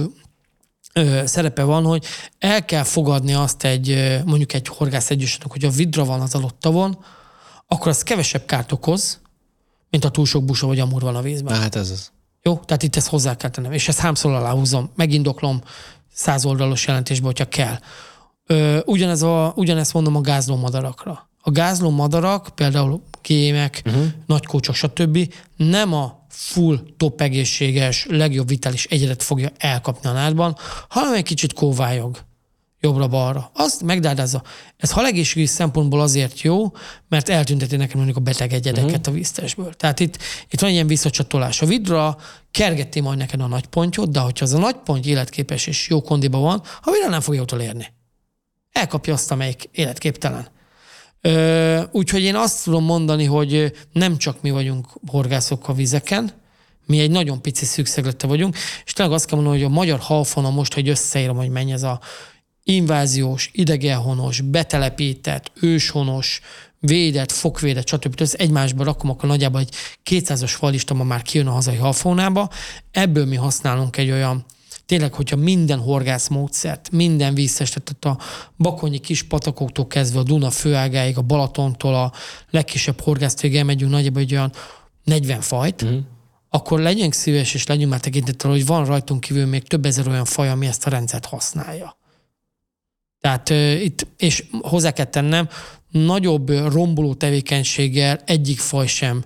szerepe van, hogy el kell fogadni azt egy, mondjuk egy horgász egyesületnek, hogy a vidra van az adott tavon, akkor az kevesebb kárt okoz, mint a túl sok busa vagy amúr van a vízben. Hát ez az. Jó, tehát itt ezt hozzá kell tennem. És ezt hámszor aláhúzom, megindoklom száz oldalos jelentésbe, hogyha kell. ugyanez a, ugyanezt mondom a gázló madarakra. A gázló madarak, például kémek, uh-huh. nagykócsok, stb. nem a full, top egészséges, legjobb vitális egyedet fogja elkapni a nádban, hanem egy kicsit kóvályog jobbra-balra. Azt megdárdázza. Ez halegészségi szempontból azért jó, mert eltünteti nekem mondjuk a beteg egyedeket uh-huh. a víztestből. Tehát itt, itt van ilyen visszacsatolás. A vidra kergeti majd neked a nagy pontyot, de hogyha az a nagy pont életképes és jó kondiba van, a vidra nem fogja utolérni. Elkapja azt, amelyik életképtelen. Úgyhogy én azt tudom mondani, hogy nem csak mi vagyunk horgászok a vizeken, Mi egy nagyon pici szűkszeglete vagyunk, és tényleg azt kell mondanom, hogy a magyar halfona most, hogy összeírom, hogy mennyi ez a inváziós, idegenhonos, betelepített, őshonos, védett, fokvédett, stb. Ez egymásba rakom, akkor nagyjából egy 200-as falista ma már kijön a hazai halfónába. Ebből mi használunk egy olyan, tényleg, hogyha minden horgászmódszert, minden víztestet, tehát a bakonyi kis patakoktól kezdve a Duna főágáig, a Balatontól a legkisebb horgászt megyünk nagyjából egy olyan 40 fajt, mm. akkor legyünk szíves, és legyünk már tekintettel, hogy van rajtunk kívül még több ezer olyan faj, ami ezt a rendszert használja. Tehát uh, itt, és hozzá kell tennem, nagyobb romboló tevékenységgel egyik faj sem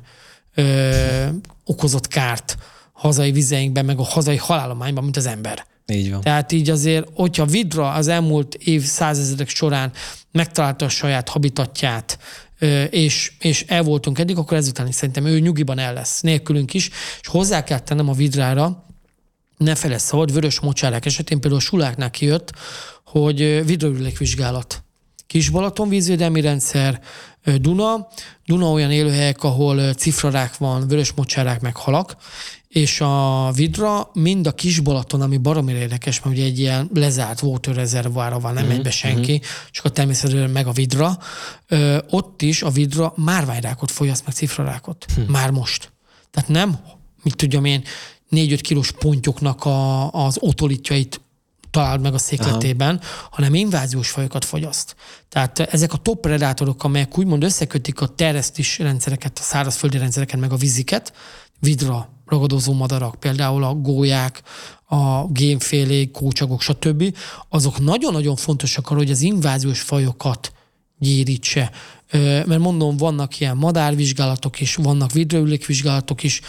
ö, okozott kárt hazai vizeinkben, meg a hazai halálományban, mint az ember. Így van. Tehát így azért, hogyha Vidra az elmúlt év százezredek során megtalálta a saját habitatját, és, és el voltunk eddig, akkor ezután is szerintem ő nyugiban el lesz, nélkülünk is, és hozzá kell tennem a Vidrára, ne felesz szabad, vörös mocsárák esetén például a suláknál kijött, hogy vidraülékvizsgálat. Kis-Balaton vízvédelmi rendszer, Duna. Duna olyan élőhelyek, ahol cifrarák van, vörösmocsárák, meg halak, és a vidra mind a kis Balaton, ami baromira érdekes, mert ugye egy ilyen lezárt water rezervoára van, nem mm-hmm. megy be senki, mm-hmm. csak a természetesen meg a vidra. Ö, ott is a vidra márványrákot folyaszt, meg cifrarákot. Hm. Már most. Tehát nem, mit tudjam én, 4-5 kilós pontyoknak a, az otolítjait találd meg a székletében, Aha. hanem inváziós fajokat fogyaszt. Tehát ezek a top predátorok, amelyek úgymond összekötik a teresztis rendszereket, a szárazföldi rendszereket, meg a víziket, vidra ragadozó madarak, például a gólyák, a gémfélék, kócsagok, stb. Azok nagyon-nagyon fontosak arra, hogy az inváziós fajokat gyérítse. Mert mondom, vannak ilyen madárvizsgálatok is, vannak vidrőülékvizsgálatok is,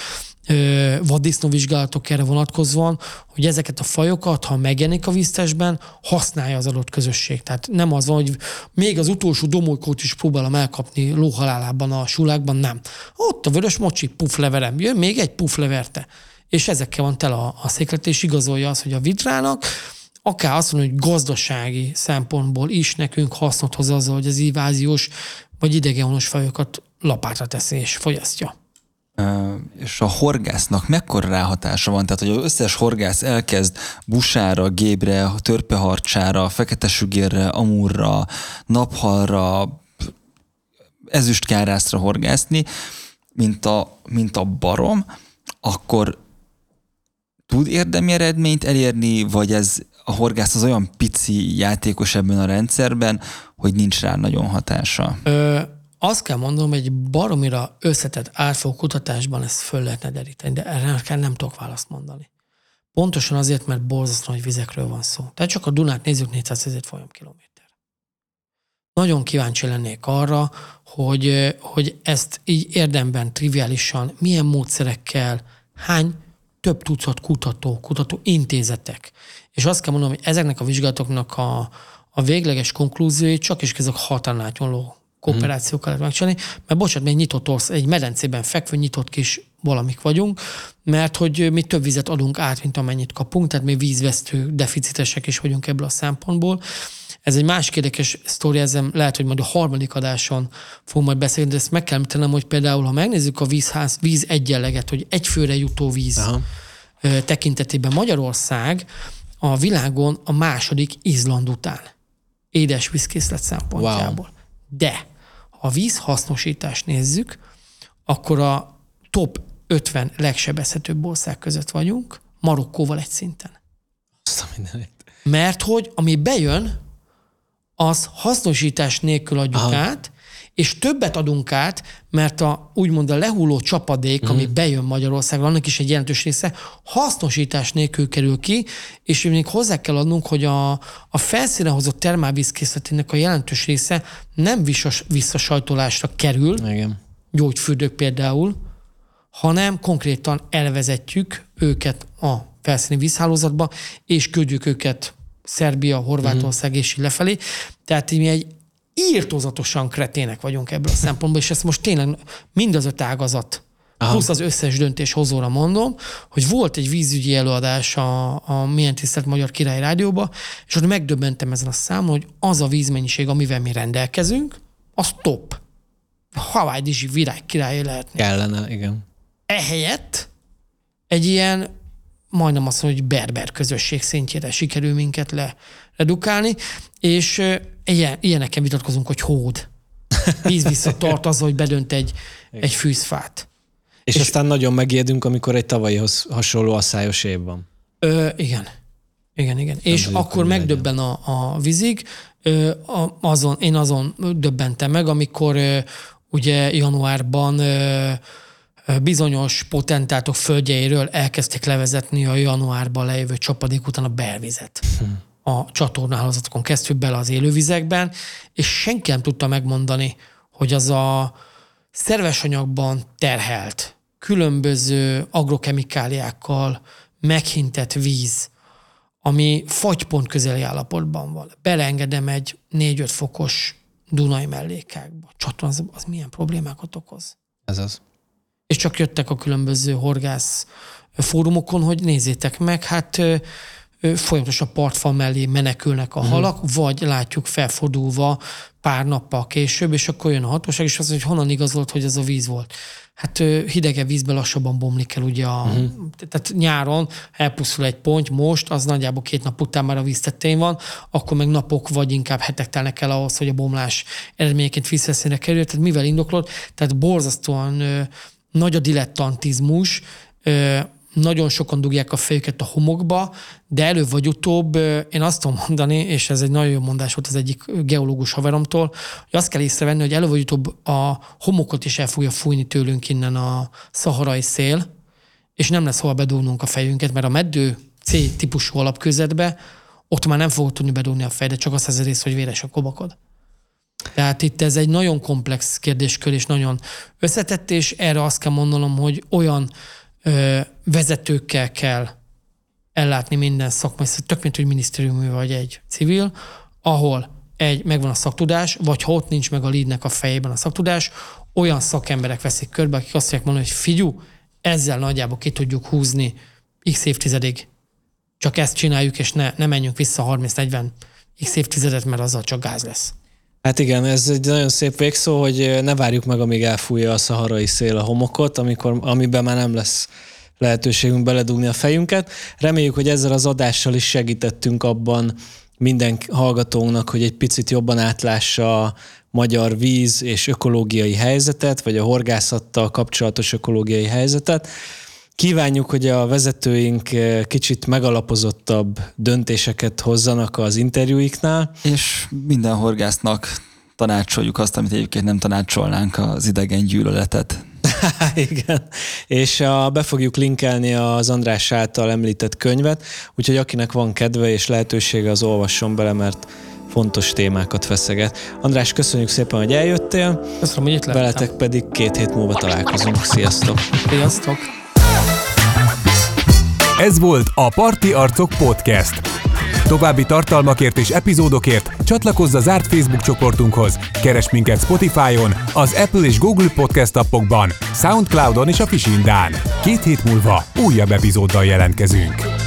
vaddisznóvizsgálatok erre vonatkozóan, hogy ezeket a fajokat, ha megjelenik a víztestben, használja az adott közösség. Tehát nem az van, hogy még az utolsó domolykót is próbálom elkapni lóhalálában a sulákban, nem. Ott a vörös mocsi, pufleverem, jön még egy pufleverte. És ezekkel van tele a, a széklet, és igazolja az, hogy a vitrának akár azt mondom, hogy gazdasági szempontból is nekünk hasznot hoz azzal, hogy az inváziós vagy idegenhonos fajokat lapátra teszi és fogyasztja és a horgásznak mekkora ráhatása van? Tehát, hogy az összes horgász elkezd busára, gébre, törpeharcsára, fekete sügérre, amurra, naphalra, ezüstkárászra horgászni, mint a, mint a barom, akkor tud érdemi eredményt elérni, vagy ez a horgász az olyan pici játékos ebben a rendszerben, hogy nincs rá nagyon hatása? Ö- azt kell mondanom, hogy egy baromira összetett átfogó kutatásban ezt föl lehetne deríteni, de erre nem tudok választ mondani. Pontosan azért, mert borzasztó nagy vizekről van szó. Tehát csak a Dunát nézzük 400 ezer folyamkilométer. Nagyon kíváncsi lennék arra, hogy, hogy ezt így érdemben, triviálisan, milyen módszerekkel, hány több tucat kutató, kutató intézetek. És azt kell mondanom, hogy ezeknek a vizsgálatoknak a, a végleges konklúziói csak is ezek határon átnyúló kooperációkkal lehet megcsinálni, mert bocsánat, egy nyitott orsz, egy medencében fekvő nyitott kis valamik vagyunk, mert hogy mi több vizet adunk át, mint amennyit kapunk, tehát mi vízvesztő deficitesek is vagyunk ebből a szempontból. Ez egy másik érdekes sztori, ezen lehet, hogy majd a harmadik adáson fogunk majd beszélni, de ezt meg kell említenem, hogy például, ha megnézzük a vízház, víz egyenleget, hogy egyfőre jutó víz Aha. tekintetében Magyarország a világon a második Izland után édes vízkészlet szempontjából. Wow. De ha vízhasznosítást nézzük, akkor a top 50 legsebezhetőbb ország között vagyunk, Marokkóval egy szinten. Mert hogy ami bejön, az hasznosítás nélkül adjuk Aha. át, és többet adunk át, mert a úgymond a lehulló csapadék, mm. ami mhm. bejön Magyarországra, annak is egy jelentős része, hasznosítás nélkül kerül ki, és még hozzá kell adnunk, hogy a, a felszíne hozott termálvízkészletének a jelentős része nem visszasajtolásra kerül, Igen. gyógyfürdők például, hanem konkrétan elvezetjük őket a felszíni vízhálózatba, és küldjük őket Szerbia, Horvátország mm. és így lefelé. Tehát mi egy írtózatosan kretének vagyunk ebből a szempontból, és ezt most tényleg mind az öt ágazat Aha. plusz az összes döntéshozóra mondom, hogy volt egy vízügyi előadás a, a Milyen Tisztelt Magyar Király Rádióba, és ott megdöbbentem ezen a számon, hogy az a vízmennyiség, amivel mi rendelkezünk, az top. Hawaii Dizsi virág király lehetne. Kellene, igen. Ehelyett egy ilyen, majdnem azt mondom, hogy berber közösség szintjére sikerül minket le, redukálni, és ilyen, ilyeneken vitatkozunk, hogy hód. Víz visszatart az, hogy bedönt egy, egy fűzfát. És, és aztán nagyon megijedünk, amikor egy tavalyihoz hasonló asszályos év van. Ö, igen. Igen, igen. Nem és akkor megdöbben a, a vízig. Ö, a, azon, én azon döbbentem meg, amikor ö, ugye januárban ö, bizonyos potentátok földjeiről elkezdték levezetni a januárban lejövő csapadék után a belvizet. Hm. A csatornahálózatokon keresztül bele az élővizekben, és senki nem tudta megmondani, hogy az a szerves anyagban terhelt, különböző agrokemikáliákkal meghintett víz, ami fagypont közeli állapotban van. Beleengedem egy 4-5 fokos Dunai mellékákba. Csatorna, az, az milyen problémákat okoz? Ez az. És csak jöttek a különböző horgász fórumokon, hogy nézzétek meg, hát folyamatosan partfal mellé menekülnek a uh-huh. halak, vagy látjuk felfordulva pár nappal később, és akkor jön a hatóság, és az, hogy honnan igazolt, hogy ez a víz volt. Hát hidegebb vízbe lassabban bomlik el ugye a, uh-huh. tehát nyáron elpusztul egy pont, most az nagyjából két nap után már a víz tettén van, akkor meg napok vagy inkább hetek telnek el ahhoz, hogy a bomlás eredményeként vízveszélyre kerül. Tehát mivel indoklott, tehát borzasztóan ö, nagy a dilettantizmus, ö, nagyon sokan dugják a fejüket a homokba, de előbb vagy utóbb én azt tudom mondani, és ez egy nagyon jó mondás volt az egyik geológus haveromtól, hogy azt kell észrevenni, hogy előbb vagy utóbb a homokot is el fogja fújni tőlünk innen a szaharai szél, és nem lesz hova bedúlnunk a fejünket, mert a meddő C-típusú alapközetbe ott már nem fogod tudni bedúlni a fejed, csak az az rész, hogy véres a kobakod. Tehát itt ez egy nagyon komplex kérdéskör, és nagyon összetett, és erre azt kell mondanom, hogy olyan vezetőkkel kell ellátni minden szakmai, tök mint, hogy minisztériumi vagy egy civil, ahol egy, megvan a szaktudás, vagy ha ott nincs meg a leadnek a fejében a szaktudás, olyan szakemberek veszik körbe, akik azt mondják mondani, hogy figyú, ezzel nagyjából ki tudjuk húzni x évtizedig. Csak ezt csináljuk, és ne, ne menjünk vissza 30-40 x évtizedet, mert azzal csak gáz lesz. Hát igen, ez egy nagyon szép végszó, hogy ne várjuk meg, amíg elfújja a szaharai szél a homokot, amikor, amiben már nem lesz lehetőségünk beledugni a fejünket. Reméljük, hogy ezzel az adással is segítettünk abban minden hallgatónak, hogy egy picit jobban átlássa a magyar víz és ökológiai helyzetet, vagy a horgászattal kapcsolatos ökológiai helyzetet. Kívánjuk, hogy a vezetőink kicsit megalapozottabb döntéseket hozzanak az interjúiknál. És minden horgásznak tanácsoljuk azt, amit egyébként nem tanácsolnánk, az idegen gyűlöletet. Igen, és a, be fogjuk linkelni az András által említett könyvet, úgyhogy akinek van kedve és lehetősége, az olvasson bele, mert fontos témákat feszeget. András, köszönjük szépen, hogy eljöttél. Köszönöm, hogy itt Veletek pedig két hét múlva találkozunk. Sziasztok! Sziasztok! Ez volt a Parti Arcok Podcast. További tartalmakért és epizódokért csatlakozz a zárt Facebook csoportunkhoz, keres minket Spotify-on, az Apple és Google Podcast appokban, Soundcloud-on és a Fisindán. Két hét múlva újabb epizóddal jelentkezünk.